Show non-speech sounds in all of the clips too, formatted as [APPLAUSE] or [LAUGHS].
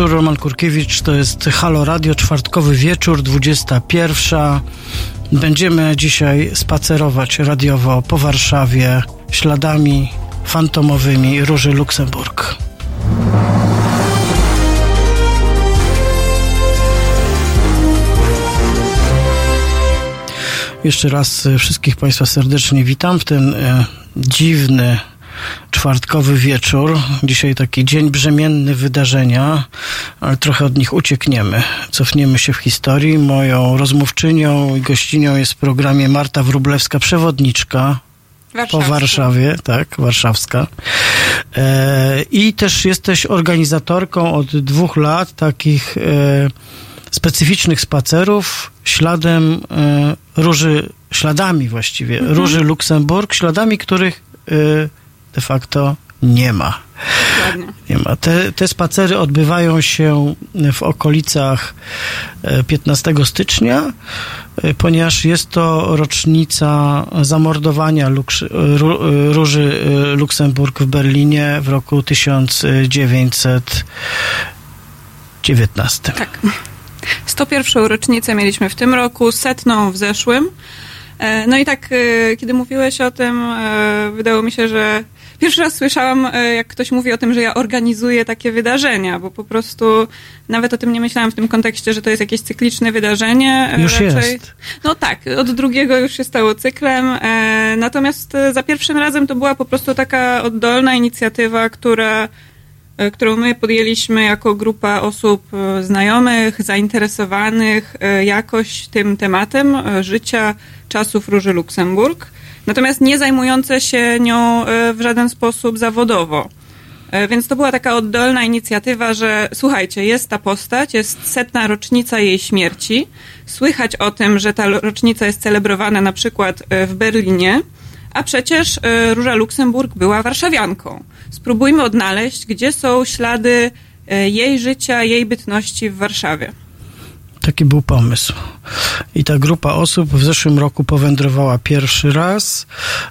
Wieczór, Roman Kurkiewicz, to jest Halo Radio, czwartkowy wieczór, 21. Będziemy dzisiaj spacerować radiowo po Warszawie śladami fantomowymi Róży Luksemburg. Jeszcze raz wszystkich Państwa serdecznie witam w ten e, dziwny czwartkowy wieczór. Dzisiaj taki dzień brzemienny wydarzenia, ale trochę od nich uciekniemy. Cofniemy się w historii. Moją rozmówczynią i gościnią jest w programie Marta Wrublewska, przewodniczka po Warszawie, tak, warszawska. E, I też jesteś organizatorką od dwóch lat takich e, specyficznych spacerów śladem e, róży, śladami właściwie, mhm. róży Luksemburg, śladami których e, de facto nie ma. Nie ma. Te, te spacery odbywają się w okolicach 15 e, stycznia, e, ponieważ jest to rocznica zamordowania Róży e, Luksemburg w Berlinie w roku 1919. Tak. 101. rocznicę mieliśmy w tym roku, setną w zeszłym. No i tak, kiedy mówiłeś o tym, wydało mi się, że Pierwszy raz słyszałam, e, jak ktoś mówi o tym, że ja organizuję takie wydarzenia, bo po prostu nawet o tym nie myślałam w tym kontekście, że to jest jakieś cykliczne wydarzenie. E, już Raczej, jest. No tak, od drugiego już się stało cyklem. E, natomiast za pierwszym razem to była po prostu taka oddolna inicjatywa, która którą my podjęliśmy jako grupa osób znajomych, zainteresowanych jakoś tym tematem życia czasów Róży Luksemburg natomiast nie zajmujące się nią e, w żaden sposób zawodowo. E, więc to była taka oddolna inicjatywa, że słuchajcie, jest ta postać, jest setna rocznica jej śmierci. Słychać o tym, że ta rocznica jest celebrowana na przykład e, w Berlinie, a przecież Róża Luksemburg była warszawianką. Spróbujmy odnaleźć, gdzie są ślady jej życia, jej bytności w Warszawie. Taki był pomysł. I ta grupa osób w zeszłym roku powędrowała pierwszy raz.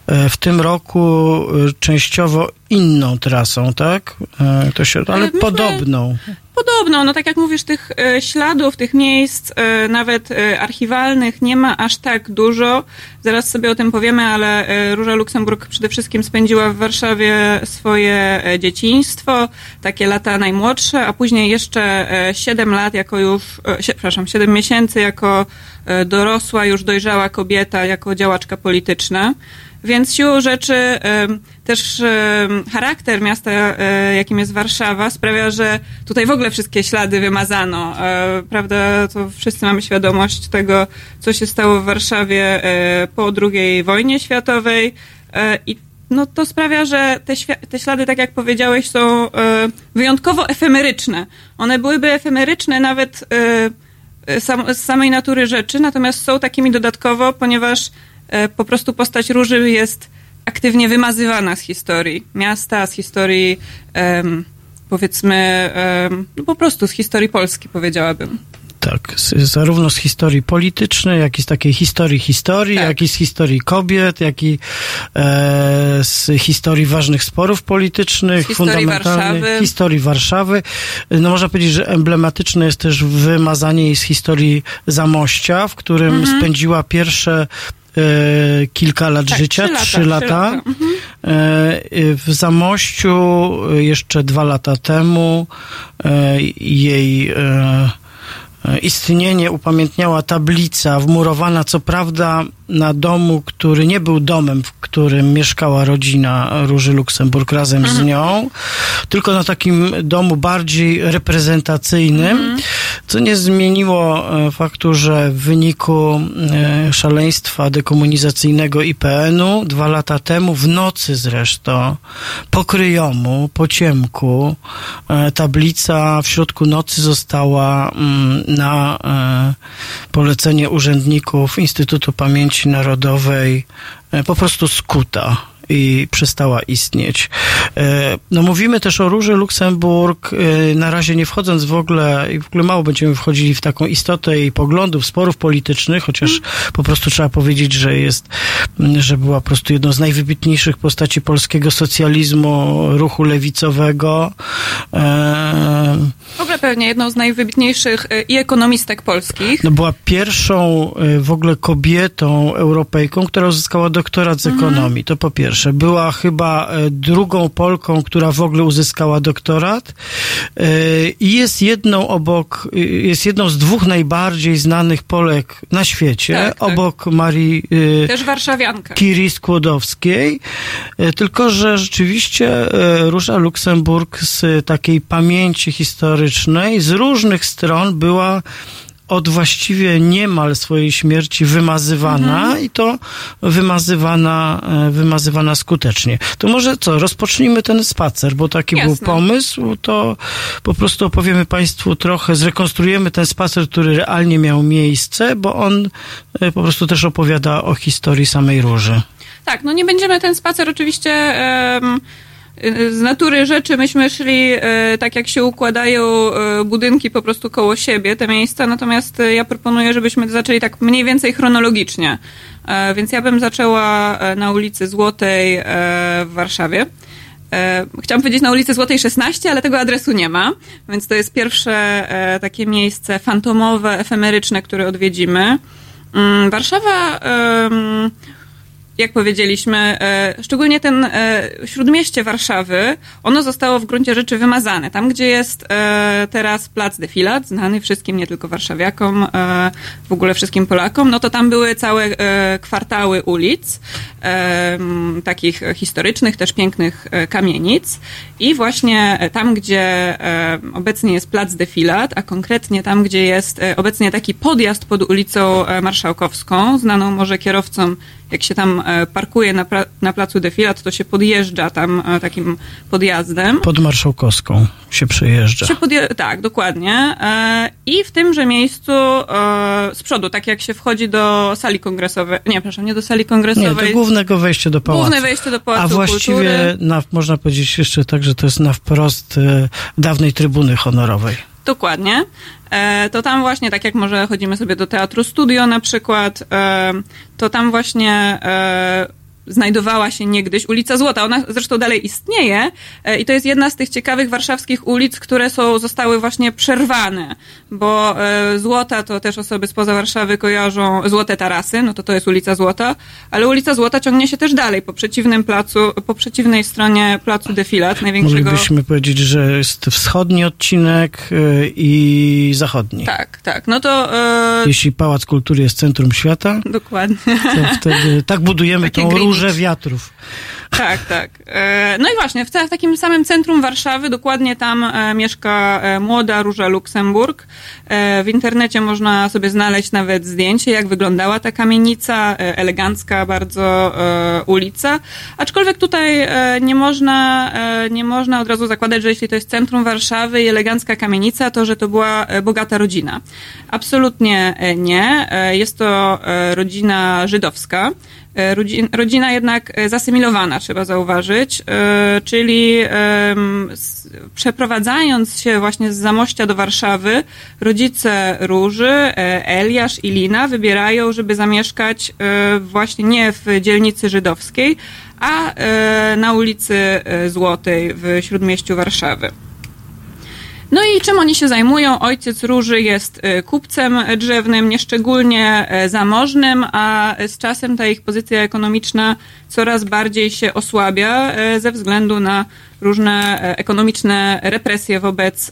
E, w tym roku e, częściowo inną trasą, tak? E, to się, ale Myśmy, podobną podobną. No tak jak mówisz, tych e, śladów, tych miejsc, e, nawet e, archiwalnych nie ma aż tak dużo. Zaraz sobie o tym powiemy, ale Róża Luksemburg przede wszystkim spędziła w Warszawie swoje dzieciństwo, takie lata najmłodsze, a później jeszcze 7 lat jako już, przepraszam, 7 miesięcy jako dorosła, już dojrzała kobieta, jako działaczka polityczna. Więc siłą rzeczy też charakter miasta, e, jakim jest Warszawa, sprawia, że tutaj w ogóle wszystkie ślady wymazano. E, prawda, to wszyscy mamy świadomość tego, co się stało w Warszawie e, po II wojnie światowej i no to sprawia, że te, te ślady, tak jak powiedziałeś, są wyjątkowo efemeryczne. One byłyby efemeryczne nawet z samej natury rzeczy, natomiast są takimi dodatkowo, ponieważ po prostu postać Róży jest aktywnie wymazywana z historii miasta, z historii um, powiedzmy, um, no po prostu z historii Polski, powiedziałabym. Tak, zarówno z historii politycznej, jak i z takiej historii historii, tak. jak i z historii kobiet, jak i e, z historii ważnych sporów politycznych, z historii fundamentalnych, Warszawy. historii Warszawy. No można powiedzieć, że emblematyczne jest też wymazanie jej z historii Zamościa, w którym mhm. spędziła pierwsze E, kilka lat tak, życia, trzy lata. Trzy lata. Trzy lata. Mhm. E, w Zamościu jeszcze dwa lata temu e, jej istnienie upamiętniała tablica wmurowana, co prawda, na domu, który nie był domem, w którym mieszkała rodzina Róży Luksemburg razem z mhm. nią, tylko na takim domu bardziej reprezentacyjnym, mhm. Co nie zmieniło e, faktu, że w wyniku e, szaleństwa dekomunizacyjnego IPN-u dwa lata temu, w nocy zresztą, po kryjomu, po ciemku, e, tablica w środku nocy została mm, na polecenie urzędników Instytutu Pamięci Narodowej po prostu skuta. I przestała istnieć. No mówimy też o Róży Luksemburg, na razie nie wchodząc w ogóle, i w ogóle mało będziemy wchodzili w taką istotę jej poglądów, sporów politycznych, chociaż mm. po prostu trzeba powiedzieć, że jest, że była po prostu jedną z najwybitniejszych postaci polskiego socjalizmu, ruchu lewicowego. W ogóle pewnie jedną z najwybitniejszych i ekonomistek polskich. No była pierwszą w ogóle kobietą Europejką, która uzyskała doktorat z mhm. ekonomii. To po pierwsze. Była chyba drugą Polką, która w ogóle uzyskała doktorat i jest jedną obok, jest jedną z dwóch najbardziej znanych Polek na świecie, tak, tak. obok tak. Marii Też warszawianka. Curie Skłodowskiej, tylko że rzeczywiście Róża Luksemburg z takiej pamięci historycznej z różnych stron była od właściwie niemal swojej śmierci wymazywana mhm. i to wymazywana, e, wymazywana skutecznie. To może co, rozpocznijmy ten spacer, bo taki Jasne. był pomysł, to po prostu opowiemy Państwu trochę, zrekonstruujemy ten spacer, który realnie miał miejsce, bo on e, po prostu też opowiada o historii samej Róży. Tak, no nie będziemy ten spacer oczywiście... Um z natury rzeczy myśmy szli e, tak, jak się układają e, budynki po prostu koło siebie, te miejsca, natomiast ja proponuję, żebyśmy zaczęli tak mniej więcej chronologicznie. Więc ja bym zaczęła na ulicy Złotej w Warszawie. Chciałam powiedzieć na ulicy Złotej 16, ale tego adresu nie ma, więc to jest pierwsze takie miejsce fantomowe, efemeryczne, które odwiedzimy. Mm, Warszawa jak powiedzieliśmy, e, szczególnie ten e, śródmieście Warszawy, ono zostało w gruncie rzeczy wymazane. Tam, gdzie jest e, teraz plac Defilat, znany wszystkim, nie tylko warszawiakom, w ogóle wszystkim Polakom, no to tam były całe kwartały ulic, takich historycznych, też pięknych kamienic i właśnie tam, gdzie obecnie jest plac Defilat, a konkretnie tam, gdzie jest obecnie taki podjazd pod ulicą Marszałkowską, znaną może kierowcom jak się tam e, parkuje na, na placu Defilat, to się podjeżdża tam e, takim podjazdem. Pod Marszałkowską się przejeżdża. Się podje- tak, dokładnie. E, I w tymże miejscu z przodu, tak jak się wchodzi do sali kongresowej, nie, przepraszam, nie do sali kongresowej. Nie, do głównego wejścia do pałacu. Główne wejście do pałacu A właściwie na, można powiedzieć jeszcze tak, że to jest na wprost dawnej trybuny honorowej. Dokładnie. E, to tam właśnie, tak jak może chodzimy sobie do teatru studio na przykład, e, to tam właśnie e, znajdowała się niegdyś ulica Złota. Ona zresztą dalej istnieje e, i to jest jedna z tych ciekawych warszawskich ulic, które są, zostały właśnie przerwane, bo e, Złota to też osoby spoza Warszawy kojarzą Złote Tarasy, no to to jest ulica Złota, ale ulica Złota ciągnie się też dalej, po przeciwnym placu, po przeciwnej stronie placu Defilat, największego. Moglibyśmy powiedzieć, że jest wschodni odcinek e, i zachodni. Tak, tak. No to... Jeśli Pałac Kultury jest centrum świata, Dokładnie. to wtedy tak budujemy [LAUGHS] tą różę Burze wiatrów. Tak, tak. E, no i właśnie, w takim samym centrum Warszawy, dokładnie tam e, mieszka e, młoda Róża Luksemburg. W internecie można sobie znaleźć nawet zdjęcie, jak wyglądała ta kamienica, elegancka bardzo ulica. Aczkolwiek tutaj nie można, nie można od razu zakładać, że jeśli to jest centrum Warszawy i elegancka kamienica, to że to była bogata rodzina. Absolutnie nie. Jest to rodzina żydowska. E, rodzina jednak e, zasymilowana, trzeba zauważyć, e, czyli przeprowadzając się właśnie z Zamościa do Warszawy, rodzice Róży, Eliasz i Lina wybierają, żeby zamieszkać właśnie nie w dzielnicy żydowskiej, a na ulicy Złotej w Śródmieściu Warszawy. No i czym oni się zajmują? Ojciec Róży jest y, kupcem drzewnym, nieszczególnie e, zamożnym, a z czasem ta ich pozycja ekonomiczna coraz bardziej się osłabia e, ze względu na różne ekonomiczne represje wobec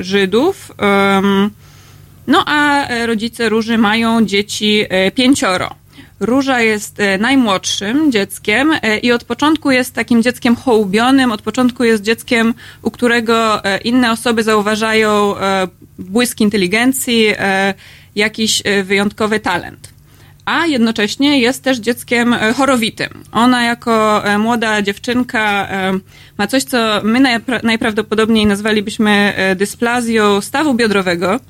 Żydów. No a rodzice Róży mają dzieci pięcioro. Róża jest e, najmłodszym dzieckiem e, i od początku jest takim dzieckiem hołubionym, od początku jest dzieckiem, u którego e, inne osoby zauważają błysk inteligencji, jakiś wyjątkowy talent a jednocześnie jest też dzieckiem chorowitym. Ona jako młoda dziewczynka ma coś, co my najprawdopodobniej nazwalibyśmy dysplazją stawu biodrowego,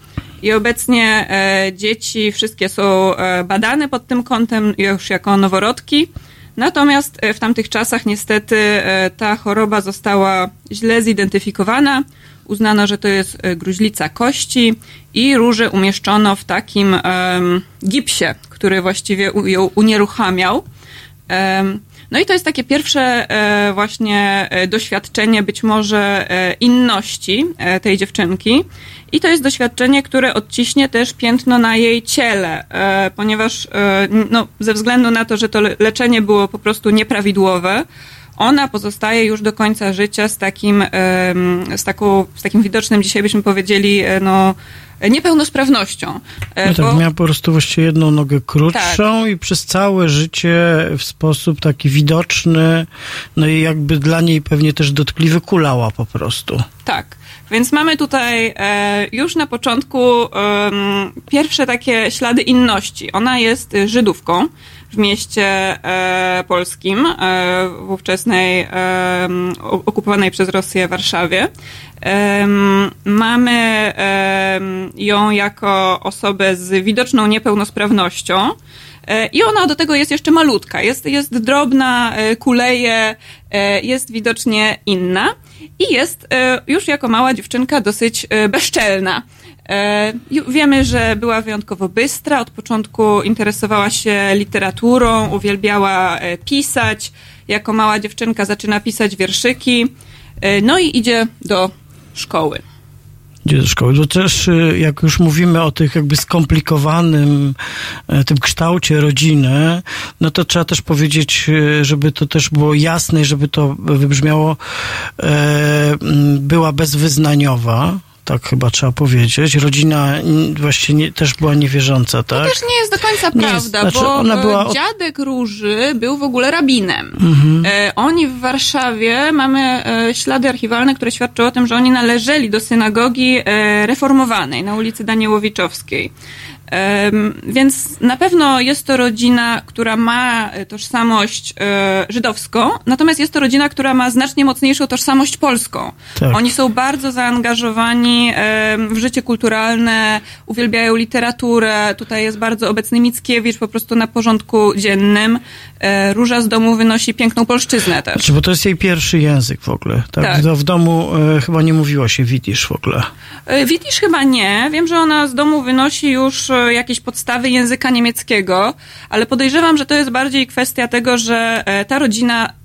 i obecnie e, dzieci wszystkie są e, badane pod tym kątem już jako noworodki. Natomiast w tamtych czasach niestety ta choroba została źle zidentyfikowana. Uznano, że to jest gruźlica kości i róże umieszczono w takim gipsie, który właściwie ją unieruchamiał. No i to jest takie pierwsze e, właśnie e, doświadczenie być może e, inności tej dziewczynki. I to jest doświadczenie, które odciśnie też piętno na jej ciele, ponieważ no, ze względu na to, że to leczenie było po prostu nieprawidłowe, ona pozostaje już do końca życia z takim, z taką, z takim widocznym, dzisiaj byśmy powiedzieli, no, niepełnosprawnością. E, no tak, bo... miała po prostu właściwie jedną nogę krótszą tak. i przez całe życie w sposób taki widoczny, no i jakby dla niej pewnie też dotkliwy kulała po prostu. Tak. Więc mamy tutaj e, już na początku e, pierwsze takie ślady inności. Ona jest Żydówką w mieście e, polskim, e, w ówczesnej okupowanej przez Rosję Warszawie. Mamy ją jako osobę z widoczną niepełnosprawnością. E, I ona do tego jest jeszcze malutka, jest, jest drobna, e, kuleje, jest widocznie inna i jest już jako mała dziewczynka dosyć bezczelna. Wiemy, że była wyjątkowo bystra, od początku interesowała się literaturą, uwielbiała pisać. Jako mała dziewczynka zaczyna pisać wierszyki, no i idzie do szkoły. Szkoły. To też, y, jak już mówimy o tych jakby skomplikowanym e, tym kształcie rodziny, no to trzeba też powiedzieć, y, żeby to też było jasne, żeby to wybrzmiało, e, była bezwyznaniowa tak chyba trzeba powiedzieć. Rodzina właściwie też była niewierząca, tak? To też nie jest do końca nie prawda, znaczy bo ona była od... dziadek Róży był w ogóle rabinem. Mhm. E, oni w Warszawie, mamy e, ślady archiwalne, które świadczą o tym, że oni należeli do synagogi e, reformowanej na ulicy Daniełowiczowskiej. Więc na pewno jest to rodzina, która ma tożsamość e, żydowską, natomiast jest to rodzina, która ma znacznie mocniejszą tożsamość polską. Tak. Oni są bardzo zaangażowani w życie kulturalne, uwielbiają literaturę. Tutaj jest bardzo obecny Mickiewicz po prostu na porządku dziennym. E, Róża z domu wynosi piękną polszczyznę też. Znaczy, bo to jest jej pierwszy język w ogóle. Tak? tak. W domu e, chyba nie mówiło się widzisz w ogóle. Widzisz chyba nie. Wiem, że ona z domu wynosi już jakieś podstawy języka niemieckiego, ale podejrzewam, że to jest bardziej kwestia tego, że e, ta rodzina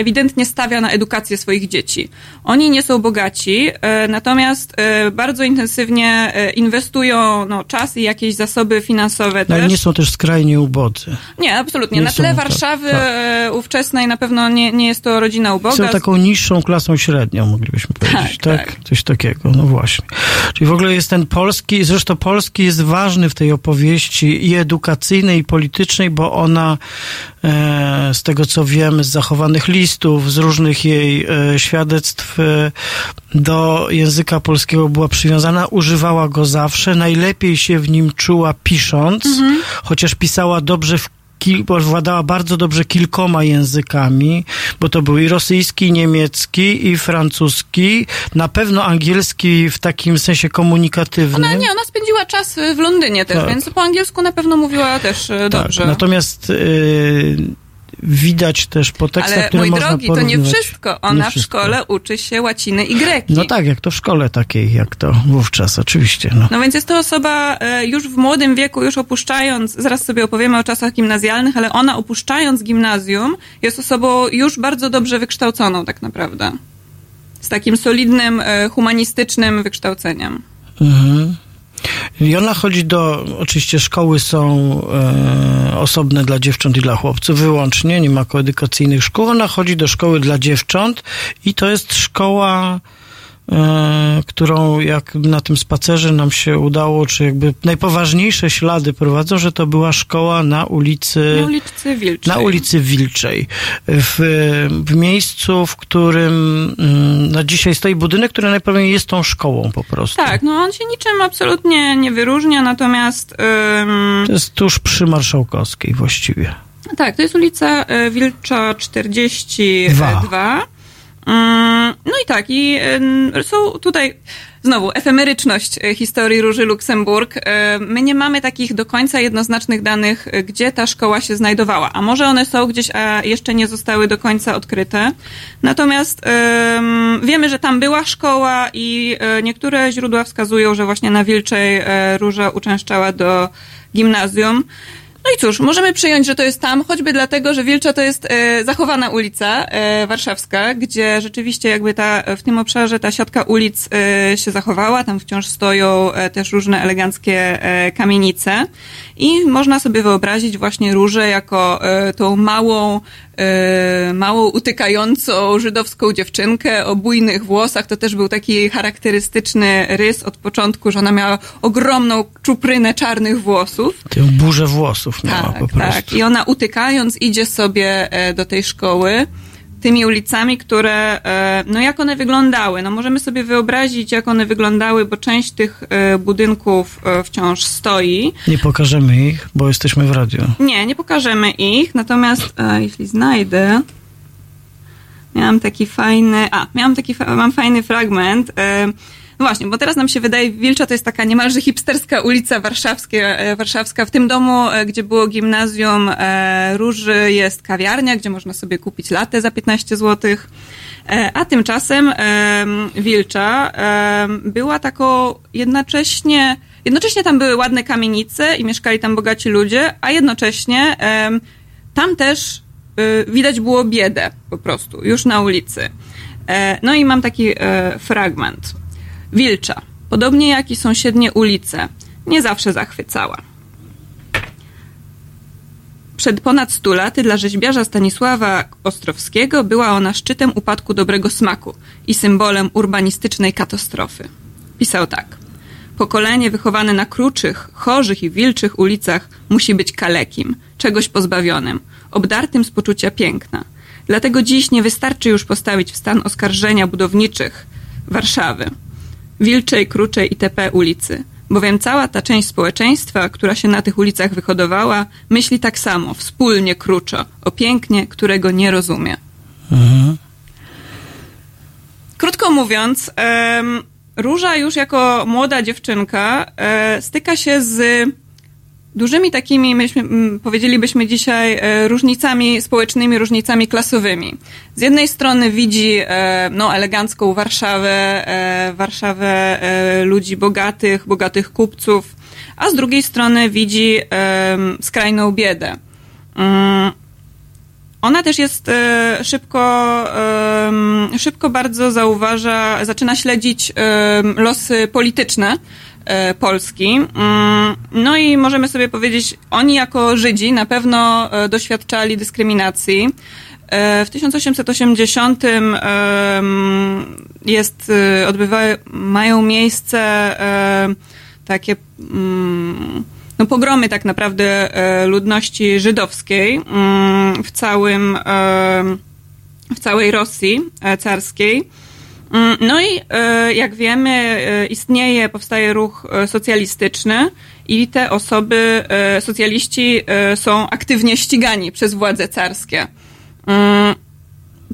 ewidentnie stawia na edukację swoich dzieci. Oni nie są bogaci, e, natomiast e, bardzo intensywnie e, inwestują no, czas i jakieś zasoby finansowe no. Ale nie są też skrajnie ubodzy. Nie, absolutnie. Nie na tle Warszawy tak. ówczesnej na pewno nie, nie jest to rodzina uboga. Są taką niższą klasą średnią, moglibyśmy powiedzieć. Tak, tak? tak? Coś takiego, no właśnie. Czyli w ogóle jest ten polski, zresztą polski jest ważny w tej opowieści i edukacyjnej, i politycznej, bo ona z tego co wiem z zachowanych listów, z różnych jej świadectw E, do języka polskiego była przywiązana, używała go zawsze, najlepiej się w nim czuła pisząc, mhm. chociaż pisała dobrze w Kil, władała bardzo dobrze kilkoma językami, bo to był i rosyjski, i niemiecki, i francuski, na pewno angielski w takim sensie komunikatywnym. Ona nie, ona spędziła czas w Londynie też, tak. więc po angielsku na pewno mówiła też e, tak. dobrze. Natomiast yy, widać też po tekstach, Ale, które mój można drogi, to nie wszystko. Ona nie wszystko. w szkole uczy się łaciny i greki. No tak, jak to w szkole takiej, jak to wówczas, oczywiście. No, no więc jest to osoba e, już w młodym wieku, już opuszczając, zaraz sobie opowiemy o czasach gimnazjalnych, ale ona opuszczając gimnazjum jest osobą już bardzo dobrze wykształconą tak naprawdę. Z takim solidnym, e, humanistycznym wykształceniem. Mhm. I ona chodzi do, oczywiście szkoły są e, osobne dla dziewcząt i dla chłopców wyłącznie, nie ma koedukacyjnych szkół. Ona chodzi do szkoły dla dziewcząt i to jest szkoła którą jak na tym spacerze nam się udało, czy jakby najpoważniejsze ślady prowadzą, że to była szkoła na ulicy... Na ulicy Wilczej. Na ulicy Wilczej. W, w miejscu, w którym mm, no dzisiaj stoi budynek, który najpewniej jest tą szkołą po prostu. Tak, no on się niczym absolutnie nie wyróżnia, natomiast... Ym... To jest tuż przy Marszałkowskiej właściwie. Tak, to jest ulica e, Wilcza 42. Dwa. Mm, no i tak, i są tutaj znowu efemeryczność e, historii Róży Luksemburg. E, my nie mamy takich do końca jednoznacznych danych, gdzie ta szkoła się znajdowała, a może one są gdzieś, a jeszcze nie zostały do końca odkryte. Natomiast wiemy, że tam była szkoła i niektóre źródła wskazują, że właśnie na Wilczej Róża uczęszczała do gimnazjum. No i cóż, możemy przyjąć, że to jest tam, choćby dlatego, że Wilcza to jest e, zachowana ulica e, warszawska, gdzie rzeczywiście jakby ta, w tym obszarze ta siatka ulic e, się zachowała, tam wciąż stoją e, też różne eleganckie e, kamienice. I można sobie wyobrazić właśnie różę jako e, tą małą, e, małą utykającą żydowską dziewczynkę o bujnych włosach. To też był taki charakterystyczny rys od początku, że ona miała ogromną czuprynę czarnych włosów. Tę burzę włosów miała tak, po prostu. Tak, i ona utykając idzie sobie e, do tej szkoły tymi ulicami, które, e, no jak one wyglądały. No możemy sobie wyobrazić, jak one wyglądały, bo część tych e, budynków e, wciąż stoi. Nie pokażemy ich, bo jesteśmy w radiu. Nie, nie pokażemy ich, natomiast jeśli znajdę, miałam taki fajny, a, miałam taki, mam fajny fragment, no właśnie, bo teraz nam się wydaje, Wilcza to jest taka niemalże hipsterska ulica warszawskie, e, warszawska. W tym domu, e, gdzie było gimnazjum e, Róży, jest kawiarnia, gdzie można sobie kupić latę za 15 zł. A tymczasem Wilcza była taką jednocześnie, jednocześnie tam były ładne kamienice i mieszkali tam bogaci ludzie, a jednocześnie tam też widać było biedę po prostu, już na ulicy. No i mam taki fragment. Wilcza, podobnie jak i sąsiednie ulice, nie zawsze zachwycała. Przed ponad stu laty dla rzeźbiarza Stanisława Ostrowskiego była ona szczytem upadku dobrego smaku i symbolem urbanistycznej katastrofy. Pisał tak. Pokolenie wychowane na kruczych, chorzych i wilczych ulicach musi być kalekim, czegoś pozbawionym, obdartym z poczucia piękna. Dlatego dziś nie wystarczy już postawić w stan oskarżenia budowniczych Warszawy, Wilczej, Kruczej itp. ulicy, bowiem cała ta część społeczeństwa, która się na tych ulicach wyhodowała, myśli tak samo, wspólnie kruczo, o pięknie, którego nie rozumie. Mhm. Krótko mówiąc, Róża już jako młoda dziewczynka e, styka się z dużymi takimi, myśmy, powiedzielibyśmy dzisiaj, e, różnicami społecznymi, różnicami klasowymi. Z jednej strony widzi e, no, elegancką Warszawę, e, Warszawę ludzi bogatych, bogatych kupców, a z drugiej strony widzi skrajną biedę. Mm, ona też jest szybko, szybko bardzo zauważa, zaczyna śledzić losy polityczne Polski. Mm, no i możemy sobie powiedzieć, oni jako Żydzi na pewno e, doświadczali dyskryminacji. E, w 1880 jest, odbywają, mają miejsce takie mm, no, pogromy tak naprawdę ludności żydowskiej mm, w całym, w całej Rosji carskiej. Mm, no i e, jak wiemy, e, istnieje, powstaje ruch e, socjalistyczny i te osoby, socjaliści są aktywnie ścigani przez władze carskie. Mm,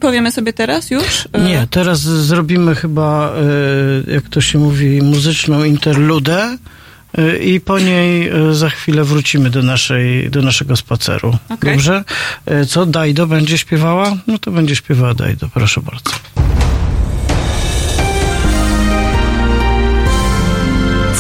powiemy sobie teraz już? Nie, teraz zrobimy chyba, jak to się mówi, muzyczną interludę i po niej za chwilę wrócimy do, naszej, do naszego spaceru. Okay. Dobrze? Co, Dajdo będzie śpiewała? No to będzie śpiewała Dajdo, proszę bardzo.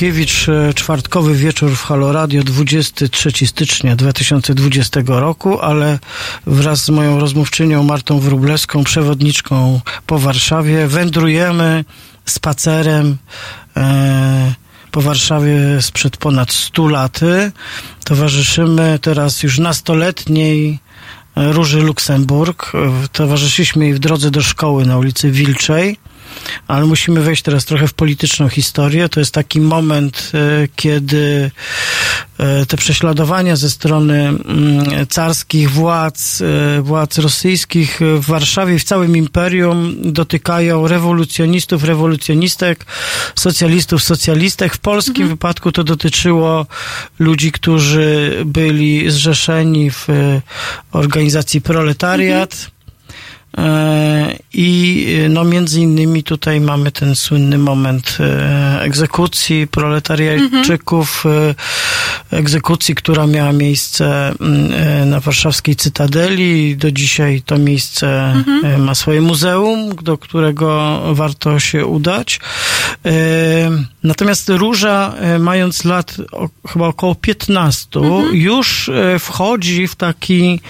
Roman Kurkiewicz, e, czwartkowy wieczór w Halo Radio, 23 stycznia 2020 roku, ale wraz z moją rozmówczynią Martą Wróblewską, przewodniczką po Warszawie, wędrujemy spacerem e, po Warszawie sprzed ponad 100 laty. Towarzyszymy teraz już nastoletniej Róży Luksemburg. Towarzyszyliśmy jej w drodze do szkoły na ulicy Wilczej ale musimy wejść teraz trochę w polityczną historię. To jest taki moment, e, kiedy e, te prześladowania ze strony mm, carskich władz, e, władz rosyjskich w Warszawie i w całym imperium dotykają rewolucjonistów, rewolucjonistek, socjalistów, socjalistek. W polskim mhm. wypadku to dotyczyło ludzi, którzy byli zrzeszeni w organizacji proletariat. Mhm I no między innymi tutaj mamy ten słynny moment e, egzekucji proletariańczyków, mhm. egzekucji, która miała miejsce mm, na warszawskiej Cytadeli. Do dzisiaj to miejsce mhm. ma swoje muzeum, do którego warto się udać. Natomiast Róża, mając lat chyba około 15, mhm. już wchodzi w taki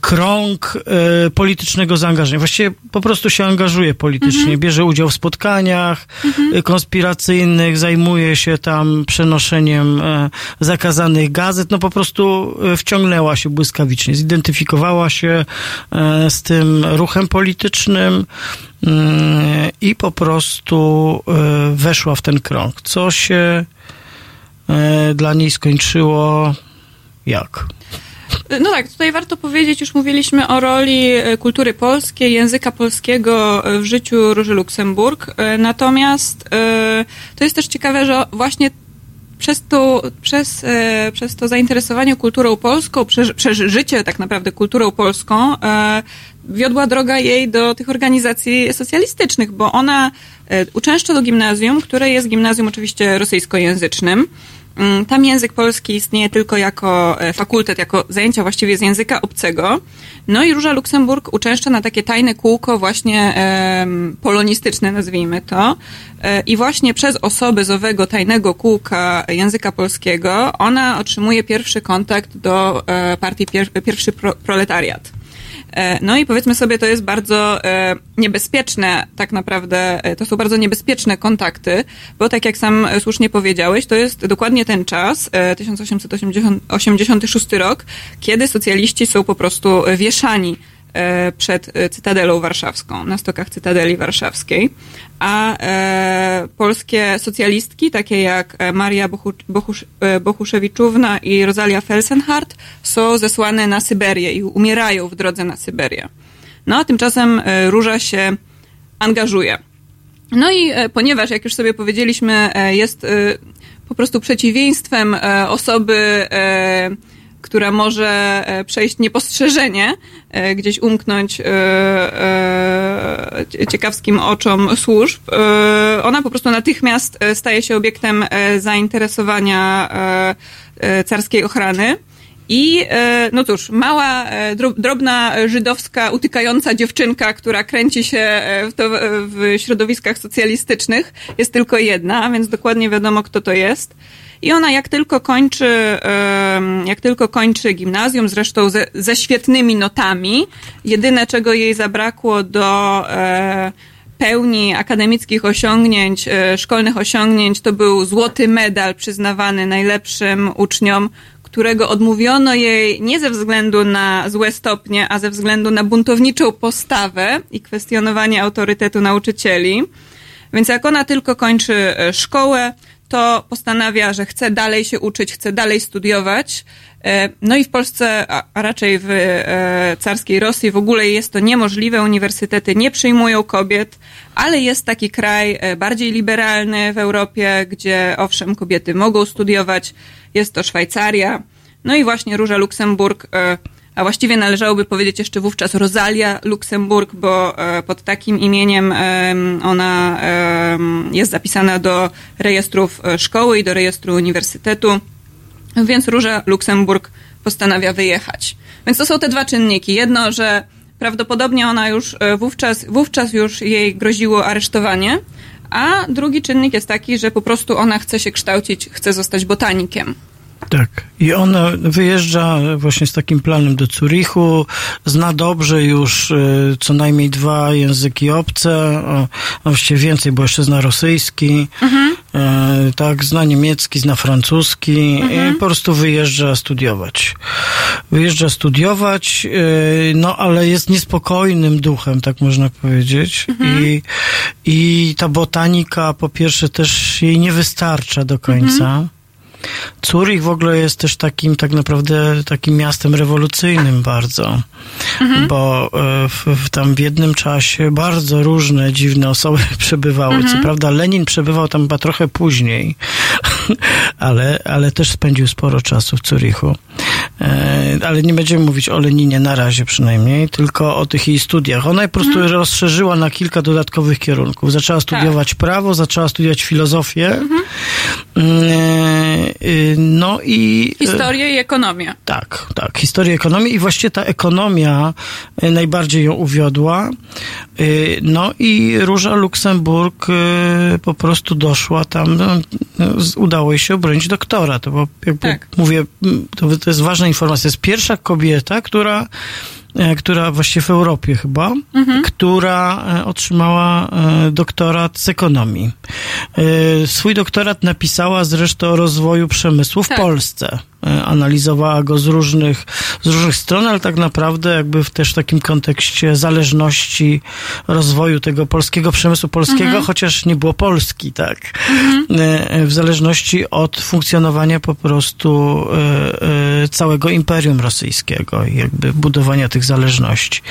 krąg e, politycznego zaangażowania. Właściwie po prostu się angażuje politycznie, mhm. bierze udział w spotkaniach mhm. E, konspiracyjnych, zajmuje się tam przenoszeniem e, zakazanych gazet, no po prostu wciągnęła się błyskawicznie, zidentyfikowała się z tym ruchem politycznym i po prostu weszła w ten krąg. Co się dla niej skończyło jak? No tak, tutaj warto powiedzieć, już mówiliśmy o roli e, kultury polskiej, języka polskiego w życiu Róży Luksemburg. E, natomiast e, to jest też ciekawe, że właśnie przez to, przez, przez to zainteresowanie kulturą polską, przeżycie tak naprawdę kulturą polską, wiodła droga jej do tych organizacji socjalistycznych, bo ona uczęszcza do gimnazjum, które jest gimnazjum oczywiście rosyjskojęzycznym. Mm, tam język polski istnieje tylko jako e, fakultet, jako zajęcia właściwie z języka obcego. No i Róża Luksemburg uczęszcza na takie tajne kółko właśnie polonistyczne, nazwijmy to. E, I właśnie przez osoby z owego tajnego kółka języka polskiego ona otrzymuje pierwszy kontakt do e, partii pier, Pierwszy Pro, Proletariat. E, no i powiedzmy sobie, to jest bardzo e, niebezpieczne, tak naprawdę, e, to są bardzo niebezpieczne kontakty, bo tak jak sam słusznie powiedziałeś, to jest dokładnie ten czas, 1886 rok, kiedy socjaliści są po prostu wieszani przed e, Cytadelą Warszawską, na stokach Cytadeli Warszawskiej. A e, polskie socjalistki, takie jak Maria Bochusz, Bochuszewiczówna i Rosalia Felsenhardt, są zesłane na Syberię i umierają w drodze na Syberię. No a tymczasem Róża się angażuje. No i ponieważ, jak już sobie powiedzieliśmy, jest po prostu przeciwieństwem osoby która może e, przejść niepostrzeżenie, e, gdzieś umknąć e, ciekawskim oczom służb, ona po prostu natychmiast staje się obiektem zainteresowania carskiej ochrany. I, no cóż, mała, drobna żydowska, utykająca dziewczynka, która kręci się w, to, w środowiskach socjalistycznych, jest tylko jedna, więc dokładnie wiadomo, kto to jest. I ona jak tylko kończy, jak tylko kończy gimnazjum, zresztą ze, ze świetnymi notami, jedyne czego jej zabrakło do e, pełni akademickich osiągnięć, e, szkolnych osiągnięć, to był złoty medal przyznawany najlepszym uczniom, którego odmówiono jej nie ze względu na złe stopnie, a ze względu na buntowniczą postawę i kwestionowanie autorytetu nauczycieli. Więc jak ona tylko kończy e, szkołę, to postanawia, że chce dalej się uczyć, chce dalej studiować. E, no i w Polsce, a raczej w e, carskiej Rosji w ogóle jest to niemożliwe. Uniwersytety nie przyjmują kobiet, ale jest taki kraj e, bardziej liberalny w Europie, gdzie owszem kobiety mogą studiować. Jest to Szwajcaria. No i właśnie Róża Luksemburg a właściwie należałoby powiedzieć jeszcze wówczas Rosalia Luksemburg, bo e, pod takim imieniem ona jest zapisana do rejestrów e, szkoły i do rejestru uniwersytetu, więc Róża Luksemburg postanawia wyjechać. Więc to są te dwa czynniki. Jedno, że Prawdopodobnie ona już e, wówczas, wówczas już jej groziło aresztowanie. A drugi czynnik jest taki, że po prostu ona chce się kształcić, chce zostać botanikiem. Tak. I ona wyjeżdża właśnie z takim planem do Zurichu, zna dobrze już y, co najmniej dwa języki obce, właściwie więcej, bo jeszcze zna rosyjski, mhm. y, tak, zna niemiecki, zna francuski mhm. i po prostu wyjeżdża studiować. Wyjeżdża studiować, y, no ale jest niespokojnym duchem, tak można powiedzieć. Mhm. I, I ta botanika po pierwsze też jej nie wystarcza do końca. Zurich w ogóle jest też takim tak naprawdę takim miastem rewolucyjnym bardzo, mhm. bo e, w, w, tam w jednym czasie bardzo różne dziwne osoby [LAUGHS] przebywały. Mhm. Co prawda Lenin przebywał tam chyba trochę później, [LAUGHS] ale, ale też spędził sporo czasu w Zurichu. E, ale nie będziemy mówić o Leninie na razie przynajmniej, tylko o tych jej studiach. Ona je po prostu mhm. rozszerzyła na kilka dodatkowych kierunków. Zaczęła studiować tak. prawo, zaczęła studiować filozofię. Mhm. E, y, no i... Historię i ekonomię. Tak, tak. Historię i ekonomię i właściwie ta ekonomia e, najbardziej ją uwiodła. No i Róża Luksemburg po prostu doszła tam, no, udało jej się obronić doktora. To bo jakby tak. mówię, to, to jest ważna informacja. Jest pierwsza kobieta, która która właściwie w Europie chyba, mhm. która e, otrzymała e, doktorat z ekonomii. Swój doktorat napisała zresztą o rozwoju przemysłu w tak. Polsce. Analizowała go z różnych, z różnych stron, ale tak naprawdę jakby w też takim kontekście zależności rozwoju tego polskiego przemysłu polskiego, mhm. chociaż nie było Polski, tak. Mhm. W zależności od funkcjonowania po prostu całego imperium rosyjskiego i jakby budowania tych zależności.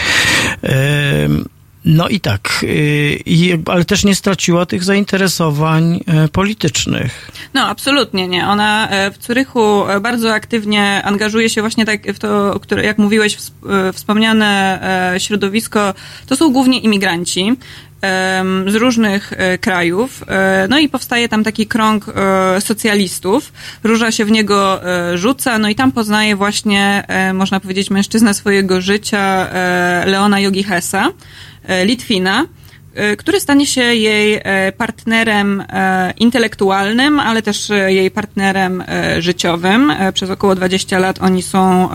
No i tak, y, ale też nie straciła tych zainteresowań e, politycznych. No, absolutnie nie. Ona e, w Curychu e, bardzo aktywnie angażuje się właśnie tak w to, jak mówiłeś, wspomniane środowisko, to są głównie imigranci z różnych krajów. No i powstaje tam taki krąg socjalistów. Róża się w niego rzuca, no i tam poznaje właśnie, można powiedzieć, mężczyznę swojego życia, Leona Jogi Hesa. E, Litwina, e, który stanie się jej e, partnerem intelektualnym, ale też jej partnerem życiowym. Przez około 20 lat oni są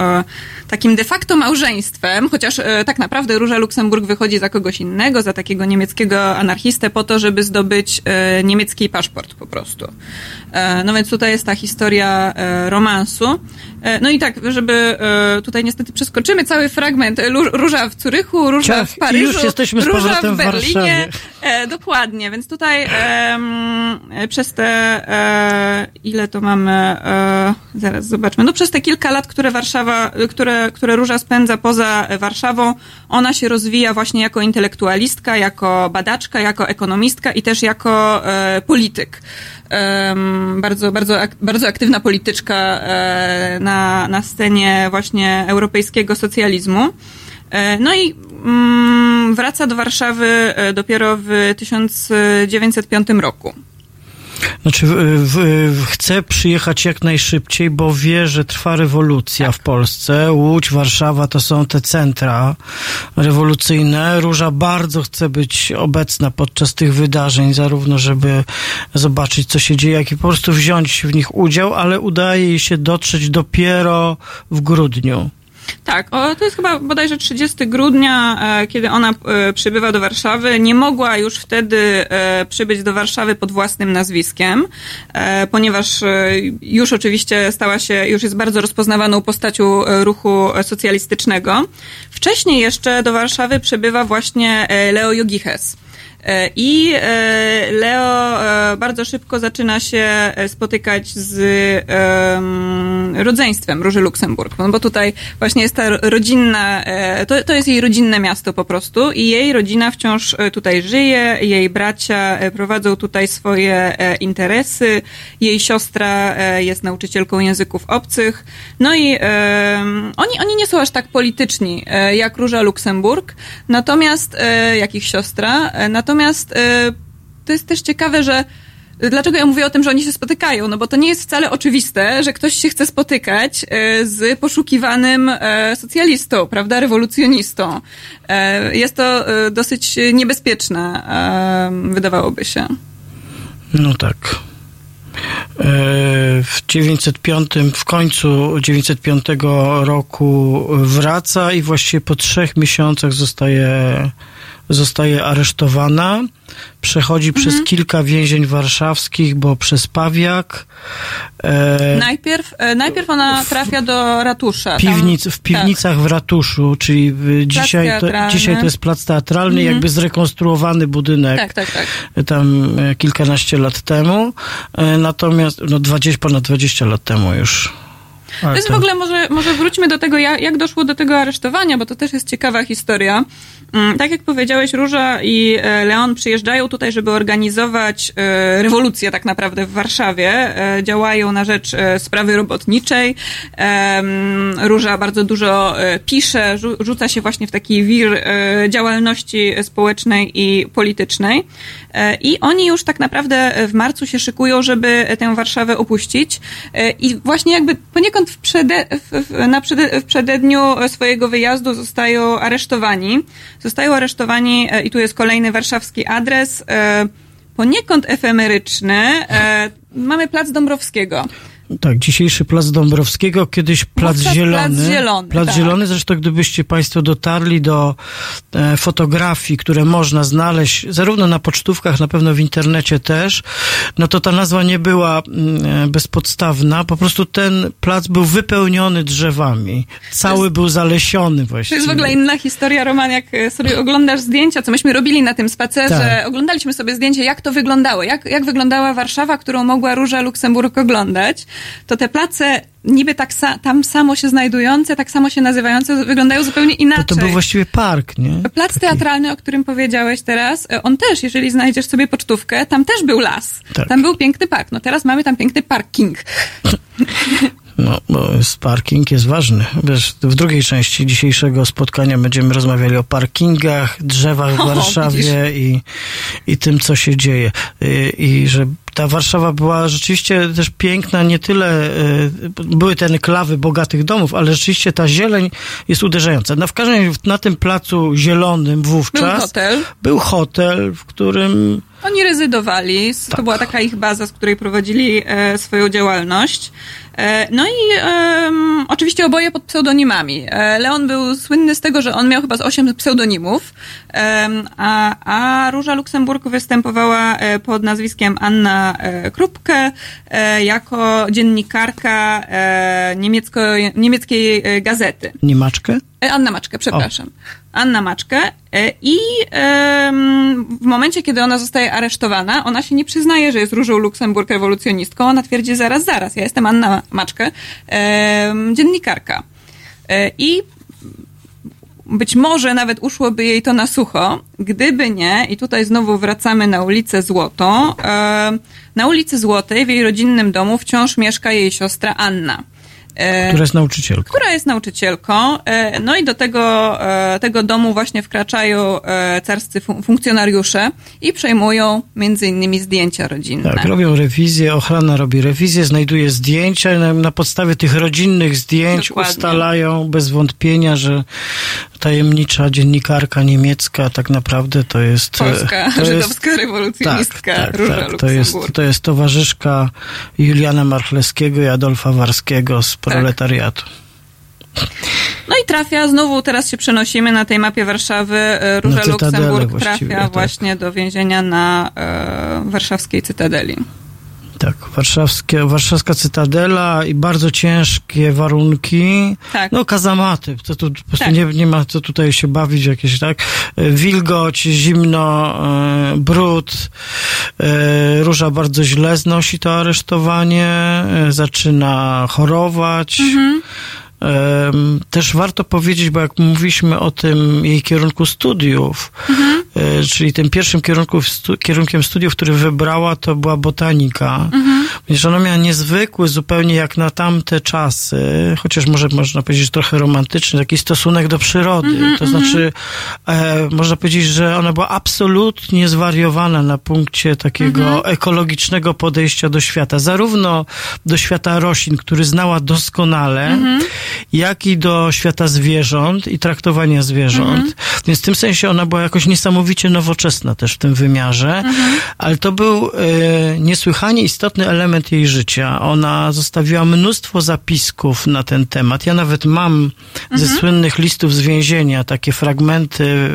takim de facto małżeństwem, chociaż tak naprawdę Róża Luksemburg wychodzi za kogoś innego, za takiego niemieckiego anarchistę po to, żeby zdobyć niemiecki paszport po prostu. No więc tutaj jest ta historia romansu. E, no i tak, żeby e, tutaj niestety przeskoczymy cały fragment. Róża w Curychu, Róża Ciach, w Paryżu, już jesteśmy z Róża w Berlinie. W e, dokładnie, więc tutaj e, przez te, e, ile to mamy, e, zaraz zobaczmy, no przez te kilka lat, które Warszawa, które, które Róża spędza poza Warszawą, ona się rozwija właśnie jako intelektualistka, jako badaczka, jako ekonomistka i też jako polityk bardzo, bardzo, bardzo aktywna polityczka e, na, na scenie właśnie europejskiego socjalizmu. E, no i mm, wraca do Warszawy e, dopiero w 1905 roku. Znaczy, w, w, chce przyjechać jak najszybciej, bo wie, że trwa rewolucja tak. w Polsce. Łódź, Warszawa to są te centra rewolucyjne. Róża bardzo chce być obecna podczas tych wydarzeń, zarówno żeby zobaczyć, co się dzieje, jak i po prostu wziąć w nich udział, ale udaje jej się dotrzeć dopiero w grudniu. Tak, o, to jest chyba bodajże 30 grudnia, e, kiedy ona e, przybywa do Warszawy. Nie mogła już wtedy e, przybyć do Warszawy pod własnym nazwiskiem, ponieważ już oczywiście stała się, już jest bardzo rozpoznawaną postacią ruchu socjalistycznego. Wcześniej jeszcze do Warszawy przybywa właśnie Leo Jogiches. E, I e, Leo e, bardzo szybko zaczyna się spotykać z rodzeństwem Róży Luksemburg, no bo tutaj właśnie jest ta rodzinna, to, to jest jej rodzinne miasto po prostu i jej rodzina wciąż tutaj żyje, jej bracia prowadzą tutaj swoje interesy, jej siostra jest nauczycielką języków obcych, no i oni, oni nie są aż tak polityczni jak Róża Luksemburg, natomiast jak ich siostra, natomiast Natomiast y, to jest też ciekawe, że dlaczego ja mówię o tym, że oni się spotykają? No bo to nie jest wcale oczywiste, że ktoś się chce spotykać e, z poszukiwanym socjalistą, prawda, rewolucjonistą. Jest to dosyć niebezpieczne, wydawałoby się. No tak. W 905, w końcu 905 roku wraca i właściwie po trzech miesiącach zostaje, zostaje aresztowana. Przechodzi przez kilka więzień warszawskich, bo przez Pawiak. E, Najpierw, e, najpierw ona trafia do ratusza. Tam- piwnic, w piwnicach w ratuszu, czyli w, dzisiaj, to, dzisiaj to jest plac teatralny, jakby zrekonstruowany budynek Tak, tak, tak. tam e, kilkanaście lat temu, e, natomiast no 20, ponad 20 lat temu już. Ale To jest w ogóle, może, może wróćmy do tego, jak, jak doszło do tego aresztowania, bo to też jest ciekawa historia. Mm, Tak jak powiedziałeś, Róża i e, Leon przyjeżdżają tutaj, żeby organizować e, rewolucję tak naprawdę w Warszawie. E, Działają na rzecz sprawy robotniczej. Róża bardzo dużo pisze, rzu- rzuca się właśnie w taki wir działalności społecznej i politycznej. I oni już tak naprawdę w marcu się szykują, żeby tę Warszawę opuścić. I właśnie jakby poniekąd w, przede, w, na przede, w przededniu swojego wyjazdu zostają aresztowani. Zostają aresztowani e, i tu jest kolejny warszawski adres. e, Poniekąd efemeryczny. E, Mamy Plac Dąbrowskiego. Tak, dzisiejszy Plac Dąbrowskiego, kiedyś Plac Wówczas Zielony. Plac Zielony, Plac tak. Zielony, zresztą gdybyście Państwo dotarli do e, fotografii, które można znaleźć zarówno na pocztówkach, na pewno w internecie też, no to ta nazwa nie była mm, e, bezpodstawna, po prostu ten plac był wypełniony drzewami. Cały był zalesiony To właściwie. jest w ogóle inna historia, Roman, jak e, sobie oglądasz zdjęcia, co myśmy robili na tym spacerze. Tak. Oglądaliśmy sobie zdjęcie, jak to wyglądało, jak, jak wyglądała Warszawa, którą mogła Róża Luksemburg oglądać. To te place niby tak sa- tam samo się znajdujące, tak samo się nazywające, wyglądają zupełnie inaczej. To, to był właściwie park, nie? Plac Taki- teatralny, o którym powiedziałeś teraz, e, on też, jeżeli znajdziesz sobie pocztówkę, tam też był las. Tak. Tam był piękny park. No teraz mamy tam piękny parking. [LAUGHS] No, parking jest ważny. Wiesz, w drugiej części dzisiejszego spotkania będziemy rozmawiali o parkingach, drzewach w O, Warszawie i, i tym, co się dzieje. I, I że ta Warszawa była rzeczywiście też piękna, nie tyle, y, były te enklawy bogatych domów, ale rzeczywiście ta zieleń jest uderzająca. No w każdym na tym placu zielonym Był wówczas hotel. był hotel, w którym Oni rezydowali, to Tak. była taka ich baza, z której prowadzili e, swoją działalność. E, no i em, oczywiście oboje pod pseudonimami. E, Leon był słynny z tego, że on miał chyba z osiem pseudonimów, em, a, a Róża Luksemburg występowała e, pod nazwiskiem Anna e, Krupke e, jako dziennikarka e, niemiecko, niemieckiej gazety. Niemaczkę? E, Anna Maczkę, przepraszam. Anna Maczkę. I w momencie, kiedy ona zostaje aresztowana, ona się nie przyznaje, że jest Różą Luksemburg rewolucjonistką. Ona twierdzi zaraz, zaraz, ja jestem Anna Maczkę, dziennikarka. I być może nawet uszłoby jej to na sucho, gdyby nie, i tutaj znowu wracamy na ulicę Złotą, e, na ulicy Złotej w jej rodzinnym domu wciąż mieszka jej siostra Anna. E, Która jest nauczycielką. która jest nauczycielką. e, No i do tego, e, tego domu właśnie wkraczają carscy fun- funkcjonariusze i przejmują między innymi zdjęcia rodzinne. Tak, robią rewizję, ochrona robi rewizję, znajduje zdjęcia i na, na podstawie tych rodzinnych zdjęć Dokładnie. ustalają bez wątpienia, że tajemnicza dziennikarka niemiecka tak naprawdę to jest... Polska, to jest, żydowska rewolucjonistka tak, tak, Róża tak, to, jest, to jest towarzyszka Juliana Marchlewskiego i Adolfa Warskiego z Tak. proletariatu. No i trafia, znowu teraz się przenosimy na tej mapie Warszawy. e, Róża Luksemburg trafia tak. właśnie do więzienia na e, warszawskiej Cytadeli. Tak, warszawskie, warszawska cytadela i bardzo ciężkie warunki. Tak. No, kazamaty. To tu po prostu Tak. nie, nie ma co tutaj się bawić, jakieś tak. E, Wilgoć, zimno, e, brud. E, Róża bardzo źle znosi to aresztowanie. E, zaczyna chorować. Mhm. Też warto powiedzieć, bo jak mówiliśmy o tym jej kierunku studiów, e, czyli tym pierwszym kierunku, kierunkiem studiów, który wybrała, to była botanika. Więc ona miała niezwykły, zupełnie jak na tamte czasy, chociaż może można powiedzieć trochę romantyczny, taki stosunek do przyrody. to znaczy, e, można powiedzieć, że ona była absolutnie zwariowana na punkcie takiego ekologicznego podejścia do świata. Zarówno do świata roślin, który znała doskonale, jak i do świata zwierząt i traktowania zwierząt. Więc w tym sensie ona była jakoś niesamowicie nowoczesna też w tym wymiarze, ale to był e, niesłychanie istotny element jej życia. Ona zostawiła mnóstwo zapisków na ten temat. Ja nawet mam ze słynnych listów z więzienia takie fragmenty,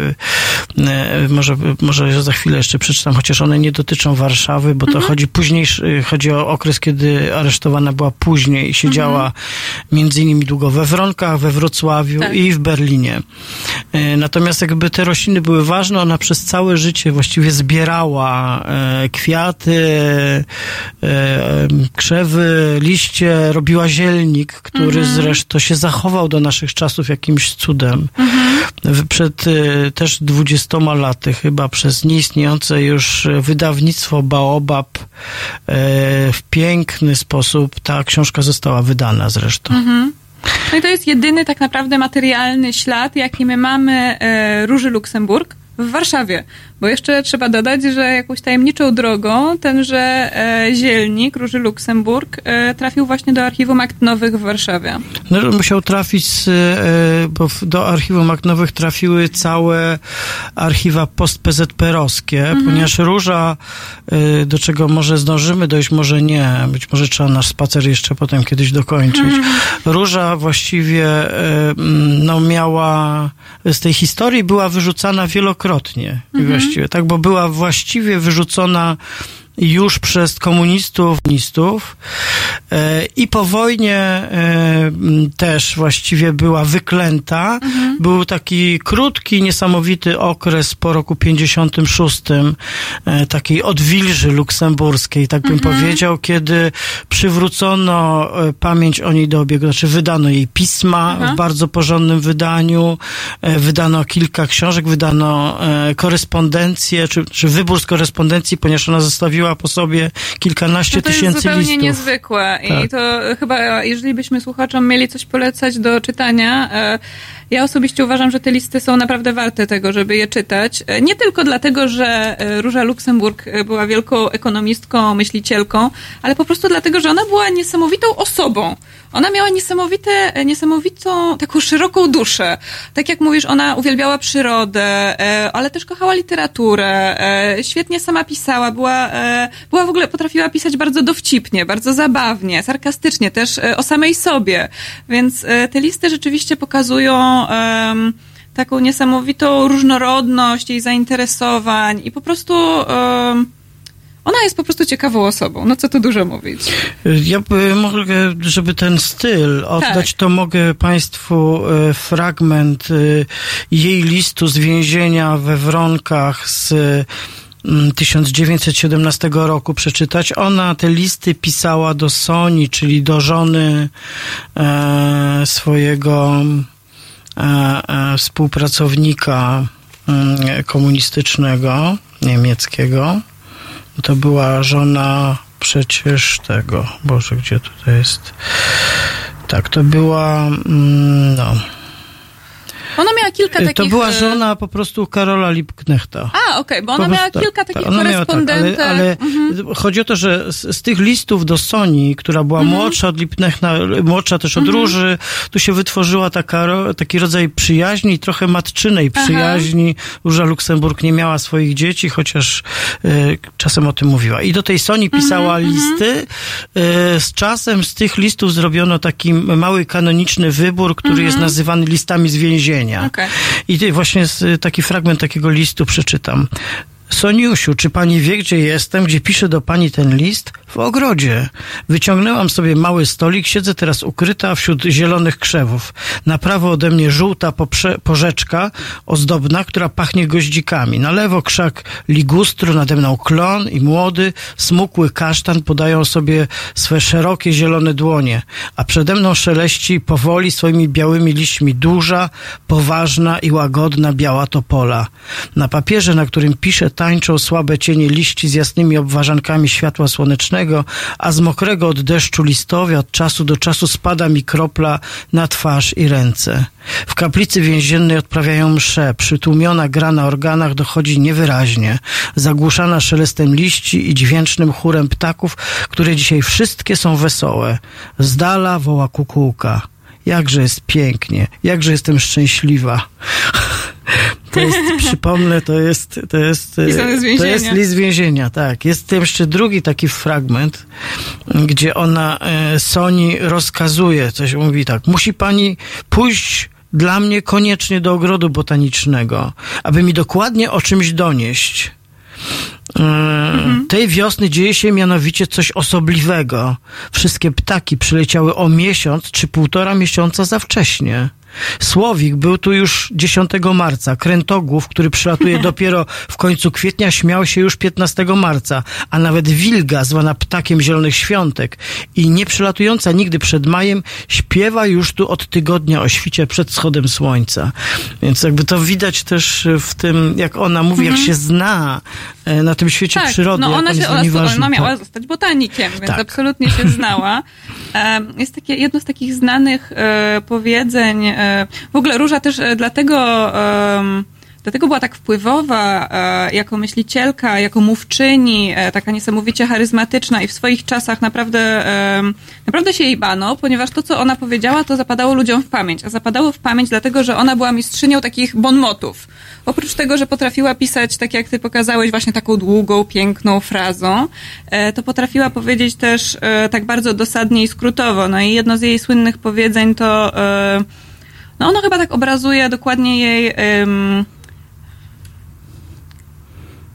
e, może, może za chwilę jeszcze przeczytam, chociaż one nie dotyczą Warszawy, bo to chodzi później, chodzi o okres, kiedy aresztowana była później. I siedziała między innymi długo we Wronkach, we Wrocławiu Tak. i w Berlinie. E, Natomiast jakby te rośliny były ważne, ona przez całe życie właściwie zbierała e, kwiaty, e, krzewy, liście, robiła zielnik, który zresztą się zachował do naszych czasów jakimś cudem. W- Przed też dwudziestoma laty chyba przez nieistniejące już wydawnictwo Baobab w piękny sposób ta książka została wydana zresztą. No i to jest jedyny tak naprawdę materialny ślad, jaki my mamy e, Róży Luksemburg w Warszawie. Bo jeszcze trzeba dodać, że jakąś tajemniczą drogą tenże e, zielnik Róży Luksemburg e, trafił właśnie do Archiwum Akt Nowych w Warszawie. No, musiał trafić, z, e, bo do archiwum Magnowych trafiły całe archiwa post-PZP-owskie, ponieważ Róża, e, do czego może zdążymy dojść, może nie, być może trzeba nasz spacer jeszcze potem kiedyś dokończyć. Róża właściwie e, no, miała, z tej historii była wyrzucana wielokrotnie, właściwie, tak, bo była właściwie wyrzucona już przez komunistów, komunistów e, i po wojnie e, też właściwie była wyklęta. Był taki krótki, niesamowity okres po roku 56 e, takiej odwilży luksemburskiej, tak bym powiedział, kiedy przywrócono pamięć o niej do obiegu, znaczy wydano jej pisma Aha. w bardzo porządnym wydaniu, wydano kilka książek, wydano korespondencję, czy, czy wybór z korespondencji, ponieważ ona zostawiła po sobie kilkanaście No to jest tysięcy zupełnie listów. niezwykłe i Tak. to chyba, jeżeli byśmy słuchaczom mieli coś polecać do czytania, e, ja osobiście uważam, że te listy są naprawdę warte tego, żeby je czytać. E, Nie tylko dlatego, że e, Róża Luksemburg była wielką ekonomistką, myślicielką, ale po prostu dlatego, że ona była niesamowitą osobą. Ona miała niesamowite, niesamowitą, taką szeroką duszę. Tak jak mówisz, ona uwielbiała przyrodę, ale też kochała literaturę, świetnie sama pisała, była, była w ogóle, potrafiła pisać bardzo dowcipnie, bardzo zabawnie, sarkastycznie, też e, o samej sobie. Więc e, te listy rzeczywiście pokazują em, taką niesamowitą różnorodność jej zainteresowań i po prostu em, ona jest po prostu ciekawą osobą. No co tu dużo mówić. Ja by mogę, żeby ten styl oddać, Tak. to mogę Państwu e, fragment e, jej listu z więzienia we Wronkach z 1917 roku przeczytać. Ona te listy pisała do Soni, czyli do żony e, swojego e, e, współpracownika mm, komunistycznego, niemieckiego. To była żona przecież tego. Boże, gdzie tutaj jest? Tak, to była. mm, No. Ona miała kilka takich... To była e, żona po prostu Karola Lipknechta. A, okej, bo ona miała tak, kilka tak, takich ona miała tak, ale, ale Mhm. chodzi o to, że z, z tych listów do Soni, która była młodsza od Lipnechna, młodsza też od Mhm. Róży, tu się wytworzyła taka, taki rodzaj przyjaźni, trochę matczynej Aha. przyjaźni. Róża Luksemburg nie miała swoich dzieci, chociaż e, czasem o tym mówiła. I do tej Soni Mhm, pisała listy. E, z czasem z tych listów zrobiono taki mały kanoniczny wybór, który jest nazywany listami z więzienia. Mhm. Okej. I właśnie z- taki fragment takiego listu przeczytam. Soniusiu, czy pani wie, gdzie jestem, gdzie piszę do pani ten list? W ogrodzie. Wyciągnęłam sobie mały stolik, siedzę teraz ukryta wśród zielonych krzewów. Na prawo ode mnie żółta poprze- porzeczka ozdobna, która pachnie goździkami. Na lewo krzak ligustru, nade mną klon i młody, smukły kasztan podają sobie swe szerokie zielone dłonie, a przede mną szeleści powoli swoimi białymi liśćmi duża, poważna i łagodna biała topola. Na papierze, na którym piszę, tańczą słabe cienie liści z jasnymi obwarzankami światła słonecznego, a z mokrego od deszczu listowia od czasu do czasu spada mi kropla na twarz i ręce. W kaplicy więziennej odprawiają msze, przytłumiona gra na organach dochodzi niewyraźnie, zagłuszana szelestem liści i dźwięcznym chórem ptaków, które dzisiaj wszystkie są wesołe. Z dala woła kukułka. Jakże jest pięknie, jakże jestem szczęśliwa. [LAUGHS] To jest, przypomnę, to jest, to jest, to jest list więzienia, tak. Jest jeszcze drugi taki fragment, gdzie ona e, Soni rozkazuje, coś mówi tak, musi pani pójść dla mnie koniecznie do ogrodu botanicznego, aby mi dokładnie o czymś donieść. E, Tej wiosny dzieje się mianowicie coś osobliwego. Wszystkie ptaki przyleciały o miesiąc czy półtora miesiąca za wcześnie. Słowik był tu już 10 marca. Krętogłów, który przylatuje [LAUGHS] dopiero w końcu kwietnia, śmiał się już 15 marca, a nawet wilga, zwana ptakiem zielonych świątek i nie przylatująca nigdy przed majem, śpiewa już tu od tygodnia o świcie przed wschodem słońca. Więc jakby to widać też w tym, jak ona mówi, jak się zna e, na tym świecie tak, przyrody. no ona, on się, ona, ważny. ona miała Tak. zostać botanikiem, więc Tak. absolutnie się [LAUGHS] znała. Em, Jest takie jedno z takich znanych e, powiedzeń. E, W ogóle Róża też e, dlatego, dlatego była tak wpływowa e, jako myślicielka, jako mówczyni, taka niesamowicie charyzmatyczna i w swoich czasach naprawdę, naprawdę się jej bano, ponieważ to, co ona powiedziała, to zapadało ludziom w pamięć. A zapadało w pamięć dlatego, że ona była mistrzynią takich bonmotów. Oprócz tego, że potrafiła pisać, tak jak ty pokazałeś, właśnie taką długą, piękną frazą, to potrafiła powiedzieć też tak bardzo dosadnie i skrótowo. No i jedno z jej słynnych powiedzeń to, no ono chyba tak obrazuje dokładnie jej, em,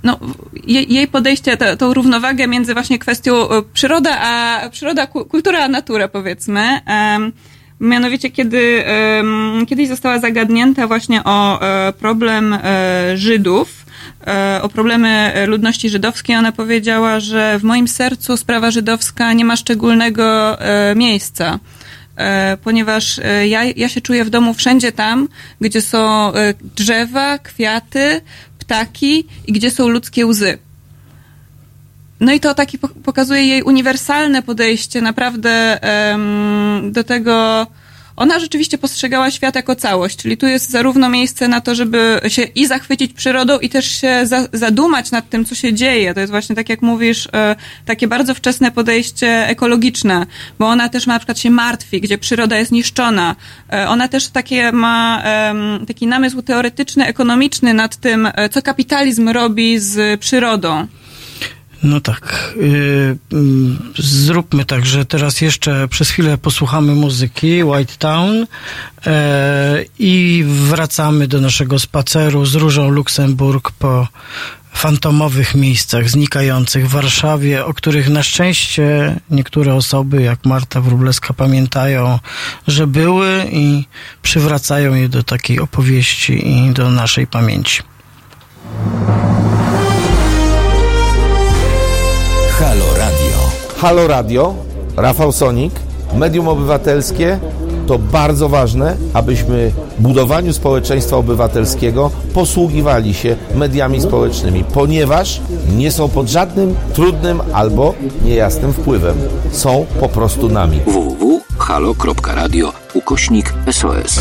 no, jej, jej podejście, to, tą równowagę między właśnie kwestią e, przyroda, a przyroda, ku- kultura, a natura, powiedzmy. Em, Mianowicie, kiedy em, kiedyś została zagadnięta właśnie o e, problem e, Żydów, e, o problemy ludności żydowskiej, ona powiedziała, że w moim sercu sprawa żydowska nie ma szczególnego e, miejsca. E, Ponieważ e, ja, ja się czuję w domu wszędzie tam, gdzie są e, drzewa, kwiaty, ptaki i gdzie są ludzkie łzy. No i to taki po- pokazuje jej uniwersalne podejście naprawdę em, do tego. Ona rzeczywiście postrzegała świat jako całość, czyli tu jest zarówno miejsce na to, żeby się i zachwycić przyrodą, i też się za, zadumać nad tym, co się dzieje. To jest właśnie, tak jak mówisz, e, takie bardzo wczesne podejście ekologiczne, bo ona też ma, na przykład się martwi, gdzie przyroda jest niszczona. E, Ona też takie ma taki namysł teoretyczny, ekonomiczny nad tym, e, co kapitalizm robi z przyrodą. No tak. Yy, mm, zróbmy tak, że teraz jeszcze przez chwilę posłuchamy muzyki White Town e, i wracamy do naszego spaceru z Różą Luksemburg po fantomowych miejscach znikających w Warszawie, o których na szczęście niektóre osoby, jak Marta Wróblewska, pamiętają, że były i przywracają je do takiej opowieści i do naszej pamięci. Halo Radio. Halo Radio, Rafał Sonik, medium obywatelskie. To bardzo ważne, abyśmy w budowaniu społeczeństwa obywatelskiego posługiwali się mediami społecznymi, ponieważ nie są pod żadnym trudnym albo niejasnym wpływem. Są po prostu nami. www.halo.radio ukośnik SOS.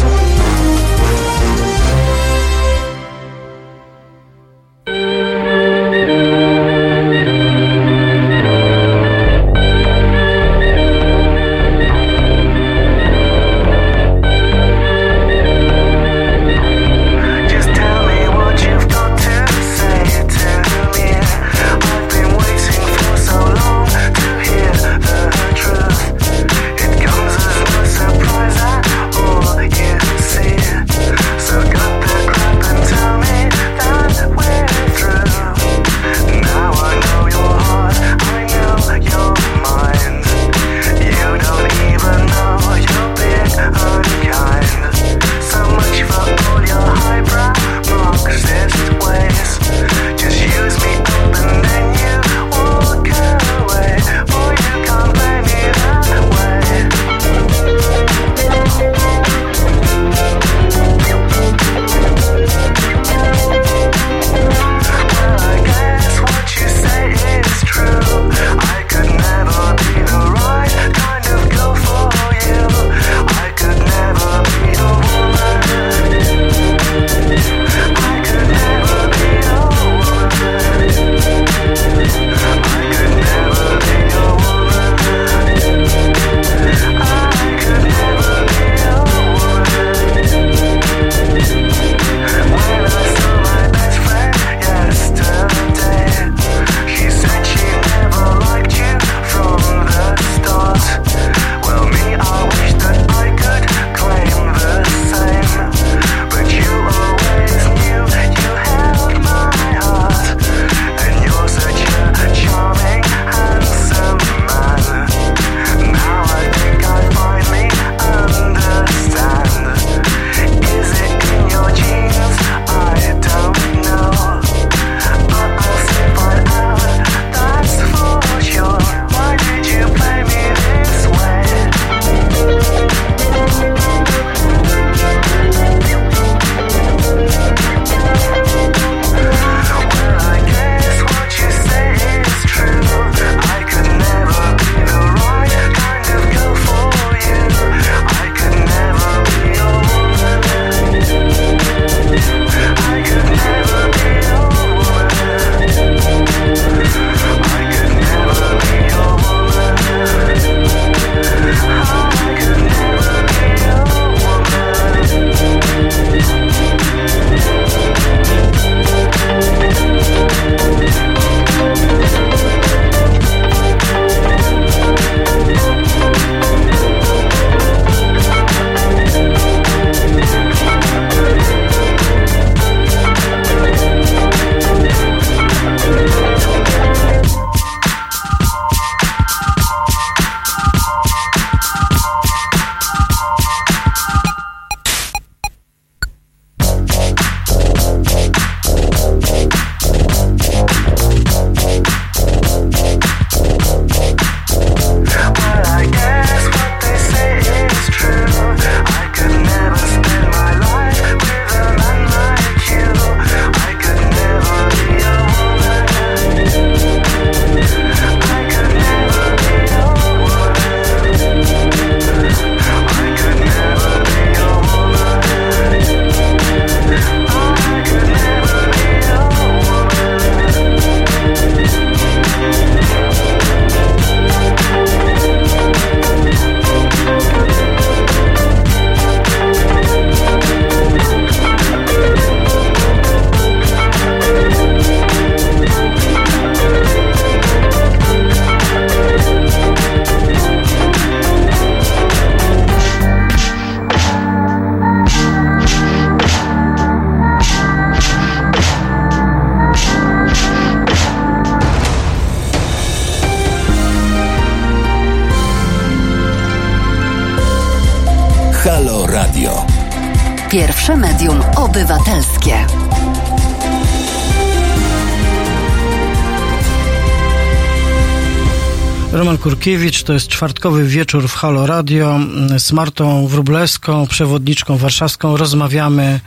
Roman Kurkiewicz, to jest czwartkowy wieczór w Halo Radio. Z Martą Wróblewską, przewodniczką warszawską, rozmawiamy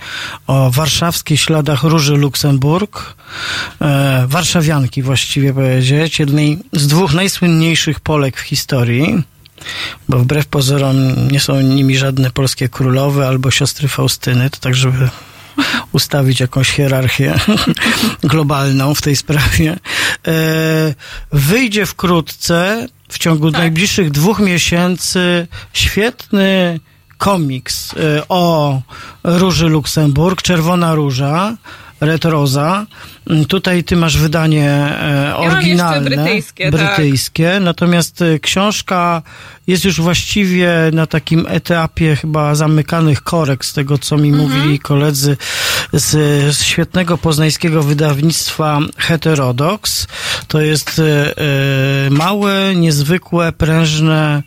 o warszawskich śladach Róży Luksemburg. E, warszawianki właściwie powiedzieć. Jednej z dwóch najsłynniejszych Polek w historii. Bo wbrew pozorom nie są nimi żadne polskie królowe albo siostry Faustyny, to tak, żeby ustawić jakąś hierarchię [LAUGHS] globalną w tej sprawie. E, wyjdzie wkrótce, w ciągu najbliższych dwóch miesięcy, świetny komiks e, o Róży Luksemburg, Czerwona Róża, Red Rosa. Tutaj ty masz wydanie e, mam jeszcze oryginalne, brytyjskie, tak. brytyjskie, natomiast e, książka jest już właściwie na takim etapie chyba zamykanych korek, z tego co mi Mhm. mówili koledzy z, z świetnego poznańskiego wydawnictwa Heterodox. To jest e, małe, niezwykłe, prężne,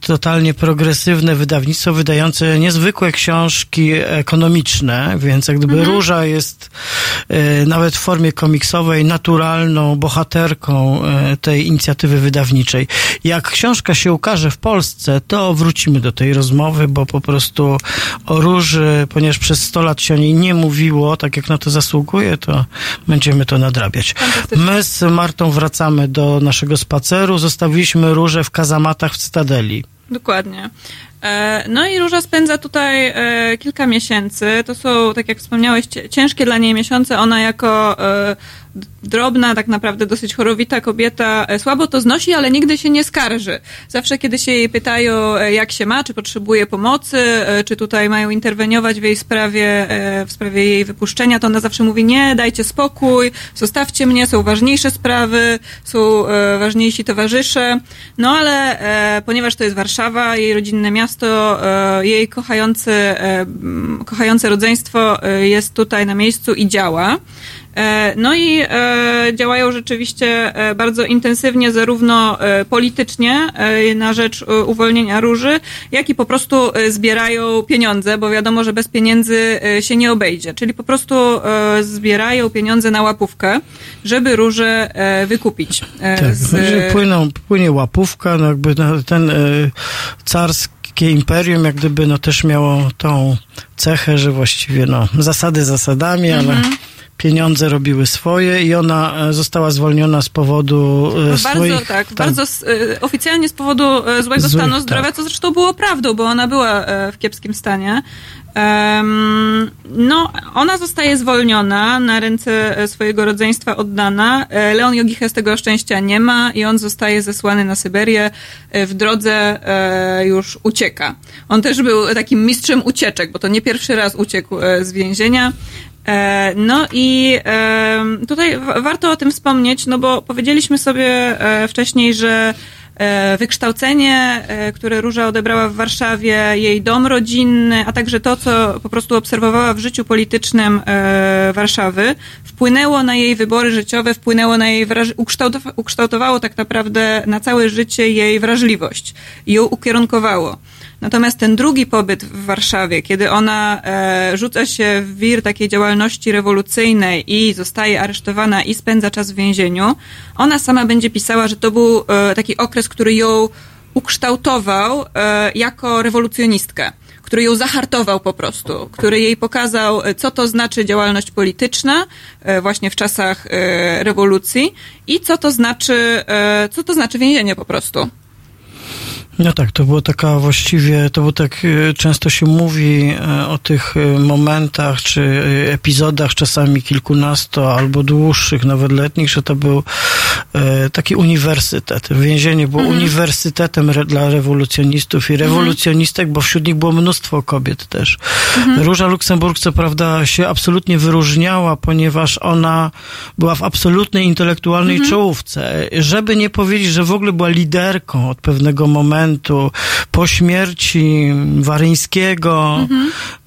totalnie progresywne wydawnictwo wydające niezwykłe książki ekonomiczne, więc jak gdyby Róża jest e, nawet w formie komiksowej naturalną bohaterką e, tej inicjatywy wydawniczej. Jak książka się ukaże w Polsce, to wrócimy do tej rozmowy, bo po prostu o Róży, ponieważ przez 100 lat się o niej nie mówiło, tak jak na to zasługuje, to będziemy to nadrabiać. My z Martą wracamy do naszego spaceru. Zostawiliśmy Różę w kazamatach w Cytadeli. Dokładnie. E, No i Róża spędza tutaj e, kilka miesięcy. To są, tak jak wspomniałeś, ciężkie dla niej miesiące. Ona jako e, drobna, tak naprawdę dosyć chorowita kobieta e, słabo to znosi, ale nigdy się nie skarży. Zawsze, kiedy się jej pytają, e, jak się ma, czy potrzebuje pomocy, e, czy tutaj mają interweniować w jej sprawie, w sprawie jej wypuszczenia, to ona zawsze mówi, nie, dajcie spokój, zostawcie mnie, są ważniejsze sprawy, są ważniejsi towarzysze. No ale ponieważ to jest Warszawa, jej rodzinne miasto, jej kochający, kochające rodzeństwo jest tutaj na miejscu i działa. E, No i e, działają rzeczywiście e, bardzo intensywnie, zarówno politycznie na rzecz uwolnienia róży, jak i po prostu zbierają pieniądze, bo wiadomo, że bez pieniędzy się nie obejdzie. Czyli po prostu zbierają pieniądze na łapówkę, żeby róże wykupić. Tak, z- płyną, płynie łapówka, no jakby ten carskie imperium jak gdyby no też miało tą cechę, że właściwie no zasady zasadami, ale Mhm. Pieniądze robiły swoje i ona e, została zwolniona z powodu e, Bardzo, swoich... tak, bardzo s- y, oficjalnie z powodu e, złego Złych, stanu zdrowia, tak. co zresztą było prawdą, bo ona była e, w kiepskim stanie. Em, no, ona zostaje zwolniona, na ręce e, swojego rodzeństwa oddana. E, Leon Jogiche z tego szczęścia nie ma i on zostaje zesłany na Syberię. E, W drodze e, już ucieka. On też był takim mistrzem ucieczek, bo to nie pierwszy raz uciekł e, z więzienia. E, No i tutaj wa- warto o tym wspomnieć, no bo powiedzieliśmy sobie e, wcześniej, że e, wykształcenie, które Róża odebrała w Warszawie, jej dom rodzinny, a także to, co po prostu obserwowała w życiu politycznym Warszawy, wpłynęło na jej wybory życiowe, wpłynęło na jej ukształtowało tak naprawdę na całe życie jej wrażliwość i ją ukierunkowało. Natomiast ten drugi pobyt w Warszawie, kiedy ona e, rzuca się w wir takiej działalności rewolucyjnej i zostaje aresztowana i spędza czas w więzieniu, ona sama będzie pisała, że to był e, taki okres, który ją ukształtował e, jako rewolucjonistkę który ją zahartował po prostu, który jej pokazał, co to znaczy działalność polityczna właśnie w czasach rewolucji i co to znaczy, co to znaczy więzienie po prostu. No tak, to było taka właściwie, to było tak, e, często się mówi e, o tych e, momentach, czy epizodach, czasami kilkunasto albo dłuższych, nawet letnich, że to był taki uniwersytet. Więzienie było uniwersytetem re, dla rewolucjonistów i rewolucjonistek, bo wśród nich było mnóstwo kobiet też. Róża Luksemburg, co prawda, się absolutnie wyróżniała, ponieważ ona była w absolutnej intelektualnej czołówce. Żeby nie powiedzieć, że w ogóle była liderką od pewnego momentu, po śmierci Waryńskiego,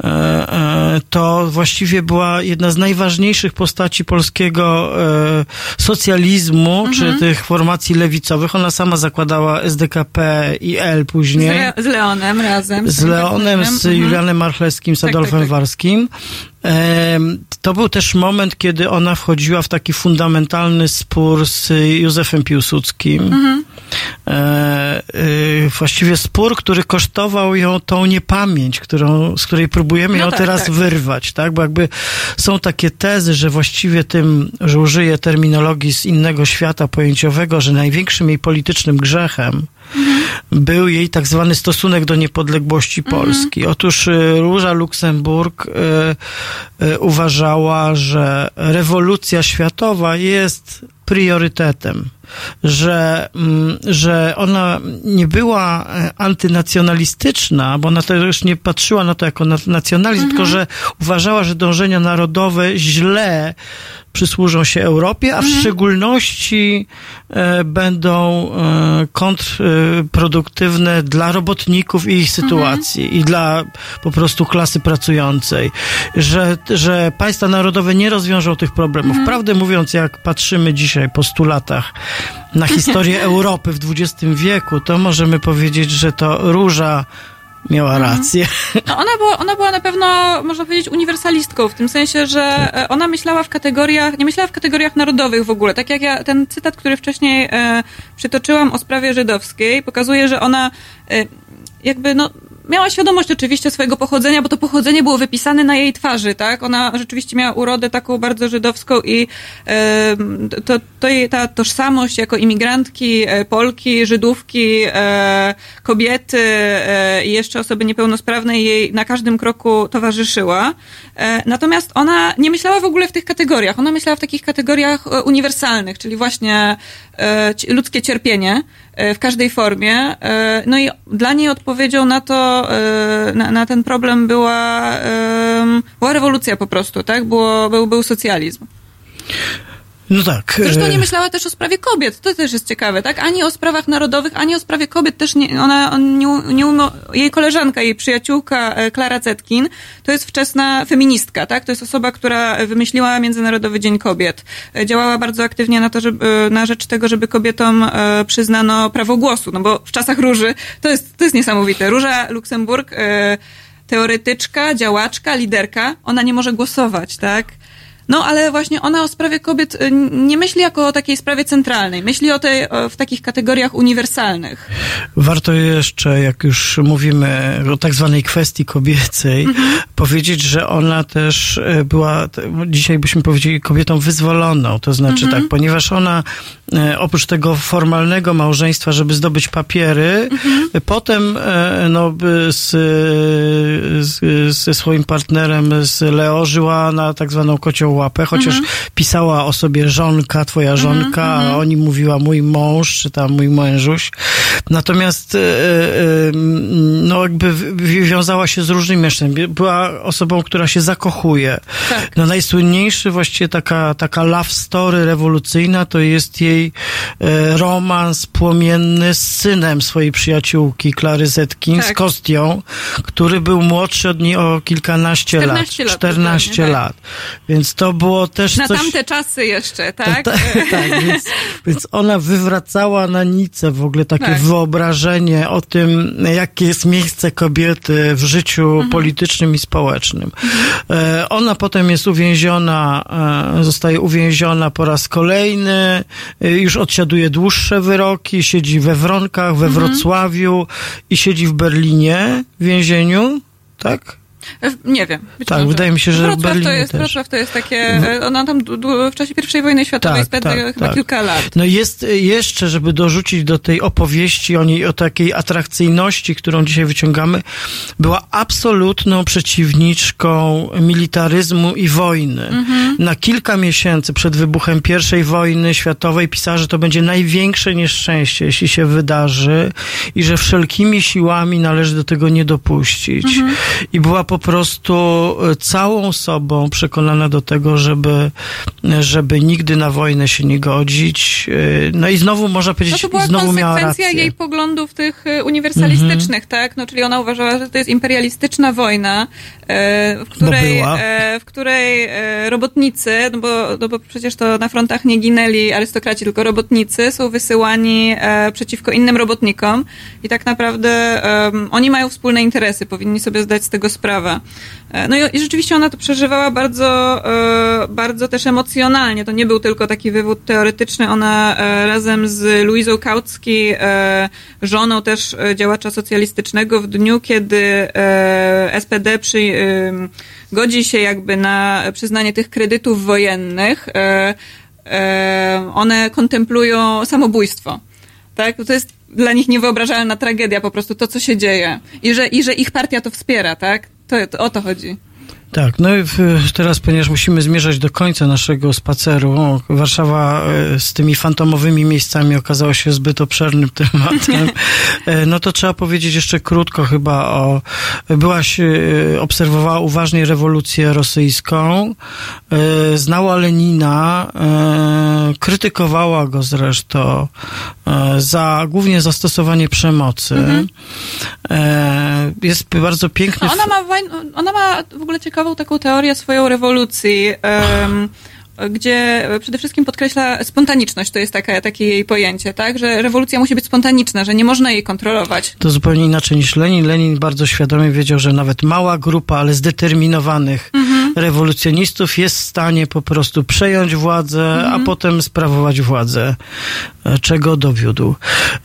e, e, to właściwie była jedna z najważniejszych postaci polskiego e, socjalizmu, czy tych formacji lewicowych. Ona sama zakładała SDKP i L Z, później. Le- z Leonem razem. Z Leonem, z Mhm. Julianem Marchlewskim, z Tak, Adolfem tak, tak. Warskim. To był też moment, kiedy ona wchodziła w taki fundamentalny spór z Józefem Piłsudskim. Mhm. E, y, właściwie spór, który kosztował ją tą niepamięć, którą, z której próbujemy No ją tak, teraz tak. wyrwać, tak? Bo jakby są takie tezy, że właściwie tym, że użyję terminologii z innego świata pojęciowego, że największym jej politycznym grzechem był jej tak zwany stosunek do niepodległości Polski. Otóż y, Róża Luksemburg y, y, uważała, że rewolucja światowa jest priorytetem, że, mm, że ona nie była e, antynacjonalistyczna, bo ona też nie patrzyła na to jako na nacjonalizm, tylko że uważała, że dążenia narodowe źle przysłużą się Europie, a w szczególności e, będą e, kontrproduktywne dla robotników i ich sytuacji i dla po prostu klasy pracującej, że, że państwa narodowe nie rozwiążą tych problemów. Prawdę mówiąc, jak patrzymy dzisiaj po stu latach na historię [LAUGHS] Europy w XX wieku, to możemy powiedzieć, że to Róża miała rację. No ona, była, ona była na pewno, można powiedzieć, uniwersalistką, w tym sensie, że e, ona myślała w kategoriach, nie myślała w kategoriach narodowych w ogóle. Tak jak ja, ten cytat, który wcześniej e, przytoczyłam o sprawie żydowskiej, pokazuje, że ona e, jakby, no, miała świadomość oczywiście swojego pochodzenia, bo to pochodzenie było wypisane na jej twarzy, tak? Ona rzeczywiście miała urodę taką bardzo żydowską i e, to, to jej ta tożsamość jako imigrantki, e, Polki, Żydówki, e, kobiety e, i jeszcze osoby niepełnosprawnej jej na każdym kroku towarzyszyła. Natomiast ona nie myślała w ogóle w tych kategoriach. Ona myślała w takich kategoriach uniwersalnych, czyli właśnie ludzkie cierpienie w każdej formie. E, No i dla niej odpowiedzią na to, e, na, na ten problem była, była rewolucja po prostu, tak? Było, był, był socjalizm. No tak. Zresztą e, nie myślała też o sprawie kobiet, to też jest ciekawe, tak? Ani o sprawach narodowych, ani o sprawie kobiet też nie, ona, on nie, nie umo, jej koleżanka, jej przyjaciółka e, Klara Zetkin, to jest wczesna feministka, tak? To jest osoba, która wymyśliła Międzynarodowy Dzień Kobiet. E, Działała bardzo aktywnie na to, żeby, na rzecz tego, żeby kobietom przyznano prawo głosu, no bo w czasach Róży to jest, to jest niesamowite. Róża Luksemburg, teoretyczka, działaczka, liderka, ona nie może głosować, tak? No, ale właśnie ona o sprawie kobiet y, nie myśli jako o takiej sprawie centralnej. Myśli o tej, o, w takich kategoriach uniwersalnych. Warto jeszcze, jak już mówimy o tak zwanej kwestii kobiecej, powiedzieć, że ona też e, była, dzisiaj byśmy powiedzieli, kobietą wyzwoloną. To znaczy tak, ponieważ ona e, oprócz tego formalnego małżeństwa, żeby zdobyć papiery, e, potem no, z, z, ze swoim partnerem, z Leo, żyła na tak zwaną kocią łapę, chociaż pisała o sobie żonka, twoja żonka, a o nim mówiła mój mąż, czy tam mój mężuś. Natomiast e, e, no jakby wiązała się z różnymi mężczyznami. Była osobą, która się zakochuje. Tak. No najsłynniejszy właściwie taka, taka love story rewolucyjna to jest jej romans płomienny z synem swojej przyjaciółki Klary Zetkin, z Tak. Kostią, który był młodszy od niej o kilkanaście 14 lat, 14 dokładnie, tak. lat. Więc to było też Na coś... tamte czasy jeszcze, tak? Tak, [LAUGHS] tak więc, więc ona wywracała na nicę w ogóle takie Tak. wyobrażenie o tym, jakie jest miejsce kobiety w życiu Mhm. politycznym i społecznym. E, Ona potem jest uwięziona, e, zostaje uwięziona po raz kolejny, e, już odsiaduje dłuższe wyroki, siedzi we Wronkach, we Mhm. Wrocławiu i siedzi w Berlinie w więzieniu, tak? E, Nie wiem. Tak, wydaje mi się, że Wrocław to Berlinie jest, też. Wrocław to jest takie, e, ona tam w czasie pierwszej wojny światowej Tak, spędza tak, chyba tak. kilka lat. No jest y, jeszcze, żeby dorzucić do tej opowieści o niej, o takiej atrakcyjności, którą dzisiaj wyciągamy, była absolutną przeciwniczką militaryzmu i wojny. Mhm. Na kilka miesięcy przed wybuchem I wojny światowej pisała, że to będzie największe nieszczęście, jeśli się wydarzy i że wszelkimi siłami należy do tego nie dopuścić. Mhm. I była po prostu e, całą sobą przekonana do tego, żeby, żeby nigdy na wojnę się nie godzić. E, No i znowu można No powiedzieć, to była znowu miała konsekwencja rację. jej poglądów tych e, uniwersalistycznych, tak? No, czyli ona uważała, że to jest imperialistyczna wojna, e, w której, w której robotnicy, no bo, no bo przecież to na frontach nie ginęli arystokraci, tylko robotnicy, są wysyłani przeciwko innym robotnikom i tak naprawdę oni mają wspólne interesy, powinni sobie zdać z tego sprawę. E, No i, rzeczywiście ona to przeżywała bardzo, e, bardzo też emocjonalnie. To nie był tylko taki wywód teoretyczny. Ona e, razem z Luizą Kautsky, żoną też działacza socjalistycznego, w dniu, kiedy SPD przy, godzi się jakby na przyznanie tych kredytów wojennych, one kontemplują samobójstwo. Tak? To jest dla nich niewyobrażalna tragedia po prostu to, co się dzieje. I że, i że ich partia to wspiera, tak? To, to o to chodzi. Tak, no i teraz, ponieważ musimy zmierzać do końca naszego spaceru, Warszawa e, z tymi fantomowymi miejscami okazała się zbyt obszernym [LAUGHS] tematem, e, no to trzeba powiedzieć jeszcze krótko chyba o, byłaś, e, obserwowała uważnie rewolucję rosyjską, znała Lenina, krytykowała go zresztą za, głównie za stosowanie przemocy. E, Jest bardzo piękny... No ona, ma, ona ma w ogóle ciekawą taką teorię swoją rewolucji, em, gdzie przede wszystkim podkreśla spontaniczność, to jest taka, takie jej pojęcie, tak? Że rewolucja musi być spontaniczna, że nie można jej kontrolować. To zupełnie inaczej niż Lenin. Lenin bardzo świadomie wiedział, że nawet mała grupa, ale zdeterminowanych rewolucjonistów jest w stanie po prostu przejąć władzę, a potem sprawować władzę, e, czego dowiódł.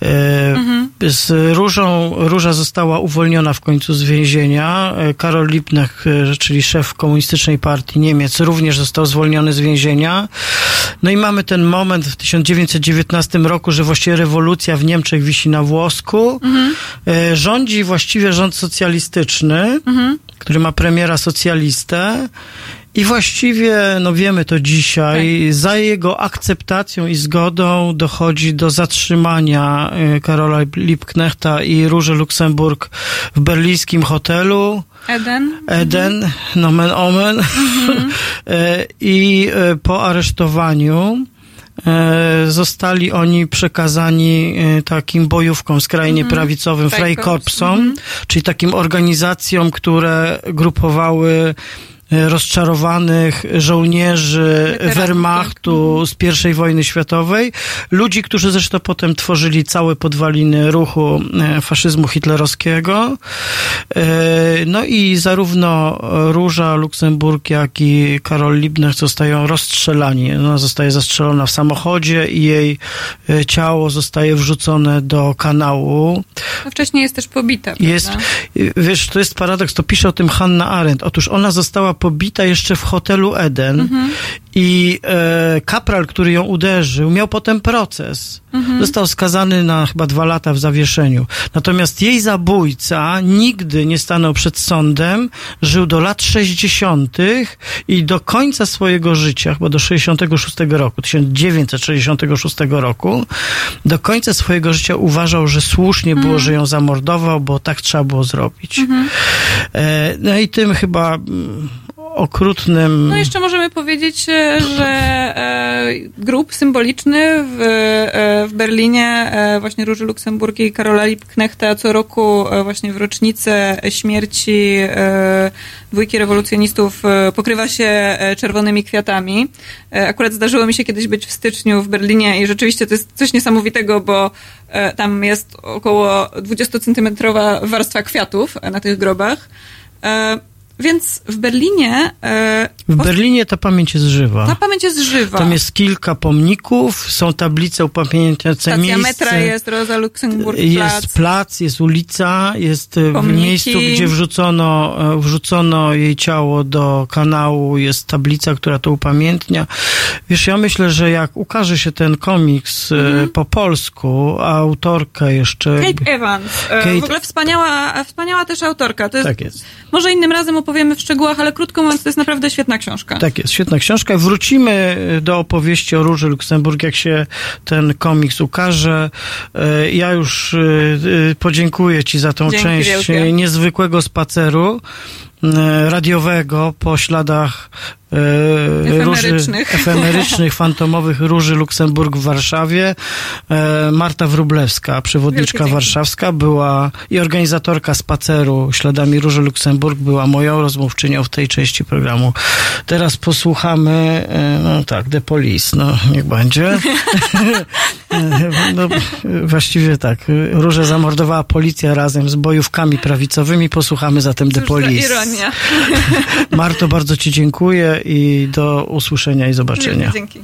E, Z Różą, Róża została uwolniona w końcu z więzienia. E, Karol e, czyli szef komunistycznej partii Niemiec, również został zwolniony z więzienia. No i mamy ten moment w 1919 roku, że właściwie rewolucja w Niemczech wisi na włosku. E, Rządzi właściwie rząd socjalistyczny, który ma premiera socjalistę. I właściwie, no wiemy to dzisiaj, za jego akceptacją i zgodą dochodzi do zatrzymania e, Karola Liebknechta i Róży Luksemburg w berlińskim hotelu. Eden? Eden, nomen omen. E, [LAUGHS] I e, po aresztowaniu zostali oni przekazani e, takim bojówkom skrajnie prawicowym, Freikorpsom, czyli takim organizacjom, które grupowały e, rozczarowanych żołnierzy Wehrmachtu z I wojny światowej, ludzi, którzy zresztą potem tworzyli całe podwaliny ruchu e, faszyzmu hitlerowskiego. E, No i zarówno Róża Luksemburg, jak i Karol Liebknecht zostają rozstrzelani. Ona zostaje zastrzelona w samochodzie i jej e, ciało zostaje wrzucone do kanału. No wcześniej jest też pobita, Jest, prawda? y, wiesz, to jest paradoks, to pisze o tym Hanna Arendt. Otóż ona została pobita jeszcze w hotelu Eden Mhm. i e, kapral, który ją uderzył, miał potem proces. Mhm. Został skazany na chyba dwa lata w zawieszeniu. Natomiast jej zabójca nigdy nie stanął przed sądem, żył do lat 60. i do końca swojego życia, chyba do 66 roku, 1966 roku, do końca swojego życia uważał, że słusznie było, że ją zamordował, bo tak trzeba było zrobić. E, no i tym chyba mm, okrutnym... No jeszcze możemy powiedzieć, e, że e, grób symboliczny w, e, w Berlinie e, właśnie Róży Luksemburg i Karola Liebknechta co roku e, właśnie w rocznicę śmierci dwójki rewolucjonistów pokrywa się czerwonymi kwiatami. Akurat zdarzyło mi się kiedyś być w styczniu w Berlinie i rzeczywiście to jest coś niesamowitego, bo tam jest około 20-centymetrowa warstwa kwiatów na tych grobach. Więc w Berlinie e, W Berlinie ta pamięć jest żywa. ta pamięć jest żywa. Tam jest kilka pomników, są tablice upamiętniające Stacja miejsce. metra jest, Rosa Luxemburg Jest Plac. plac, jest ulica, jest e, w Pomniki. miejscu, gdzie wrzucono, e, wrzucono jej ciało do kanału, jest tablica, która to upamiętnia. Wiesz, ja myślę, że jak ukaże się ten komiks e, po polsku, a autorka jeszcze... Mhm. Kate Evans. Kate- W ogóle wspaniała, wspaniała też autorka. To jest, Tak jest. Może innym razem opowiemy w szczegółach, ale krótko mówiąc, to jest naprawdę świetna książka. Tak jest, świetna książka. Wrócimy do opowieści o Róży Luksemburg, jak się ten komiks ukaże. E, Ja już e, e, podziękuję Ci za tą Dzięki część wielkie. niezwykłego spaceru. e, radiowego po śladach e, róży Efemerycznych. [LAUGHS] efemerycznych, fantomowych Róży Luksemburg w Warszawie. E, Marta Wróblewska, przewodniczka warszawska, była i organizatorka spaceru śladami Róży Luksemburg, była moją rozmówczynią w tej części programu. Teraz posłuchamy, e, no tak, The Police, no niech będzie. [LAUGHS] no, właściwie tak, Różę zamordowała policja razem z bojówkami prawicowymi, posłuchamy zatem The Cóż za Police. ironia. Marto, bardzo Ci dziękuję i do usłyszenia i zobaczenia. Dzięki.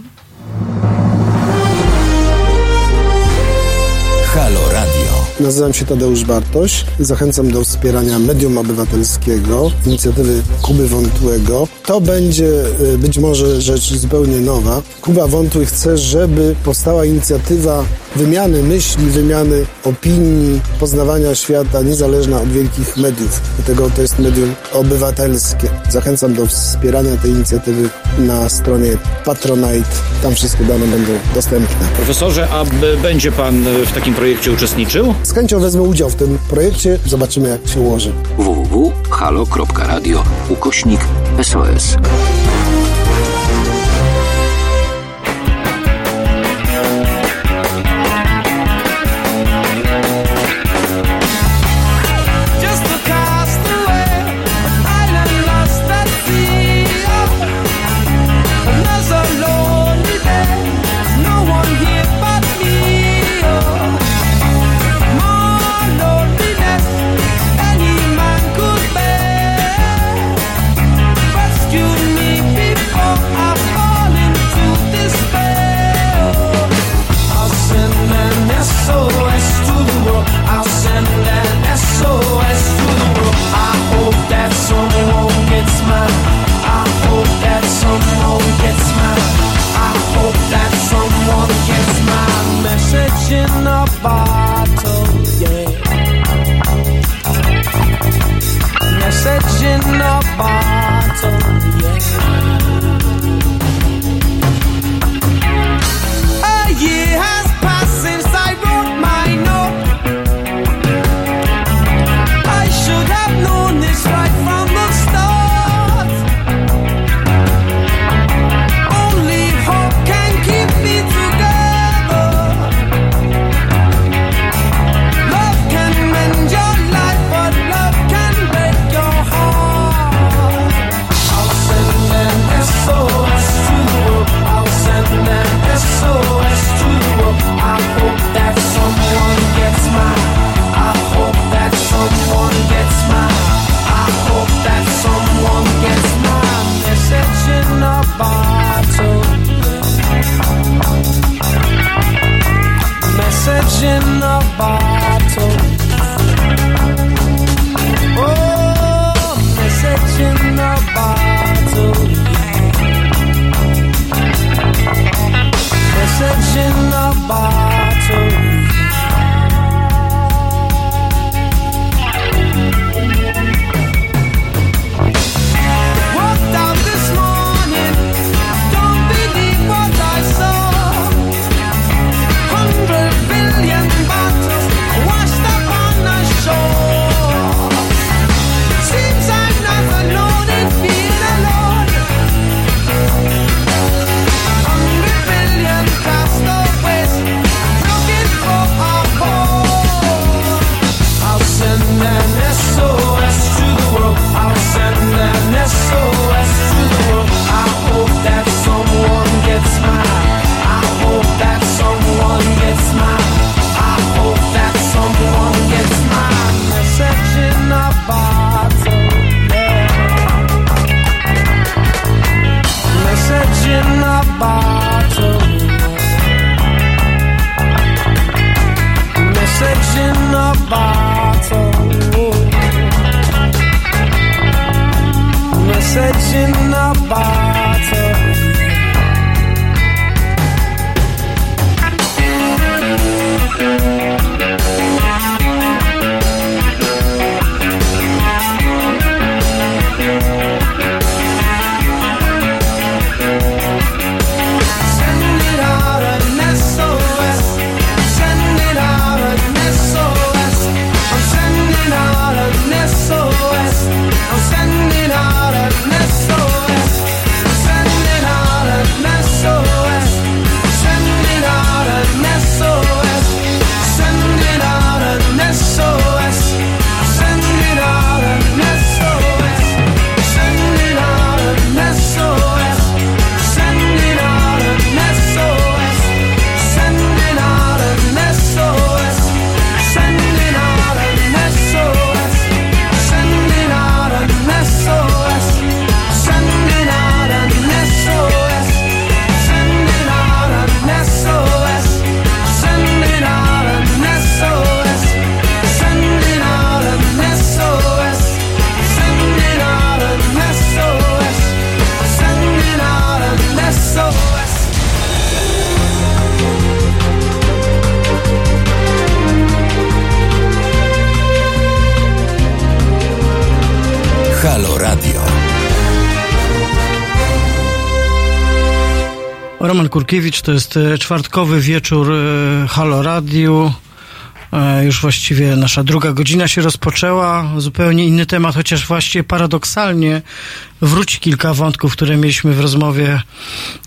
Nazywam się Tadeusz Bartoś. Zachęcam do wspierania medium obywatelskiego, inicjatywy Kuby Wątłego. To będzie y, być może rzecz zupełnie nowa. Kuba Wątły chce, żeby powstała inicjatywa wymiany myśli, wymiany opinii, poznawania świata, niezależna od wielkich mediów. Dlatego to jest medium obywatelskie. Zachęcam do wspierania tej inicjatywy na stronie Patronite. Tam wszystkie dane będą dostępne. Profesorze, a będzie pan e, w takim projekcie uczestniczył? Z chęcią wezmę udział w tym projekcie. Zobaczymy, jak się ułoży. www.halo.radio ukośnik SOS. To jest e, czwartkowy wieczór e, Halo Radio. E, Już właściwie nasza druga godzina się rozpoczęła. Zupełnie inny temat, chociaż właściwie paradoksalnie wróci kilka wątków, które mieliśmy w rozmowie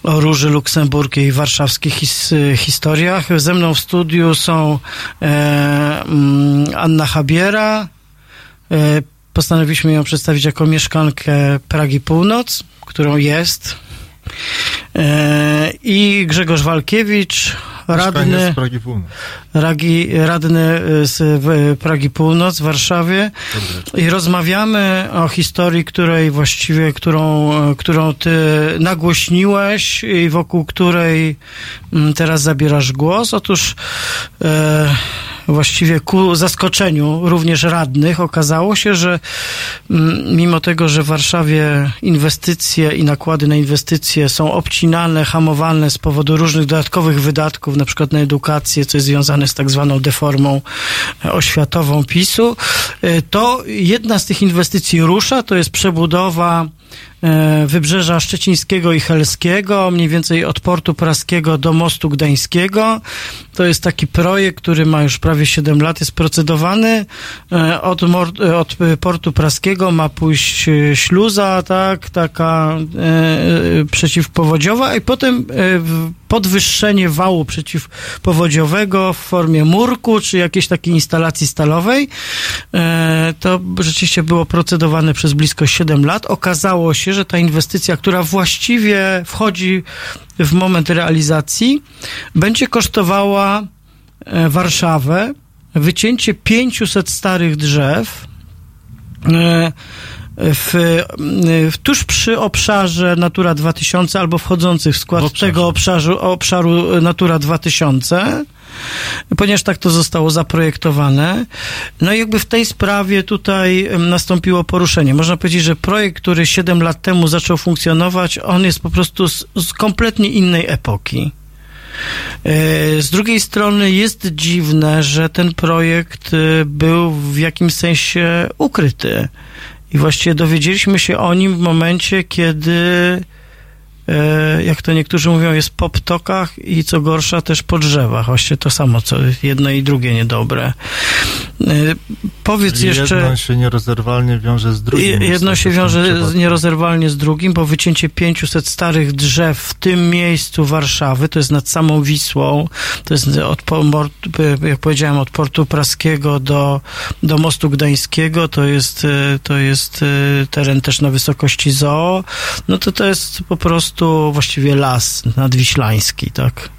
o Róży Luksemburskiej i warszawskich his, historiach. Ze mną w studiu są e, mm, Anna Habiera. E, postanowiliśmy ją przedstawić jako mieszkankę Pragi Północ, którą jest. E, I Grzegorz Walkiewicz, radny, z Pragi Północ. ragi, radny z w- Pragi Północ w Warszawie. I rozmawiamy o historii, której właściwie, którą, e, którą ty nagłośniłeś i wokół której mm, teraz zabierasz głos. Otóż e, właściwie ku zaskoczeniu również radnych okazało się, że mm, mimo tego, że w Warszawie inwestycje i nakłady na inwestycje są obcinane, hamowane z powodu różnych dodatkowych wydatków, na przykład na edukację, co jest związane z tak zwaną deformą e, oświatową PiSu, e, to jedna z tych inwestycji rusza, to jest przebudowa Wybrzeża Szczecińskiego i Helskiego, mniej więcej od portu praskiego do mostu gdańskiego. To jest taki projekt, który ma już prawie 7 lat, jest procedowany. E, Od, e, od e, portu praskiego ma pójść e, śluza, tak, taka e, e, przeciwpowodziowa i potem e, podwyższenie wału przeciwpowodziowego w formie murku, czy jakiejś takiej instalacji stalowej. E, To rzeczywiście było procedowane przez blisko 7 lat. Okazało się, że ta inwestycja, która właściwie wchodzi w moment realizacji, będzie kosztowała e, Warszawę wycięcie 500 starych drzew e, w, w, tuż przy obszarze Natura 2000 albo wchodzących w skład obszarze. tego obszaru, obszaru Natura 2000 ponieważ tak to zostało zaprojektowane. No i jakby w tej sprawie tutaj nastąpiło poruszenie. Można powiedzieć, że projekt, który 7 lat temu zaczął funkcjonować, on jest po prostu z, z kompletnie innej epoki. E, Z drugiej strony jest dziwne, że ten projekt e, był w jakimś sensie ukryty. I właściwie dowiedzieliśmy się o nim w momencie, kiedy, jak to niektórzy mówią, jest po ptokach i co gorsza też po drzewach. Właściwie to samo, co jedno i drugie niedobre. E, Powiedz Czyli jeszcze... Jedno się nierozerwalnie wiąże z drugim. Je- Jedno się w tym wiąże z- nierozerwalnie z drugim, bo wycięcie 500 starych drzew w tym miejscu Warszawy, to jest nad samą Wisłą, to jest od, mor- jak powiedziałem, od portu praskiego do, do mostu gdańskiego, to jest, e, to jest e, teren też na wysokości zoo, no to to jest po prostu właściwie las nadwiślański, tak.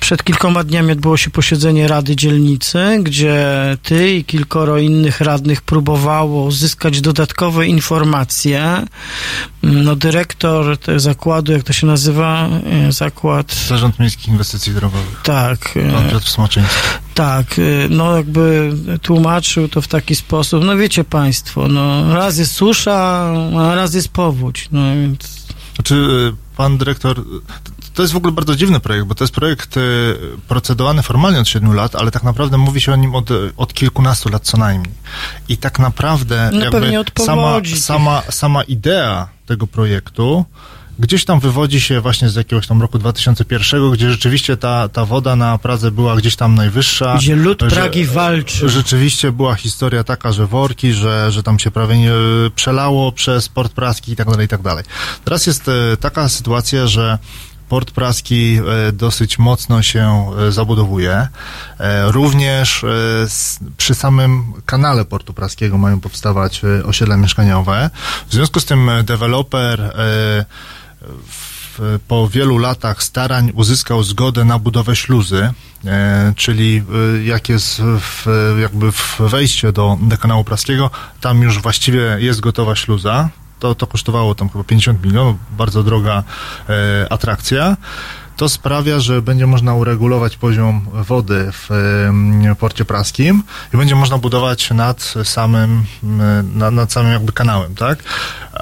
Przed kilkoma dniami odbyło się posiedzenie Rady Dzielnicy, gdzie ty i kilkoro innych radnych próbowało uzyskać dodatkowe informacje. No, dyrektor tego zakładu, jak to się nazywa? E, Zakład. Zarząd Miejskich Inwestycji Drogowych. Tak. e, Pan Piotr Smoczyński. tak, y, no jakby tłumaczył to w taki sposób, no wiecie państwo, no raz jest susza, a raz jest powódź, no więc... Znaczy, pan dyrektor. Y, To jest w ogóle bardzo dziwny projekt, bo to jest projekt y, procedowany formalnie od 7 lat, ale tak naprawdę mówi się o nim od, od kilkunastu lat co najmniej. I tak naprawdę No jakby sama, sama, sama idea tego projektu gdzieś tam wywodzi się właśnie z jakiegoś tam roku 2001, gdzie rzeczywiście ta, ta woda na Pradze była gdzieś tam najwyższa. Gdzie lud że- Pragi walczy. Rzeczywiście była historia taka, że worki, że, że tam się prawie nie przelało przez port praski i tak dalej, i tak dalej. Teraz jest e, taka sytuacja, że Port Praski e, dosyć mocno się e, zabudowuje. E, Również przy samym kanale Portu Praskiego mają powstawać osiedla mieszkaniowe. W związku z tym deweloper po wielu latach starań uzyskał zgodę na budowę śluzy, czyli jak jest w, jakby w wejście do, do kanału praskiego, tam już właściwie jest gotowa śluza. To, to kosztowało tam chyba 50 milionów, bardzo droga e, atrakcja. To sprawia, że będzie można uregulować poziom wody w porcie praskim i będzie można budować nad samym, nad, nad samym jakby kanałem, tak?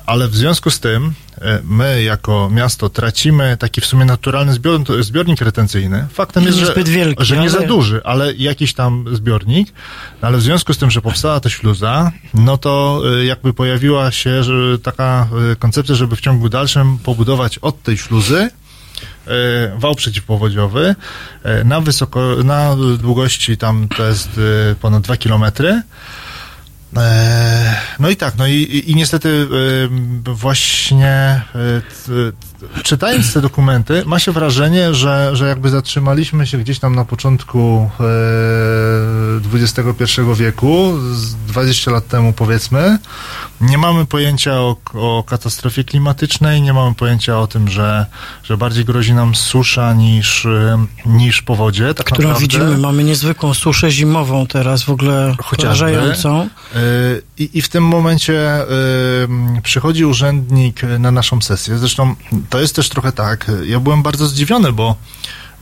Ale w związku z tym e, my jako miasto tracimy taki w sumie naturalny zbior, zbiornik retencyjny. Faktem jest, że, wielki, że nie za ale- duży, ale jakiś tam zbiornik. No ale w związku z tym, że powstała ta śluza, no to y, jakby pojawiła się taka y, koncepcja, żeby w ciągu dalszym pobudować od tej śluzy wał przeciwpowodziowy y, na wysoko, na długości tam to jest y, ponad 2 kilometry. E, No i tak, no i, i, niestety właśnie czytając te dokumenty, ma się wrażenie, że, że jakby zatrzymaliśmy się gdzieś tam na początku e, XXI wieku, z 20 lat temu powiedzmy. Nie mamy pojęcia o, o katastrofie klimatycznej, nie mamy pojęcia o tym, że, że bardziej grozi nam susza niż, y, niż powodzie. Tak Którą naprawdę. widzimy, mamy niezwykłą suszę zimową teraz, w ogóle porażającą. Y, I, I w tym momencie przychodzi urzędnik na naszą sesję. Zresztą to jest też trochę tak. Ja byłem bardzo zdziwiony, bo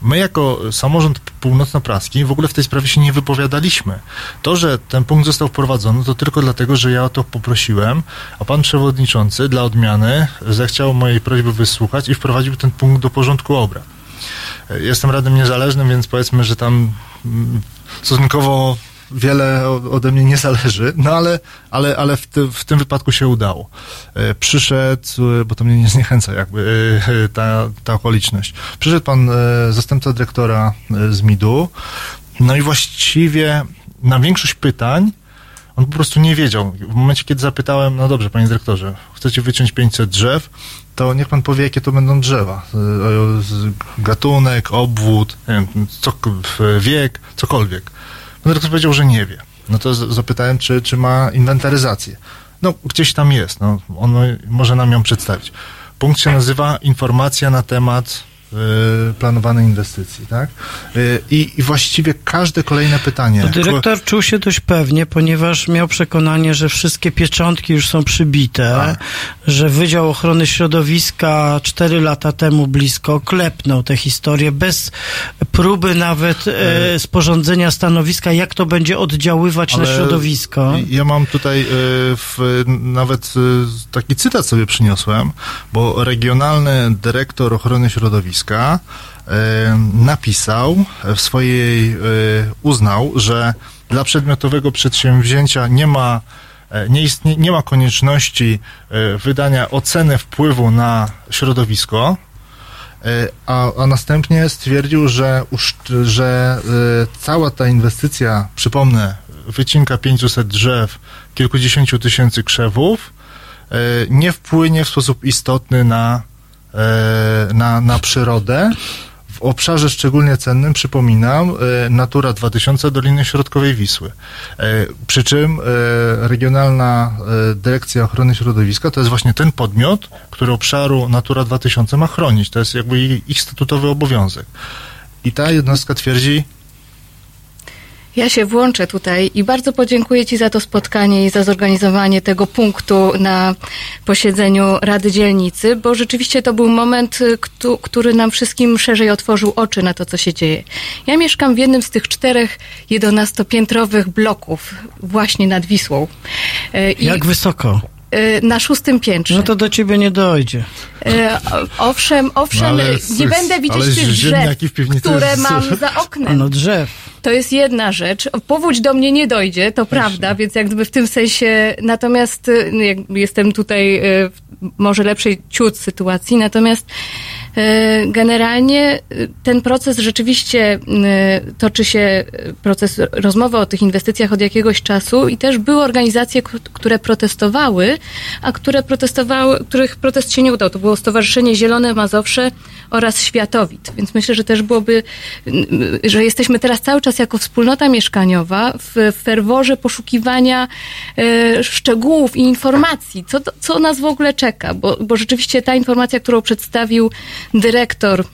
my jako samorząd północnopraski w ogóle w tej sprawie się nie wypowiadaliśmy. To, że ten punkt został wprowadzony, to tylko dlatego, że ja o to poprosiłem, a pan przewodniczący dla odmiany zechciał mojej prośby wysłuchać i wprowadził ten punkt do porządku obrad. Jestem radnym niezależnym, więc powiedzmy, że tam mm, stosunkowo wiele ode mnie nie zależy, no ale, ale, ale w, ty, w tym wypadku się udało. E, Przyszedł, e, bo to mnie nie zniechęca jakby e, ta, ta okoliczność. Przyszedł pan zastępca dyrektora z MIDU, no i właściwie na większość pytań on po prostu nie wiedział. W momencie, kiedy zapytałem, no dobrze, panie dyrektorze, chcecie wyciąć 500 drzew, to niech pan powie, jakie to będą drzewa. Gatunek, obwód, wiem, wiek, cokolwiek. Pan dyrektor powiedział, że nie wie. No to zapytałem, czy, czy ma inwentaryzację. No, gdzieś tam jest, no, on może nam ją przedstawić. Punkt się nazywa Informacja na temat planowanej inwestycji, tak? Y, I, I właściwie każde kolejne pytanie. To dyrektor czuł się dość pewnie, ponieważ miał przekonanie, że wszystkie pieczątki już są przybite, Tak. że Wydział Ochrony Środowiska cztery lata temu blisko klepnął tę historię bez próby nawet e, sporządzenia stanowiska, jak to będzie oddziaływać na Ale środowisko. Ja mam tutaj y, w, nawet y, taki cytat sobie przyniosłem, bo regionalny dyrektor ochrony środowiska y, napisał w swojej, y, uznał, że dla przedmiotowego przedsięwzięcia nie ma e, nie, istnie, nie ma konieczności e, wydania oceny wpływu na środowisko, E, a, a następnie stwierdził, że, że e, cała ta inwestycja, przypomnę, wycinka 500 drzew, kilkudziesięciu tysięcy krzewów, e, nie wpłynie w sposób istotny na, e, na, na przyrodę. W obszarze szczególnie cennym, przypominam, e, Natura 2000 Doliny Środkowej Wisły. E, Przy czym e, Regionalna e, Dyrekcja Ochrony Środowiska to jest właśnie ten podmiot, który obszaru Natura 2000 ma chronić. To jest jakby ich statutowy obowiązek. I ta jednostka twierdzi, Ja się włączę tutaj i bardzo podziękuję Ci za to spotkanie i za zorganizowanie tego punktu na posiedzeniu Rady Dzielnicy, bo rzeczywiście to był moment, y, któ- który nam wszystkim szerzej otworzył oczy na to, co się dzieje. Ja mieszkam w jednym z tych czterech jedenastopiętrowych bloków właśnie nad Wisłą. Y, I Jak wysoko? Y, na szóstym piętrze. No to do ciebie nie dojdzie. E, Owszem, owszem, No ale nie będę widzieć tych drzew, które mam za oknem. No drzew. To jest jedna rzecz. Powódź do mnie nie dojdzie, to prawda, więc jakby w tym sensie, natomiast y, jestem tutaj y, w może lepszej ciut sytuacji, natomiast y, generalnie y, ten proces rzeczywiście y, toczy się, proces rozmowy o tych inwestycjach od jakiegoś czasu i też były organizacje, które protestowały, a które protestowały, których protest się nie udał. To było Stowarzyszenie Zielone Mazowsze oraz Światowit. Więc myślę, że też byłoby, że jesteśmy teraz cały czas jako wspólnota mieszkaniowa w ferworze poszukiwania e, szczegółów i informacji, co, co nas w ogóle czeka, bo, bo rzeczywiście ta informacja, którą przedstawił dyrektor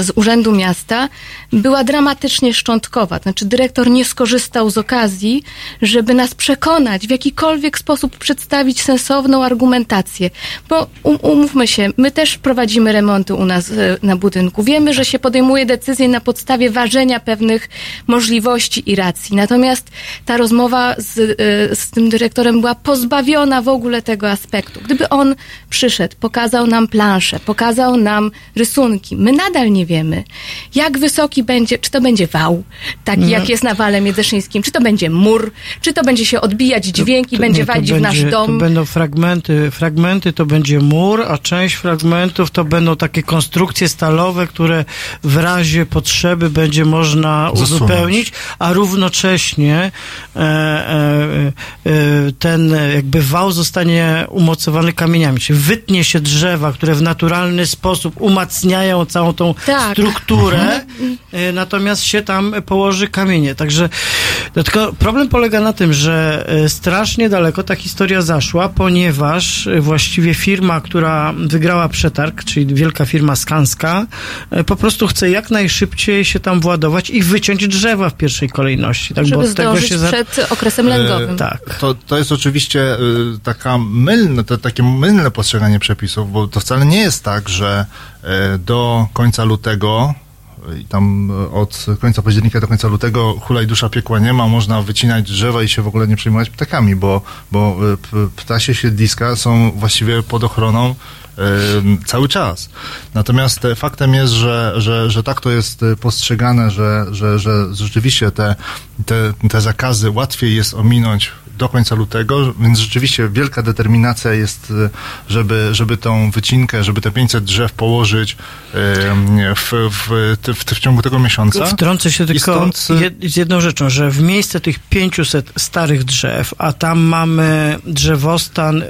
z Urzędu Miasta była dramatycznie szczątkowa. Znaczy dyrektor nie skorzystał z okazji, żeby nas przekonać, w jakikolwiek sposób przedstawić sensowną argumentację. Bo um, umówmy się, my też prowadzimy remonty u nas e, na budynku. Wiemy, że się podejmuje decyzje na podstawie ważenia pewnych możliwości i racji. Natomiast ta rozmowa z, e, z tym dyrektorem była pozbawiona w ogóle tego aspektu. Gdyby on przyszedł, pokazał nam planszę, pokazał nam rysunki, my nadal nie wiemy, jak wysoki będzie, czy to będzie wał, taki No. jak jest na wale miedzeszyńskim, czy to będzie mur, czy to będzie się odbijać dźwięk i To- będzie nie, walić w nasz będzie- dom. To będą fragmenty, fragmenty to będzie mur, a część fragmentów to będą takie konstrukcje stalowe, które w razie potrzeby będzie można Zasunąć. uzupełnić, a równocześnie e, e, e, ten jakby wał zostanie umocowany kamieniami, czyli wytnie się drzewa, które w naturalny sposób umacniają całą tą Tak. strukturę, e, natomiast się tam położy kamienie. Także no tylko problem polega na tym, że e, strasznie daleko ta historia zaszła, ponieważ e, właściwie firma, która wygrała przetarg, czyli wielka firma Skanska, po prostu chce jak najszybciej się tam władować i wyciąć drzewa w pierwszej kolejności. Tak, bo żeby od tego zdążyć się za... przed okresem lęgowym. E, Tak. To, to jest oczywiście y, taka mylne, to, takie mylne postrzeganie przepisów, bo to wcale nie jest tak, że do końca lutego i tam e, od końca października do końca lutego hula i dusza piekła nie ma, można wycinać drzewa i się w ogóle nie przejmować ptakami, bo, bo e, ptasie siedliska są właściwie pod ochroną e, cały czas. Natomiast e, faktem jest, że, że, że tak to jest e, postrzegane, że, że, że rzeczywiście te, te, te zakazy łatwiej jest ominąć do końca lutego, więc rzeczywiście wielka determinacja jest, e, żeby, żeby tą wycinkę, żeby te 500 drzew położyć e, w, w, w, w, ciągu tego miesiąca. Wtrącę się tylko stąd, e, z jedną rzeczą, że w miejsce tych 500 starych drzew, a tam mamy drzewostan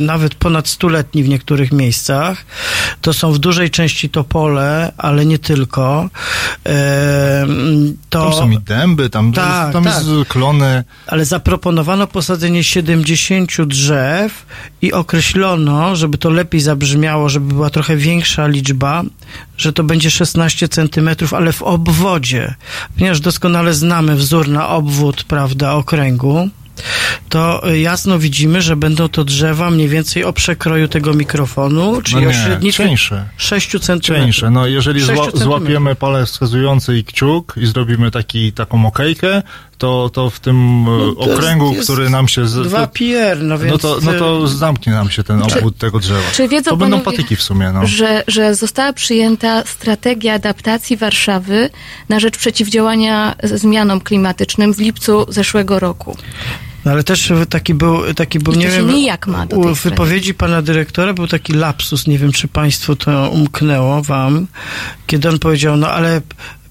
nawet ponad stuletni w niektórych miejscach, to są w dużej części topole, ale nie tylko. To, Tam są i dęby, tam, Tak, tam tak. jest klony. ale zaproponowano posadzenie 70 drzew i określono, żeby to lepiej zabrzmiało, żeby była trochę większa liczba, że to będzie 16 centymetrów, ale w obwodzie. Ponieważ doskonale znamy wzór na obwód, prawda, okręgu, to jasno widzimy, że będą to drzewa mniej więcej o przekroju tego mikrofonu, czyli No o nie, średnicy cieńsze. 6 centymetrów. Cieńsze. No jeżeli zła, złapiemy palec wskazujący i kciuk i zrobimy taki, taką okejkę, to, to w tym No e, to jest- okręgu, jest który nam się... Z, Dwa to, PR, no więc... no, to, no to y, zamknie nam się ten obwód tego drzewa. Czy wiedzą to będą panowie, patyki w sumie, no. że, że została przyjęta strategia adaptacji Warszawy na rzecz przeciwdziałania zmianom klimatycznym w lipcu zeszłego roku. No ale też taki był, taki był I to nie wiem, nijak ma do u wypowiedzi pana dyrektora był taki lapsus, nie wiem czy państwu to umknęło wam, kiedy on powiedział, no ale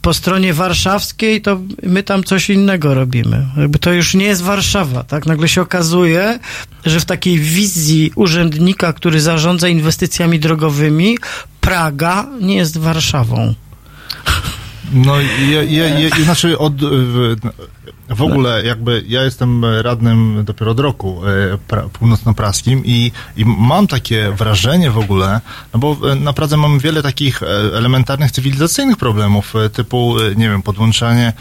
po stronie warszawskiej to my tam coś innego robimy. Jakby to już nie jest Warszawa, tak? Nagle się okazuje, że w takiej wizji urzędnika, który zarządza inwestycjami drogowymi, Praga nie jest Warszawą. No, je, je, je, znaczy od, w, ogóle jakby ja jestem radnym dopiero od roku e, pra, północnopraskim i, i mam takie wrażenie w ogóle, no bo e, na Pradze mamy wiele takich e, elementarnych cywilizacyjnych problemów, typu, nie wiem, podłączanie,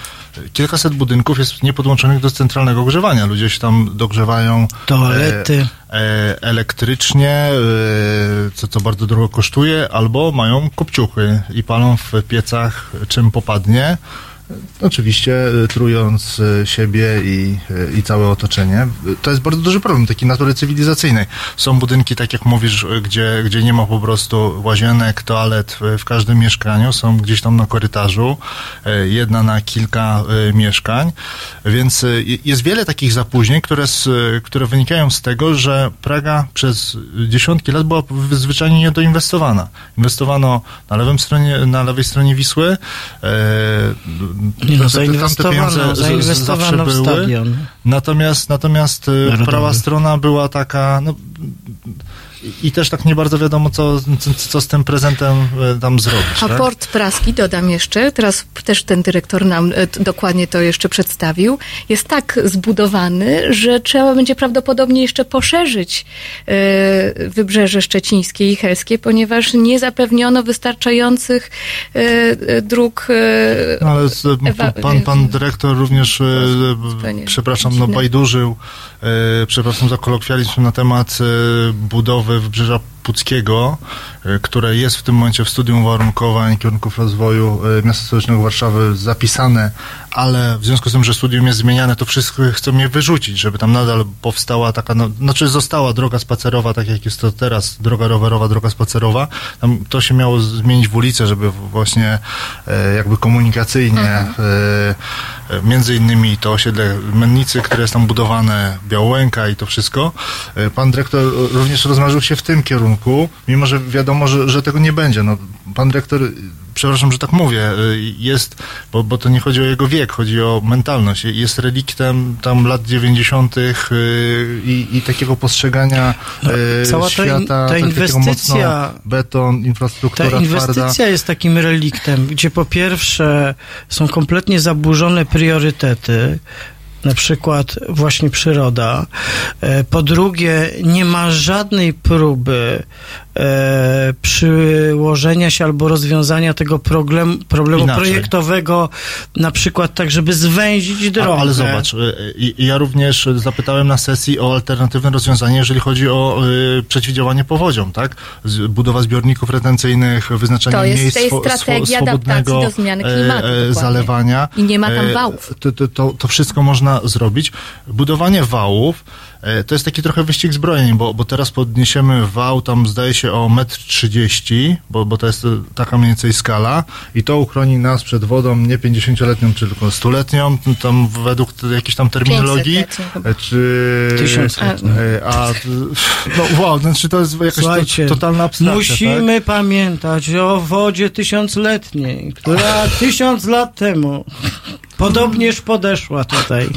kilkaset budynków jest niepodłączonych do centralnego ogrzewania. Ludzie się tam dogrzewają Toalety. e, e, elektrycznie, e, co, co bardzo drogo kosztuje, albo mają kopciuchy i palą w piecach czym popadnie. Oczywiście e, trując e, siebie i, e, i całe otoczenie. To jest bardzo duży problem takiej natury cywilizacyjnej. Są budynki, tak jak mówisz, gdzie, gdzie nie ma po prostu łazienek, toalet w, każdym mieszkaniu, są gdzieś tam na korytarzu, jedna na kilka mieszkań, więc jest wiele takich zapóźnień, które, z, które wynikają z tego, że Praga przez dziesiątki lat była zwyczajnie niedoinwestowana. Inwestowano na, lewym stronie, na lewej stronie Wisły, no, zainwestowano, zainwestowano w zawsze były. stadion. Natomiast, natomiast Narodowy. prawa strona była taka, no, i, też tak nie bardzo wiadomo, co, co, z tym prezentem e, tam zrobić. A tak? port praski, dodam jeszcze, teraz też ten dyrektor nam e, dokładnie to jeszcze przedstawił, jest tak zbudowany, że trzeba będzie prawdopodobnie jeszcze poszerzyć e, wybrzeże szczecińskie i helskie, ponieważ nie zapewniono wystarczających dróg. No, ale pan, pan dyrektor również, przepraszam, no bajdurzył, przepraszam za kolokwializm, na temat e, budowy Wybrzeża Puckiego, e, które jest w tym momencie w studium uwarunkowań kierunków rozwoju e, Miasta Stołecznego Warszawy zapisane, ale w związku z tym, że studium jest zmieniane, to wszystko chcą je wyrzucić, żeby tam nadal powstała taka, no, znaczy została droga spacerowa, tak jak jest to teraz, droga rowerowa, droga spacerowa. Tam to się miało zmienić w ulicę, żeby właśnie e, jakby komunikacyjnie, e, między innymi to osiedle Mennicy, które jest tam budowane, Białęka i to wszystko. E, Pan dyrektor również rozmarzył się w tym kierunku, mimo że wiadomo, że, że tego nie będzie. No, pan dyrektor, przepraszam, że tak mówię, e, jest, bo, bo to nie chodzi o jego wiek, chodzi o mentalność. Jest reliktem tam lat 90. e, i, i takiego postrzegania e, cała ta świata, ta takiego inwestycja- mocno beton, infrastruktura Ta inwestycja twarda. jest takim reliktem, gdzie po pierwsze są kompletnie zaburzone priorytety, na przykład właśnie przyroda. E, Po drugie, nie ma żadnej próby e, przyłożenia się albo rozwiązania tego problem, problemu Inaczej. projektowego, na przykład tak, żeby zwęzić drogę. A, ale zobacz, y, ja również zapytałem na sesji o alternatywne rozwiązanie, jeżeli chodzi o y, przeciwdziałanie powodziom, tak? Z, budowa zbiorników retencyjnych, wyznaczanie To jest- miejsc to jest swo- strategia swo- swobodnego adaptacji do zmiany e, klimatu, e, zalewania. I nie ma tam E, wałów. To, to, to, to wszystko można zrobić. Budowanie wałów e, to jest taki trochę wyścig zbrojeń, bo, bo teraz podniesiemy wał tam zdaje się o 1,30 m, bo, bo to jest e, taka mniej więcej skala i to uchroni nas przed wodą nie 50-letnią, tylko 100-letnią, tam według jakiejś tam terminologii, 500-letnią chyba. e, czy... E, A, no wow, znaczy to jest jakaś Słuchajcie, totalna abstrakcja, musimy tak? pamiętać o wodzie tysiącletniej, która [LAUGHS] tysiąc lat temu podobnież podeszła tutaj.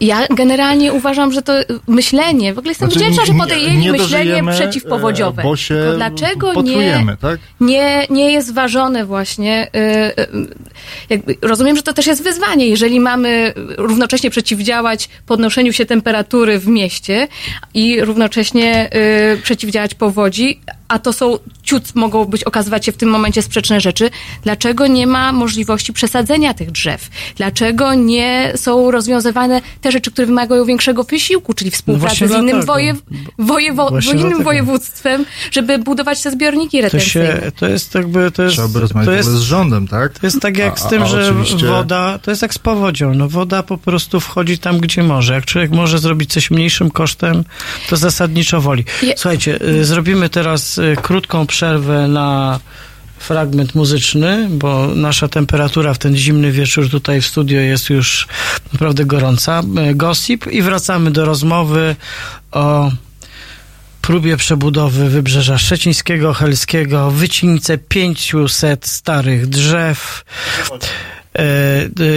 Ja generalnie uważam, że to myślenie, w ogóle jestem Znaczy, wdzięczna, że podjęli nie myślenie przeciwpowodziowe. e, bo się to dlaczego nie, tak? nie, nie jest ważone właśnie, y, y, jakby, rozumiem, że to też jest wyzwanie, jeżeli mamy równocześnie przeciwdziałać podnoszeniu się temperatury w mieście i równocześnie przeciwdziałać powodzi, a to są ciut mogą być okazywać się w tym momencie sprzeczne rzeczy. Dlaczego nie ma możliwości przesadzenia tych drzew? Dlaczego nie są rozwiązywane te rzeczy, które wymagają większego wysiłku, czyli współpracy właśnie z innym, wojew, wojewo, innym województwem, żeby budować te zbiorniki To retencyjne? się, to jest jakby, to jest, Trzeba by rozmawiać to jest, z rządem, tak? to jest tak jak A- z tym, a że oczywiście- woda, to jest jak z powodzią, no woda po prostu wchodzi tam, gdzie może. Jak człowiek może zrobić coś mniejszym kosztem, to zasadniczo woli. Je- Słuchajcie, y, zrobimy teraz y, krótką przerwę na fragment muzyczny, bo nasza temperatura w ten zimny wieczór tutaj w studio jest już naprawdę gorąca. Y, Gossip i wracamy do rozmowy o próbie przebudowy Wybrzeża Szczecińskiego, Helskiego, wycince 500 starych drzew. E,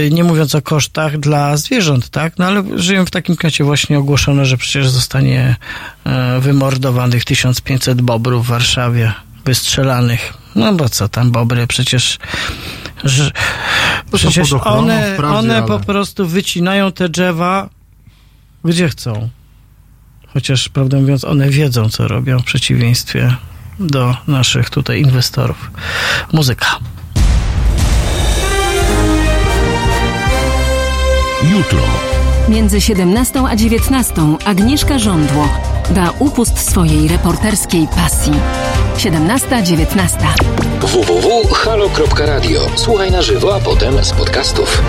e, nie mówiąc o kosztach dla zwierząt, tak? No ale żyją w takim klimacie właśnie ogłoszono, że przecież zostanie e, wymordowanych 1500 bobrów w Warszawie, wystrzelanych. No bo co tam bobry, przecież że, przecież one, wprawdzie, one ale- po prostu wycinają te drzewa gdzie chcą. Chociaż, prawdę mówiąc, one wiedzą, co robią w przeciwieństwie do naszych tutaj inwestorów. Muzyka. Jutro. Między 17 a 19 Agnieszka Żądło da upust swojej reporterskiej pasji. 17-19. www.halo.radio. Słuchaj na żywo, a potem z podcastów.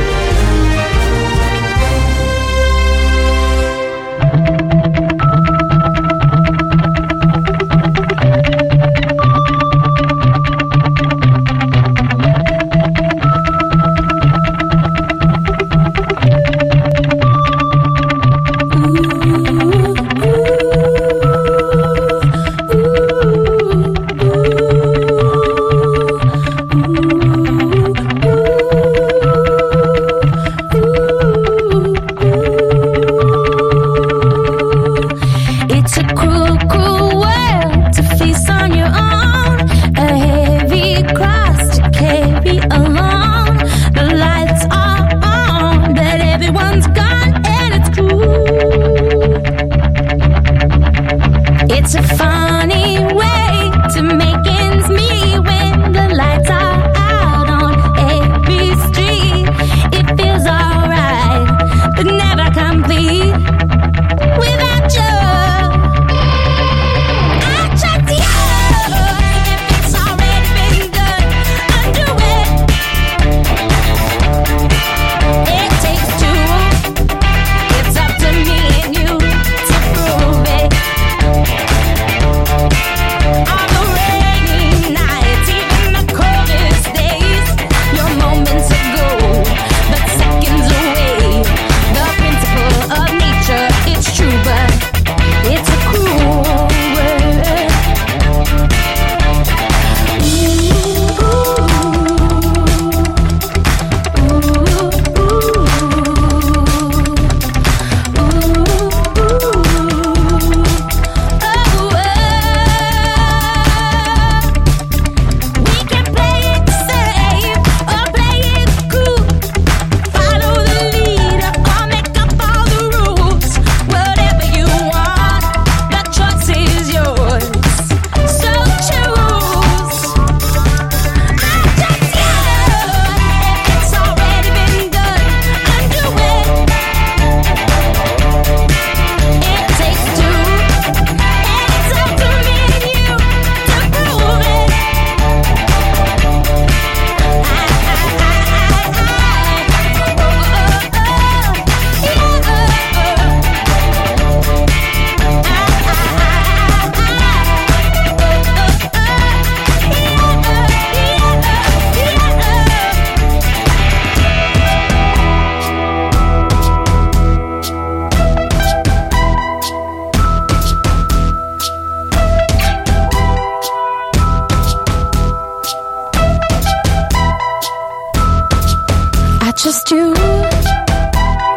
Just you.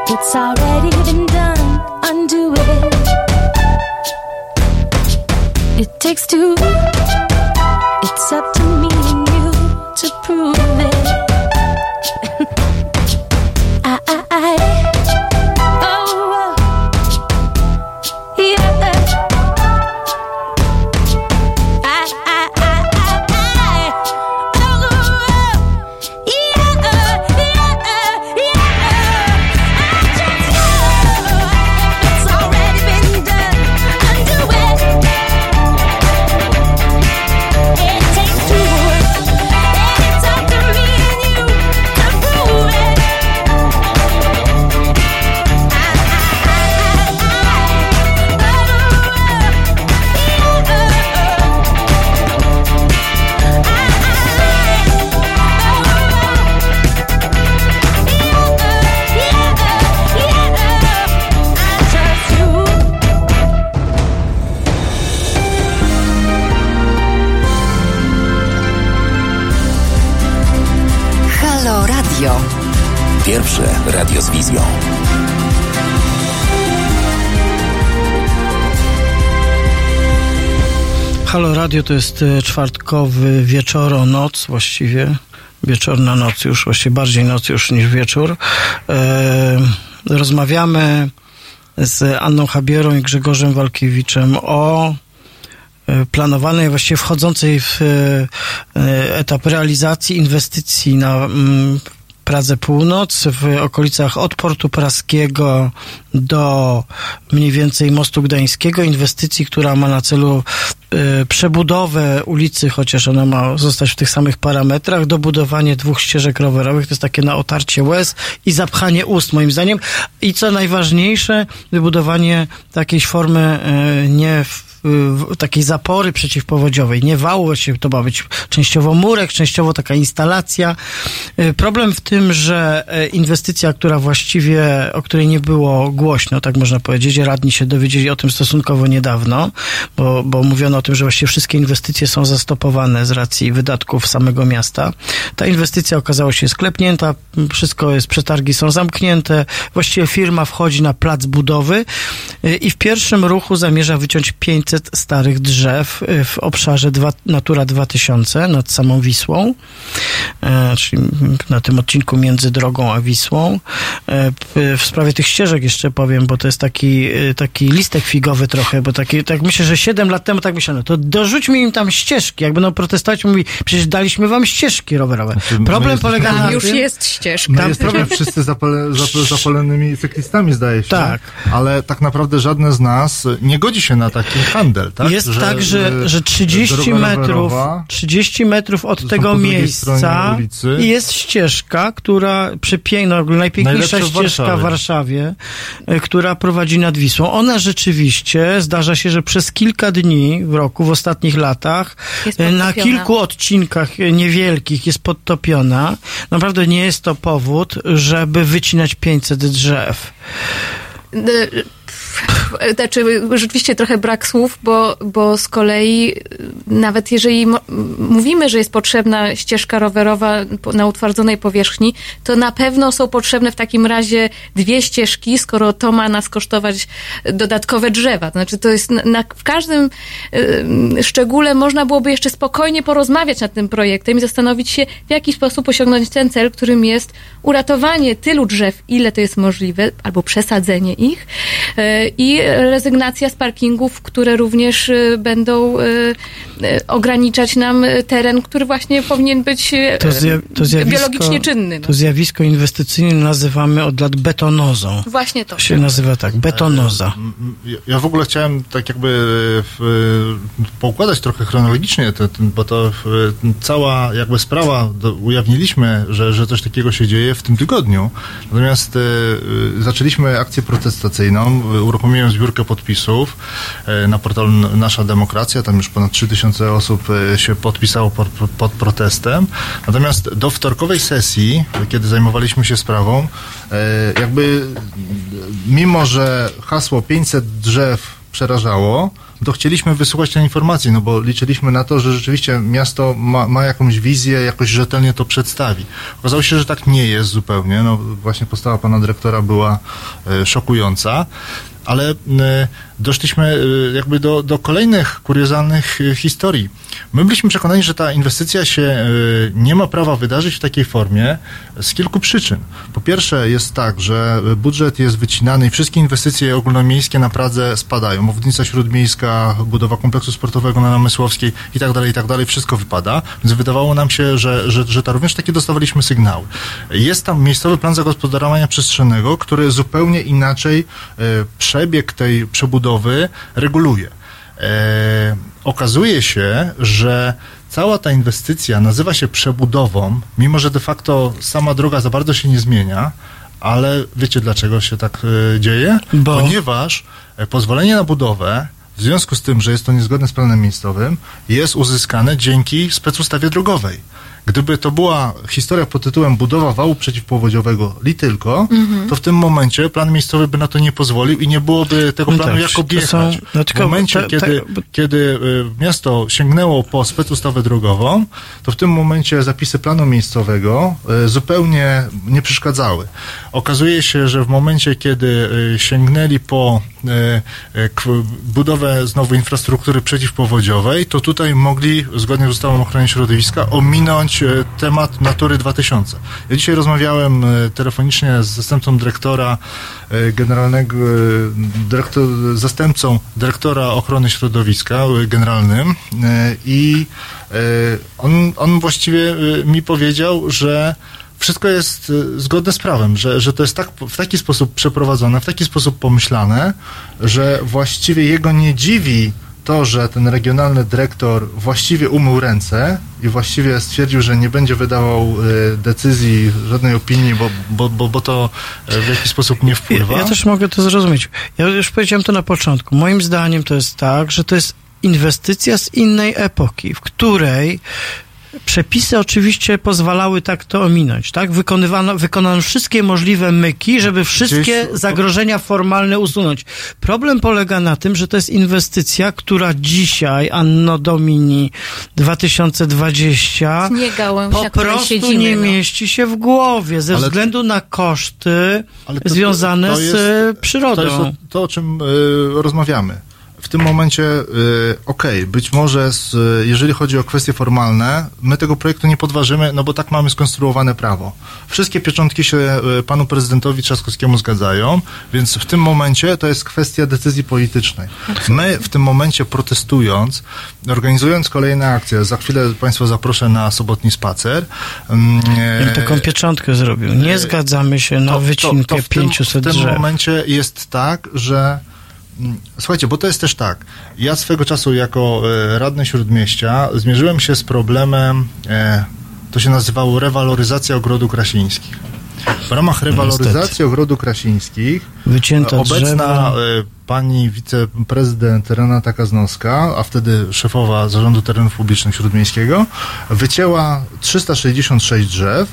It's already been done. Undo it. It takes two. Radio to jest e, czwartkowy wieczoro, noc właściwie. Wieczorna noc już, właściwie bardziej noc już niż wieczór. E, rozmawiamy z Anną Habierą i Grzegorzem Walkiewiczem o e, planowanej, właściwie wchodzącej w etap realizacji inwestycji na mm, Pradze Północ, w okolicach od Portu Praskiego do mniej więcej Mostu Gdańskiego. Inwestycji, która ma na celu przebudowę ulicy, chociaż ona ma zostać w tych samych parametrach, dobudowanie dwóch ścieżek rowerowych, to jest takie na otarcie łez i zapchanie ust, moim zdaniem. I co najważniejsze, wybudowanie takiej formy e, nie w- takiej zapory przeciwpowodziowej, nie wału, właściwie to ma być częściowo murek, częściowo taka instalacja. Y, Problem w tym, że inwestycja, która właściwie, o której nie było głośno, tak można powiedzieć, radni się dowiedzieli o tym stosunkowo niedawno, bo, bo mówiono o tym, że właściwie wszystkie inwestycje są zastopowane z racji wydatków samego miasta. Ta inwestycja okazała się sklepnięta, wszystko jest, przetargi są zamknięte, właściwie firma wchodzi na plac budowy y, i w pierwszym ruchu zamierza wyciąć 500 starych drzew y, w obszarze Natura 2000 nad samą Wisłą, e, czyli na tym odcinku między drogą a Wisłą. W sprawie tych ścieżek jeszcze powiem, bo to jest taki, y, taki listek figowy trochę, bo taki, tak myślę, że 7 lat temu tak myślano, to dorzućmy im tam ścieżki, jak będą protestować, mówi, przecież daliśmy wam ścieżki rowerowe. my Problem polega na Już tym, jest ścieżka. My jesteśmy wszyscy zapale, zap, zapalonymi cyklistami, zdaje się. Tak. Ale tak naprawdę żadne z nas nie godzi się na taki handel, tak? Jest tak, że, że 30 droga metrów, rowerowa 30 metrów od tego miejsca stronie ulicy. i jest ścieżka, która przepiękna, najpiękniejsza Najlepsza w ścieżka w Warszawie. Warszawie, e, która prowadzi nad Wisłą. Ona rzeczywiście, zdarza się, że przez kilka dni w roku, w ostatnich latach, e, na kilku odcinkach e, niewielkich jest podtopiona. Naprawdę nie jest to powód, żeby wycinać 500 drzew. Y, Znaczy, rzeczywiście trochę brak słów, bo, bo z kolei y, nawet jeżeli mówimy, że jest potrzebna ścieżka rowerowa na utwardzonej powierzchni, to na pewno są potrzebne w takim razie dwie ścieżki, skoro to ma nas kosztować dodatkowe drzewa. Znaczy, to jest na, na, w każdym y, szczególe można byłoby jeszcze spokojnie porozmawiać nad tym projektem i zastanowić się, w jaki sposób osiągnąć ten cel, którym jest uratowanie tylu drzew, ile to jest możliwe, albo przesadzenie ich e, i rezygnacja z parkingów, które również e, będą e, e, ograniczać nam e, teren, który właśnie powinien być e, To, zja, to zjawisko, biologicznie czynny. No. To zjawisko inwestycyjne nazywamy od lat betonozą. Właśnie to. To się nazywa tak, betonoza. Ja- Ja w ogóle chciałem tak jakby w, poukładać trochę chronologicznie, bo to w, cała jakby sprawa, do, ujawniliśmy, że, że coś takiego się dzieje w tym tygodniu. Natomiast e, e, zaczęliśmy akcję protestacyjną, uruchomiłem zbiórkę podpisów e, na portalu Nasza Demokracja, tam już ponad 3000 osób e, się podpisało pod, pod protestem. Natomiast do wtorkowej sesji, kiedy zajmowaliśmy się sprawą, e, jakby mimo, że hasło 500 drzew przerażało, to chcieliśmy wysłuchać tej informacji, no bo liczyliśmy na to, że rzeczywiście miasto ma, ma jakąś wizję, jakoś rzetelnie to przedstawi. Okazało się, że tak nie jest zupełnie. No właśnie postawa pana dyrektora była szokująca, ale e, doszliśmy e, jakby do, do kolejnych kuriozalnych e, historii. My byliśmy przekonani, że ta inwestycja się nie ma prawa wydarzyć w takiej formie z kilku przyczyn. Po pierwsze jest tak, że budżet jest wycinany i wszystkie inwestycje ogólnomiejskie na Pradze spadają. Obwodnica śródmiejska, budowa kompleksu sportowego na Namysłowskiej i tak dalej, i tak dalej, wszystko wypada. Więc wydawało nam się, że, że, że to również takie dostawaliśmy sygnały. Jest tam miejscowy plan zagospodarowania przestrzennego, który zupełnie inaczej e, przebieg tej przebudowy reguluje. E, okazuje się, że cała ta inwestycja nazywa się przebudową, mimo że de facto sama droga za bardzo się nie zmienia, ale wiecie dlaczego się tak e, dzieje? Bo? Ponieważ e, pozwolenie na budowę w związku z tym, że jest to niezgodne z planem miejscowym, jest uzyskane dzięki specustawie drogowej. Gdyby to była historia pod tytułem budowa wału przeciwpowodziowego li tylko, Mhm. to w tym momencie plan miejscowy by na to nie pozwolił i nie byłoby tego No planu tak, jak objechać. są- no w tylko momencie, te- te- kiedy, kiedy y, miasto sięgnęło po specustawę drogową, to w tym momencie zapisy planu miejscowego y, zupełnie nie przeszkadzały. Okazuje się, że w momencie, kiedy y, sięgnęli po budowę znowu infrastruktury przeciwpowodziowej, to tutaj mogli, zgodnie z ustawą o ochronie środowiska, ominąć e, temat Natury 2000. Ja dzisiaj rozmawiałem e, telefonicznie z zastępcą dyrektora e, generalnego, dyrektor, zastępcą dyrektora ochrony środowiska generalnym i on, on właściwie mi powiedział, że wszystko jest zgodne z prawem, że, że to jest tak, w taki sposób przeprowadzone, w taki sposób pomyślane, że właściwie jego nie dziwi to, że ten regionalny dyrektor właściwie umył ręce i właściwie stwierdził, że nie będzie wydawał e, decyzji, żadnej opinii, bo, bo, bo, bo to e, w jakiś sposób nie wpływa. Ja, ja też mogę to zrozumieć. Ja już powiedziałem to na początku. Moim zdaniem to jest tak, że to jest inwestycja z innej epoki, w której przepisy oczywiście pozwalały tak to ominąć, tak? Wykonywano, wykonano wszystkie możliwe myki, żeby wszystkie zagrożenia formalne usunąć. Problem polega na tym, że to jest inwestycja, która dzisiaj, anno domini 2020, Nie gałąź, po prostu siedzimy, nie no. mieści się w głowie ze Ale- względu na koszty to- związane to z jest- e, przyrodą. To jest o, to, o czym y, rozmawiamy. W tym momencie, y, okej, być może, z, jeżeli chodzi o kwestie formalne, my tego projektu nie podważymy, no bo tak mamy skonstruowane prawo. Wszystkie pieczątki się y, panu prezydentowi Trzaskowskiemu zgadzają, więc w tym momencie to jest kwestia decyzji politycznej. My w tym momencie protestując, organizując kolejne akcje, za chwilę państwa zaproszę na sobotni spacer. mm, Ja bym taką pieczątkę zrobił. Nie zgadzamy się na wycinkę w tym, 500 w tym drzew. momencie jest tak, że mm, Słuchajcie, bo to jest też tak. Ja swego czasu jako e, radny Śródmieścia zmierzyłem się z problemem, e, to się nazywało rewaloryzacja ogrodu krasińskich. W ramach rewaloryzacji ogrodu krasińskich Wycięte e, obecna drzewa. e, pani wiceprezydent Renata Kaznowska, a wtedy szefowa Zarządu Terenów Publicznych Śródmiejskiego, wycięła 366 drzew,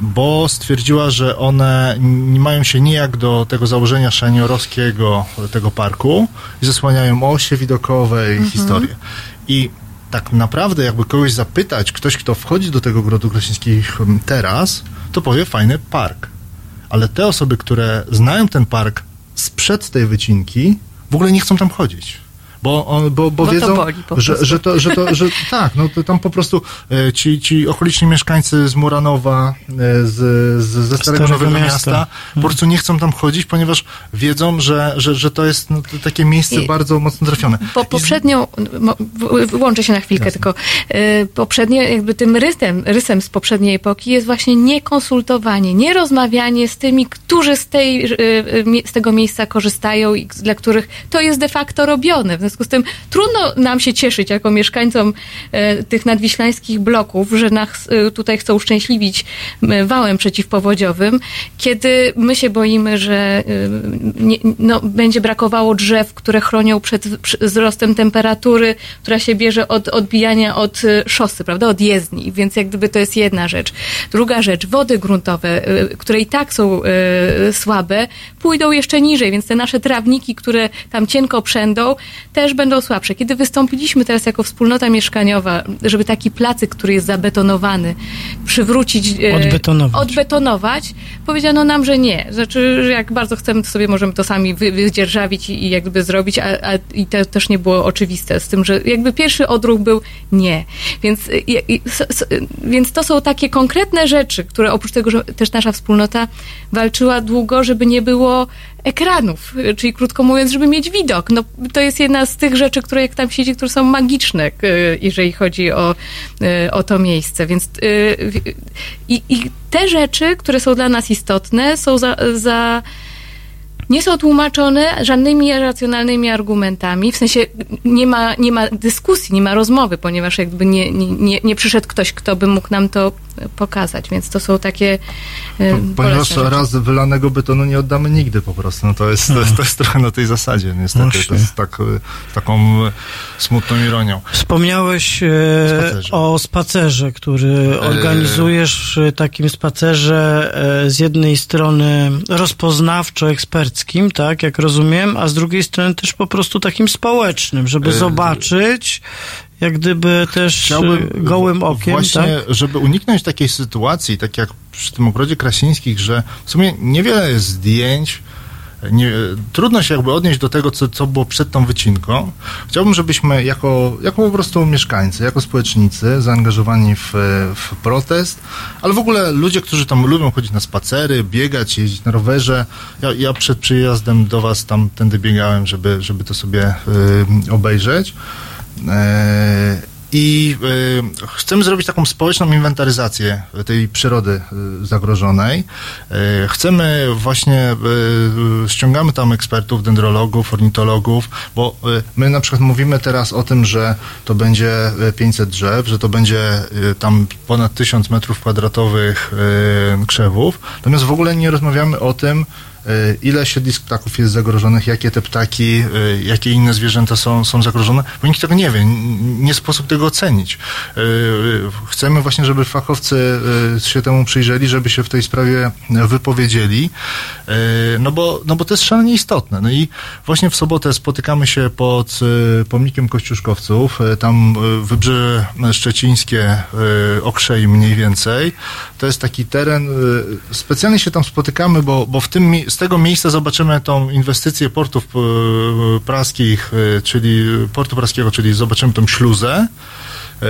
bo stwierdziła, że one nie mają się nijak do tego założenia szaniorowskiego tego parku i zasłaniają osie widokowe i historię. I tak naprawdę, jakby kogoś zapytać, ktoś, kto wchodzi do tego ogrodu krasińskich teraz, to powie fajny park. Ale te osoby, które znają ten park sprzed tej wycinki, w ogóle nie chcą tam chodzić. Bo, on, bo, bo, Bo to wiedzą, boli po że, że, to, że to, że [LAUGHS] tak, no to tam po prostu e, ci, ci okoliczni mieszkańcy z Muranowa, e, z, z, ze Starego Starego Nowego Miasta. Miasta, po prostu nie chcą tam chodzić, ponieważ wiedzą, że, że, że to jest no, to takie miejsce I- bardzo mocno trafione. Po poprzednią, mo- w- wyłączę się na chwilkę, tylko y, poprzednie, jakby tym rysem, rysem z poprzedniej epoki jest właśnie niekonsultowanie, nie rozmawianie z tymi, którzy z, tej, z tego miejsca korzystają i dla których to jest de facto robione. Związku z tym trudno nam się cieszyć jako mieszkańcom e, tych nadwiślańskich bloków, że nas e, tutaj chcą uszczęśliwić wałem przeciwpowodziowym, kiedy my się boimy, że e, nie, no, będzie brakowało drzew, które chronią przed wzrostem temperatury, która się bierze od odbijania od szosy, prawda, od jezdni, więc jak gdyby to jest jedna rzecz. Druga rzecz, wody gruntowe, które i tak są słabe, pójdą jeszcze niżej, więc te nasze trawniki, które tam cienko przędą, też będą słabsze. Kiedy wystąpiliśmy teraz jako wspólnota mieszkaniowa, żeby taki placyk, który jest zabetonowany, przywrócić... e, Odbetonować. Odbetonować, powiedziano nam, że nie. Znaczy, że jak bardzo chcemy, to sobie możemy to sami wy, wydzierżawić i, i jakby zrobić, a, a i to też nie było oczywiste z tym, że jakby pierwszy odruch był nie. Więc, y, i, i, s, s, więc to są takie konkretne rzeczy, które oprócz tego, że też nasza wspólnota walczyła długo, żeby nie było ekranów, czyli krótko mówiąc, żeby mieć widok. No, to jest jedna z tych rzeczy, które jak tam siedzi, które są magiczne, jeżeli chodzi o, y, o to miejsce. Więc w- i, i te rzeczy, które są dla nas istotne, są za, za nie są tłumaczone żadnymi racjonalnymi argumentami, w sensie nie ma, nie ma dyskusji, nie ma rozmowy, ponieważ jakby nie, nie, nie, nie przyszedł ktoś, kto by mógł nam to pokazać, więc to są takie e, Ponieważ raz wylanego betonu nie oddamy nigdy po prostu. No to, jest, to, jest, to jest trochę na tej zasadzie, niestety. To Właśnie. jest tak, e, taką e, smutną ironią. Wspomniałeś e, Spacerze. o spacerze, który organizujesz, e, takim spacerze e, z jednej strony rozpoznawczo-eksperckim, tak, jak rozumiem, a z drugiej strony też po prostu takim społecznym, żeby E, zobaczyć, jak gdyby też Chciałbym e, gołym okiem, właśnie, tak? żeby uniknąć takiej sytuacji, tak jak przy tym ogrodzie Krasińskich, że w sumie niewiele jest zdjęć, nie, trudno się jakby odnieść do tego, co, co było przed tą wycinką. Chciałbym, żebyśmy jako, jako po prostu mieszkańcy, jako społecznicy zaangażowani w, w protest, ale w ogóle ludzie, którzy tam lubią chodzić na spacery, biegać, jeździć na rowerze. Ja, ja przed przyjazdem do was tam tędy biegałem, żeby, żeby to sobie y, obejrzeć. E, I y, chcemy zrobić taką społeczną inwentaryzację tej przyrody y, zagrożonej. Y, chcemy właśnie, ściągamy tam ekspertów, dendrologów, ornitologów, bo my na przykład mówimy teraz o tym, że to będzie y, 500 drzew, że to będzie tam ponad 1000 metrów kwadratowych krzewów, natomiast w ogóle nie rozmawiamy o tym, ile siedlisk ptaków jest zagrożonych, jakie te ptaki, y, jakie inne zwierzęta są, są zagrożone, bo nikt tego nie wie, nie sposób tego ocenić. Y, Chcemy właśnie, żeby fachowcy się temu przyjrzeli, żeby się w tej sprawie wypowiedzieli, no bo, no bo to jest szalenie istotne. No i właśnie w sobotę spotykamy się pod pomnikiem Kościuszkowców, tam Wybrzeże Szczecińskie, Okrzej mniej więcej. To jest taki teren, specjalnie się tam spotykamy, bo, bo w tym, z tego miejsca zobaczymy tą inwestycję portów y, praskich, y, czyli portu praskiego, czyli zobaczymy tą śluzę. Y,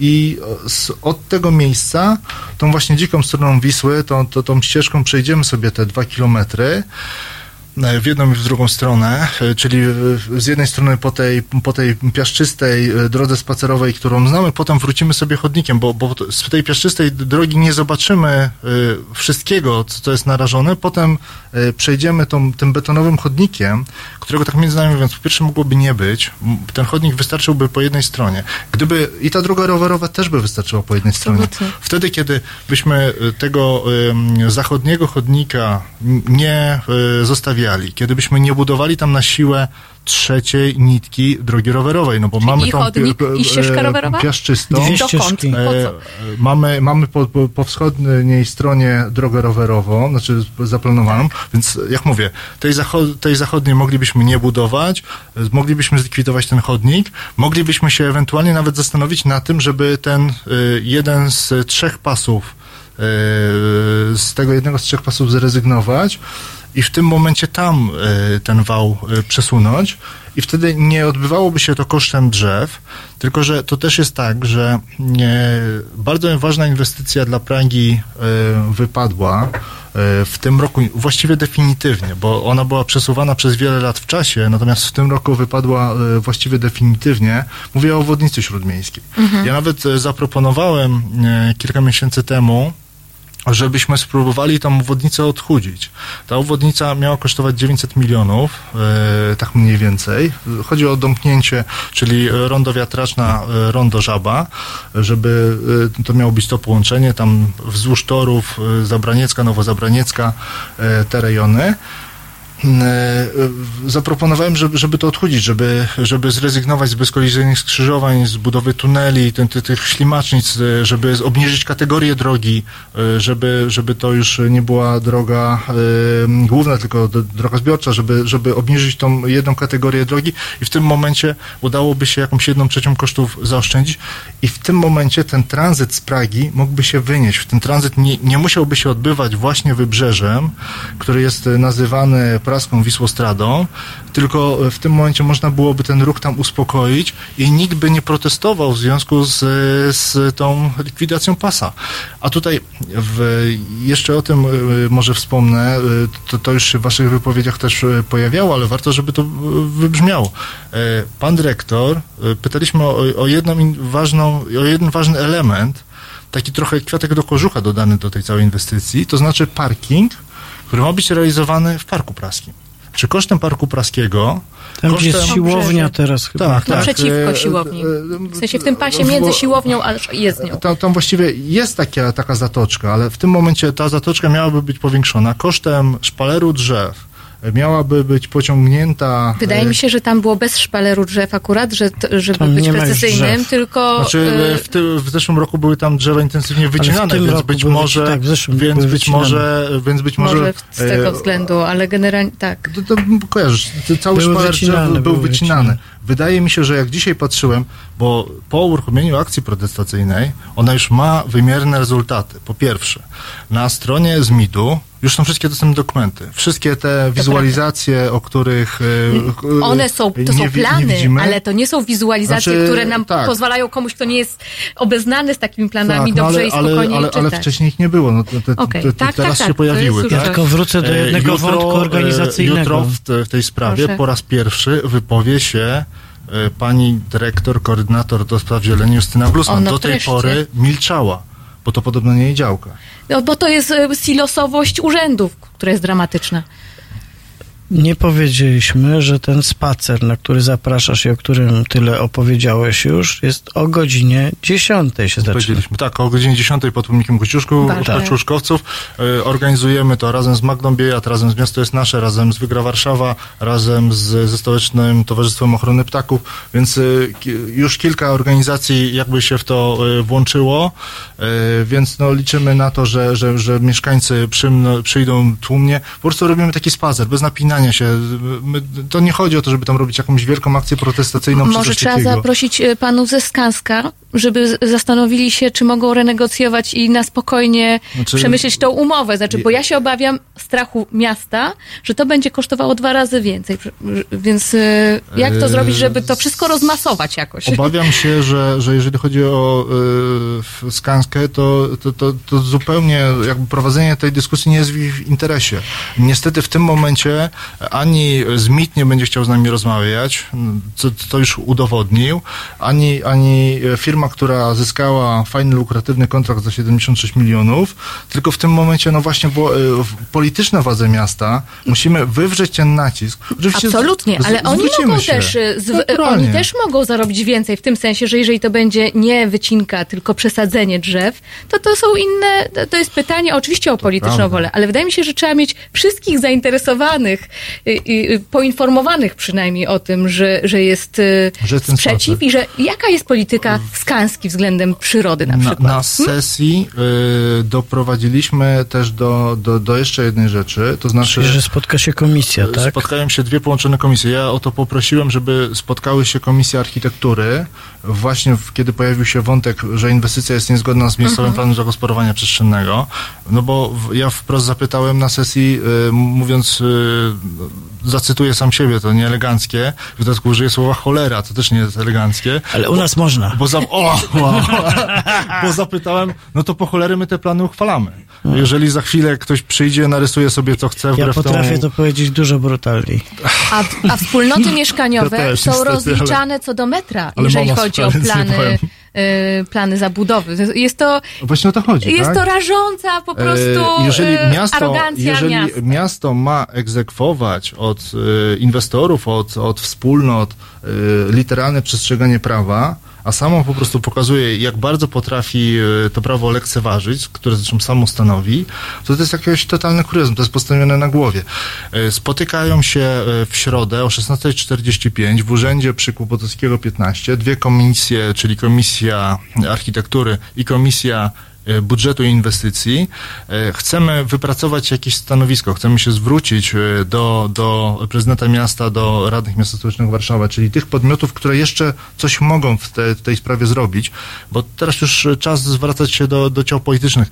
I od tego miejsca, tą właśnie dziką stroną Wisły, tą, tą, tą ścieżką przejdziemy sobie te dwa kilometry e, w jedną i w drugą stronę, e, czyli e, z jednej strony po tej, po tej piaszczystej e, drodze spacerowej, którą znamy, potem wrócimy sobie chodnikiem, bo, bo to- z tej piaszczystej drogi nie zobaczymy e, wszystkiego, co, co jest narażone, potem e, przejdziemy tą, tym betonowym chodnikiem, którego tak między nami mówiąc, po pierwsze mogłoby nie być, ten chodnik wystarczyłby po jednej stronie. Gdyby i ta droga rowerowa też by wystarczyła po jednej stronie. Wtedy, kiedy byśmy tego zachodniego chodnika nie zostawiali, kiedy byśmy nie budowali tam na siłę trzeciej nitki drogi rowerowej, no bo mamy tą chodnik, pi- i e, rowerowa? piaszczystą. Dwie ścieżki. E, mamy mamy po, po, po wschodniej stronie drogę rowerową, znaczy zaplanowaną, więc jak mówię, tej, zacho- tej zachodniej moglibyśmy nie budować, e, moglibyśmy zlikwidować ten chodnik, moglibyśmy się ewentualnie nawet zastanowić na tym, żeby ten e, jeden z trzech pasów z tego jednego z trzech pasów zrezygnować i w tym momencie tam e, ten wał e, przesunąć i wtedy nie odbywałoby się to kosztem drzew, tylko że to też jest tak, że nie, bardzo ważna inwestycja dla Pragi e, wypadła e, w tym roku właściwie definitywnie, bo ona była przesuwana przez wiele lat w czasie, natomiast w tym roku wypadła e, właściwie definitywnie. Mówię o obwodnicy śródmiejskiej. Ja nawet e, zaproponowałem e, kilka miesięcy temu żebyśmy spróbowali tą obwodnicę odchudzić. Ta obwodnica miała kosztować 900 milionów, e, tak mniej więcej. Chodzi o domknięcie, czyli rondo wiatraczna, e, rondo żaba, żeby e, to miało być to połączenie tam wzdłuż torów Zabraniecka, Nowozabraniecka, te rejony. E, zaproponowałem, żeby, żeby to odchudzić, żeby, żeby zrezygnować z bezkolizyjnych skrzyżowań, z budowy tuneli, ten, ty, tych ślimacznic, e, żeby obniżyć kategorię drogi, e, żeby, żeby to już nie była droga główna, tylko droga zbiorcza, żeby, żeby obniżyć tą jedną kategorię drogi i w tym momencie udałoby się jakąś jedną trzecią kosztów zaoszczędzić i w tym momencie ten tranzyt z Pragi mógłby się wynieść. Ten tranzyt nie, nie musiałby się odbywać właśnie wybrzeżem, który jest nazywany praską Wisłostradą, tylko w tym momencie można byłoby ten ruch tam uspokoić i nikt by nie protestował w związku z, z tą likwidacją pasa. A tutaj w, jeszcze o tym e, może wspomnę, e, to, to już się w waszych wypowiedziach też e, pojawiało, ale warto, żeby to e, wybrzmiało. E, Pan dyrektor, e, pytaliśmy o, o jedną ważną, o jeden ważny element, taki trochę kwiatek do kożucha dodany do tej całej inwestycji, to znaczy parking, który ma być realizowany w Parku Praskim. Czy kosztem Parku Praskiego... Tam, gdzie jest kosztem- siłownia teraz chyba. Tak, tak. Naprzeciwko e, siłowni. e, W sensie w tym pasie między siłownią a jezdnią. tam, tam właściwie jest taka, taka zatoczka, ale w tym momencie ta zatoczka miałaby być powiększona kosztem szpaleru drzew. E, Miałaby być pociągnięta. Wydaje e, mi się, że tam było bez szpaleru drzew akurat, że żeby Tam być precyzyjnym, tylko... Znaczy, e, w, ty, w zeszłym roku były tam drzewa intensywnie wycinane, więc być może, tak, w zeszłym więc być wycinane. może, więc być może, może z tego e, względu, ale generalnie tak. to, to kojarzysz, to cały Były szpaler drzew był były wycinany. Wydaje mi się, że jak dzisiaj patrzyłem, bo po uruchomieniu akcji protestacyjnej, ona już ma wymierne rezultaty. Po pierwsze, na stronie ZMIT-u już są wszystkie dostępne dokumenty. Wszystkie te wizualizacje, o których e, e, One są, to nie, są plany, widzimy. ale to nie są wizualizacje, Znaczy, które nam tak. pozwalają komuś, kto nie jest obeznany z takimi planami, no dobrze ale, i spokojnie ale, ale, czytać. ale wcześniej ich nie było. No, te, te, Okej, te, tak, teraz tak, się tak, pojawiły. jest tak? Tylko wrócę do E, jednego jutro, wątku e, organizacyjnego. Jutro w, te, w tej sprawie Proszę. po raz pierwszy wypowie się e, pani dyrektor, koordynator do spraw zieleni Justyna no do tej wreszcie. pory milczała, bo to podobno nie jej działka. No, bo to jest e, silosowość urzędów, która jest dramatyczna. Nie powiedzieliśmy, że ten spacer, na który zapraszasz i o którym tyle opowiedziałeś już, jest o godzinie 10 się zaczyna. Powiedzieliśmy, tak, o godzinie 10 pod pomnikiem Kościuszku. Kościuszkowców. E, organizujemy to razem z Magdą Biejat, razem z Miasto jest Nasze, razem z Wygra Warszawa, razem z, ze Stołecznym Towarzystwem Ochrony Ptaków, więc e, już kilka organizacji jakby się w to e, włączyło, więc no, liczymy na to, że, że, że mieszkańcy przyjdą tłumnie. Po prostu robimy taki spacer, bez napinania się. My, to nie chodzi o to, żeby tam robić jakąś wielką akcję protestacyjną Może trzeba takiego. zaprosić e, panów ze Skanska, żeby zastanowili się, czy mogą renegocjować i na spokojnie Znaczy- przemyśleć tą umowę. Znaczy, bo ja się obawiam strachu miasta, że to będzie kosztowało dwa razy więcej. Więc e, jak to Eee, zrobić, żeby to wszystko rozmasować jakoś? Obawiam się, że, że jeżeli chodzi o y, Skanskę, to, to, to, to zupełnie jakby prowadzenie tej dyskusji nie jest w ich interesie. Niestety w tym momencie ani ZMIT nie będzie chciał z nami rozmawiać, co to już udowodnił, ani, ani firma, która zyskała fajny, lukratywny kontrakt za 76 milionów, tylko w tym momencie, no właśnie, bo y, polityczne władze miasta musimy wywrzeć ten nacisk. Oczywiście Absolutnie, z- ale oni mogą się. też, z, Naturalnie. oni też mogą zarobić więcej w tym sensie, że jeżeli to będzie nie wycinka, tylko przesadzenie drzew, to to są inne, to- to jest pytanie oczywiście o polityczną wolę, ale wydaje mi się, że trzeba mieć wszystkich zainteresowanych, y, y, poinformowanych przynajmniej o tym, że, że jest y, Że sprzeciw i że jaka jest polityka Skanski względem przyrody na Na, przykład. na sesji y, doprowadziliśmy też do, do, do jeszcze jednej rzeczy, to znaczy Czyli, że spotka się komisja, tak? spotkają się dwie połączone komisje. Ja o to poprosiłem, żeby spotkały się komisje architektury, właśnie w, kiedy pojawił się wątek, że inwestycja jest niezgodna z miejscowym Mhm. planem zagospodarowania przestrzennego, no bo w, ja wprost zapytałem na sesji, y, mówiąc, y, zacytuję sam siebie, to nieeleganckie, w dodatku użyję słowa cholera, to też nie jest eleganckie. Ale u nas można. Bo, za, o, wow, [LAUGHS] bo zapytałem, no to po cholery my te plany uchwalamy. Jeżeli za chwilę ktoś przyjdzie, narysuje sobie co chce, Ja wbrew potrafię temu... to powiedzieć dużo brutalniej. A, a wspólnoty [LAUGHS] mieszkaniowe Ja też, są niestety, rozliczane co do metra, Ale jeżeli mama chodzi o plany e, plany zabudowy. Jest to, Właśnie o to chodzi, jest tak? to rażąca po prostu E, jeżeli e, miasto, arogancja jeżeli miasta. miasto ma egzekwować od e, inwestorów, od, od wspólnot e, literalne przestrzeganie prawa, a samo po prostu pokazuje, jak bardzo potrafi e, to prawo lekceważyć, które zresztą samo stanowi, to to jest jakiś totalny kuriozm, to jest postawione na głowie. E, Spotykają się e, w środę o 16.45 w urzędzie przy Kłopotowskiego 15 dwie komisje, czyli Komisja Architektury i Komisja budżetu i inwestycji. E, Chcemy wypracować jakieś stanowisko, chcemy się zwrócić e, do, do prezydenta miasta, do radnych miasta stołecznego Warszawa, czyli tych podmiotów, które jeszcze coś mogą w, te, w tej sprawie zrobić, bo teraz już czas zwracać się do, do ciał politycznych.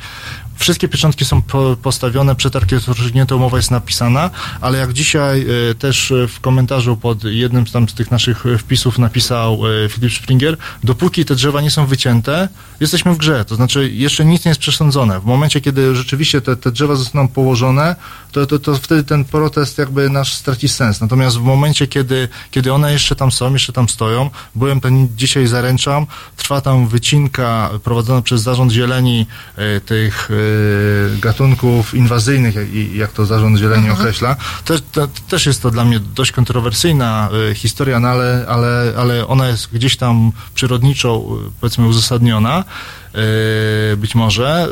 Wszystkie pieczątki są po, postawione, przetarg jest umowa jest napisana, ale jak dzisiaj e, też e, w komentarzu pod jednym z, tam z tych naszych e, wpisów napisał e, Filip Springer, dopóki te drzewa nie są wycięte, jesteśmy w grze. To znaczy jeszcze nic nie jest przesądzone. W momencie, kiedy rzeczywiście te, te drzewa zostaną położone, to, to, to wtedy ten protest jakby nasz straci sens. Natomiast w momencie, kiedy, kiedy one jeszcze tam są, jeszcze tam stoją, byłem ten dzisiaj zaręczam, trwa tam wycinka prowadzona przez Zarząd Zieleni e, tych e, gatunków inwazyjnych, jak, to Zarząd Zieleni określa. Też, też jest to dla mnie dość kontrowersyjna e, historia, no ale, ale, ale ona jest gdzieś tam przyrodniczo, e, powiedzmy, uzasadniona. Być może.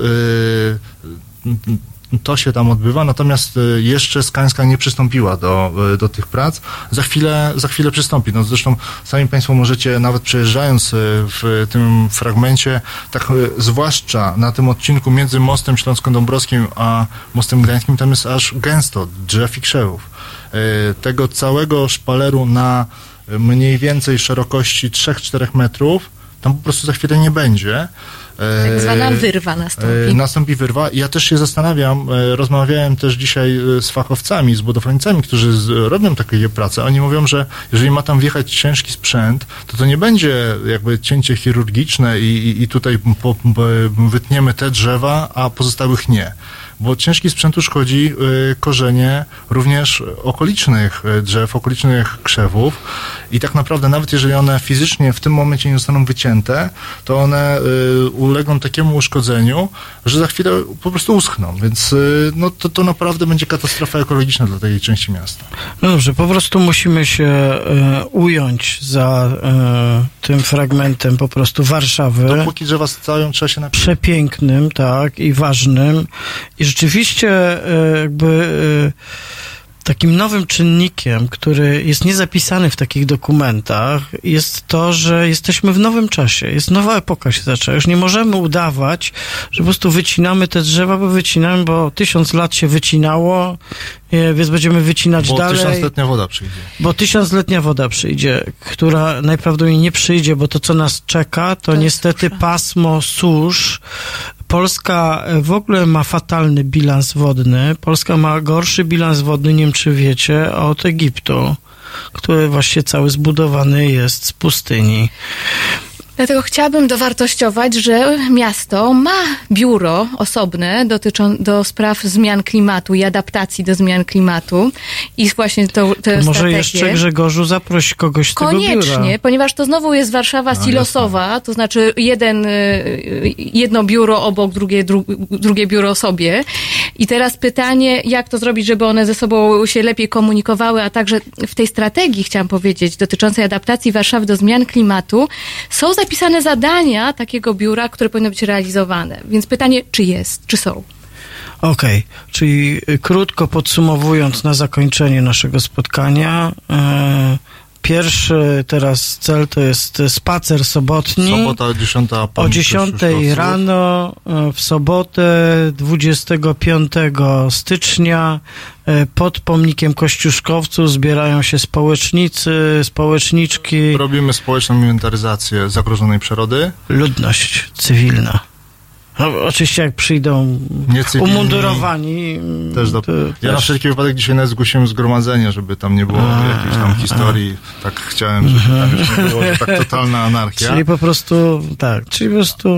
E, to się tam odbywa, natomiast y, jeszcze Skańska nie przystąpiła do, y, do tych prac. Za chwilę, za chwilę przystąpi. No zresztą sami Państwo możecie, nawet przejeżdżając y, w tym fragmencie, tak zwłaszcza na tym odcinku między mostem Śląsko-Dąbrowskim a mostem Gdańskim, tam jest aż gęsto drzew i krzewów. Tego całego szpaleru na mniej więcej szerokości 3-4 metrów, tam po prostu za chwilę nie będzie. Tak zwana E, wyrwa nastąpi. E, Nastąpi wyrwa. Ja też się zastanawiam, e, rozmawiałem też dzisiaj e, z fachowcami, z budowlańcami, którzy robią takie prace. Oni mówią, że jeżeli ma tam wjechać ciężki sprzęt, to to nie będzie jakby cięcie chirurgiczne i, i, i tutaj po, po, wytniemy te drzewa, a pozostałych nie. Bo ciężki sprzęt uszkodzi e, korzenie również okolicznych e, drzew, okolicznych krzewów i tak naprawdę nawet jeżeli one fizycznie w tym momencie nie zostaną wycięte, to one y, ulegną takiemu uszkodzeniu, że za chwilę po prostu uschną, więc y, no, to, to naprawdę będzie katastrofa ekologiczna dla tej części miasta. No dobrze, po prostu musimy się e, ująć za e, tym fragmentem po prostu Warszawy. Dopóki drzewa stoją, trzeba się napisać. Przepięknym, tak, i ważnym. I rzeczywiście e, jakby e, takim nowym czynnikiem, który jest niezapisany w takich dokumentach, jest to, że jesteśmy w nowym czasie. Jest nowa epoka się zaczęła. Już nie możemy udawać, że po prostu wycinamy te drzewa, bo wycinamy, bo tysiąc lat się wycinało, e, więc będziemy wycinać Bo dalej. tysiącletnia woda przyjdzie. Bo tysiącletnia woda przyjdzie, która najprawdopodobniej nie przyjdzie, bo to, co nas czeka, to, niestety pasmo susz. Polska e, w ogóle ma fatalny bilans wodny. Polska ma gorszy bilans wodny, nie wiem czy wiecie, od Egiptu, który właśnie cały zbudowany jest z pustyni. Dlatego chciałabym dowartościować, że miasto ma biuro osobne dotyczą, do spraw zmian klimatu i adaptacji do zmian klimatu i właśnie to, to Może strategię. jeszcze Grzegorzu zaproś kogoś z tego Koniecznie, biura. ponieważ to znowu jest Warszawa No, silosowa, to znaczy jeden, y, jedno biuro obok, drugie, dru, drugie biuro sobie. I teraz pytanie, jak to zrobić, żeby one ze sobą się lepiej komunikowały, a także w tej strategii, chciałam powiedzieć, dotyczącej adaptacji Warszawy do zmian klimatu, są zapisane zadania takiego biura, które powinny być realizowane. Więc pytanie, czy jest, czy są? Okej, czyli y, krótko podsumowując na zakończenie naszego spotkania, e, pierwszy teraz cel to jest spacer sobotni. Sobota 10. O 10 rano e, w sobotę 25 stycznia e, pod pomnikiem Kościuszkowców zbierają się społecznicy, społeczniczki, Robimy społeczną inwentaryzację zagrożonej przyrody. ludność cywilna. No, oczywiście jak przyjdą Niecywilni. umundurowani. Też do... to Ja na też- wszelki wypadek dzisiaj nawet zgłosiłem zgromadzenie, żeby tam nie było jakiejś tam historii. Tak chciałem, żeby tam już nie było, że tak [LAUGHS] totalna anarchia. Czyli po prostu, tak, czyli po prostu,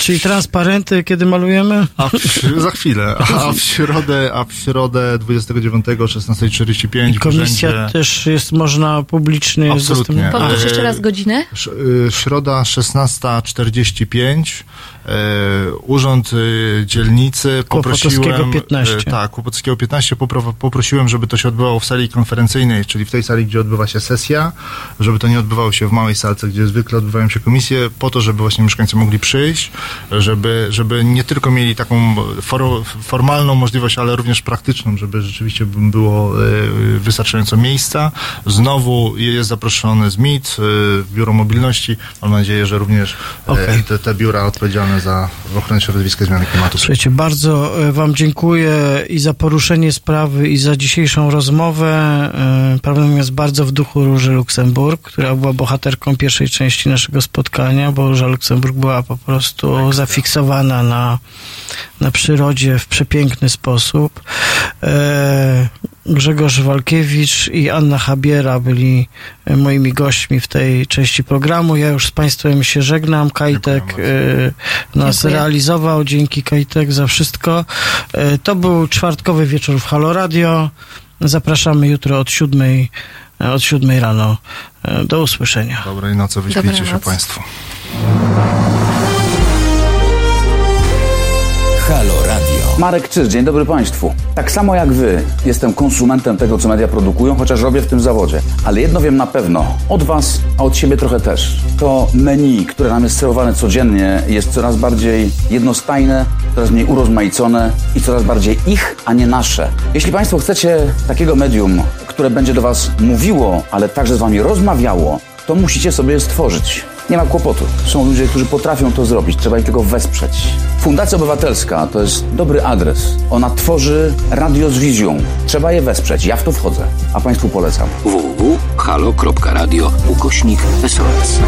czyli transparenty, kiedy malujemy? A w, [LAUGHS] za chwilę. [LAUGHS] A w środę, a w środę 29 16.45 w Komisja urzędzie- też jest, można publicznie Absolutnie. Powtórz jeszcze raz godzinę. Sz- y, Środa 16.45. e, Urząd y, Dzielnicy poprosiłem. 15. e, Tak, Kłopotowskiego 15 popro- poprosiłem, żeby to się odbywało w sali konferencyjnej, czyli w tej sali, gdzie odbywa się sesja, żeby to nie odbywało się w małej salce, gdzie zwykle odbywają się komisje, po to, żeby właśnie mieszkańcy mogli przyjść, żeby, żeby nie tylko mieli taką for, formalną możliwość, ale również praktyczną, żeby rzeczywiście było e, wystarczająco miejsca. Znowu jest zaproszony ZMIT, e, Biuro Mobilności. Mam nadzieję, że również e, Okej. te, te biura odpowiedzialne za ochronę środowiska i zmiany klimatu. Słuchajcie, bardzo e, Wam dziękuję i za poruszenie sprawy, i za dzisiejszą rozmowę. E, Prawdą jest bardzo w duchu Róży Luksemburg, która była bohaterką pierwszej części naszego spotkania, bo Róża Luksemburg była po prostu zafiksowana na, na przyrodzie w przepiękny sposób. E, Grzegorz Walkiewicz i Anna Habiera byli moimi gośćmi w tej części programu. Ja już z Państwem się żegnam. Kajtek e, nas Dziękuję. realizował. Dzięki Kajtek za wszystko. E, To był czwartkowy wieczór w Halo Radio. Zapraszamy jutro od siódmej, e, od siódmej rano. E, Do usłyszenia. Dobrej nocy, wyśpijcie się. Państwo. Halo Radio. Marek Czyż, dzień dobry Państwu. Tak samo jak Wy, jestem konsumentem tego, co media produkują, chociaż robię w tym zawodzie. Ale jedno wiem na pewno, od Was, a od siebie trochę też. To menu, które nam jest serwowane codziennie, jest coraz bardziej jednostajne, coraz mniej urozmaicone i coraz bardziej ich, a nie nasze. Jeśli Państwo chcecie takiego medium, które będzie do Was mówiło, ale także z Wami rozmawiało, to musicie sobie stworzyć. Nie ma kłopotu. Są ludzie, którzy potrafią to zrobić, trzeba ich tylko wesprzeć. Fundacja Obywatelska to jest dobry adres. Ona tworzy radio z wizją. Trzeba je wesprzeć. Ja w to wchodzę, a Państwu polecam. www.halo.radio ukośnik SOS.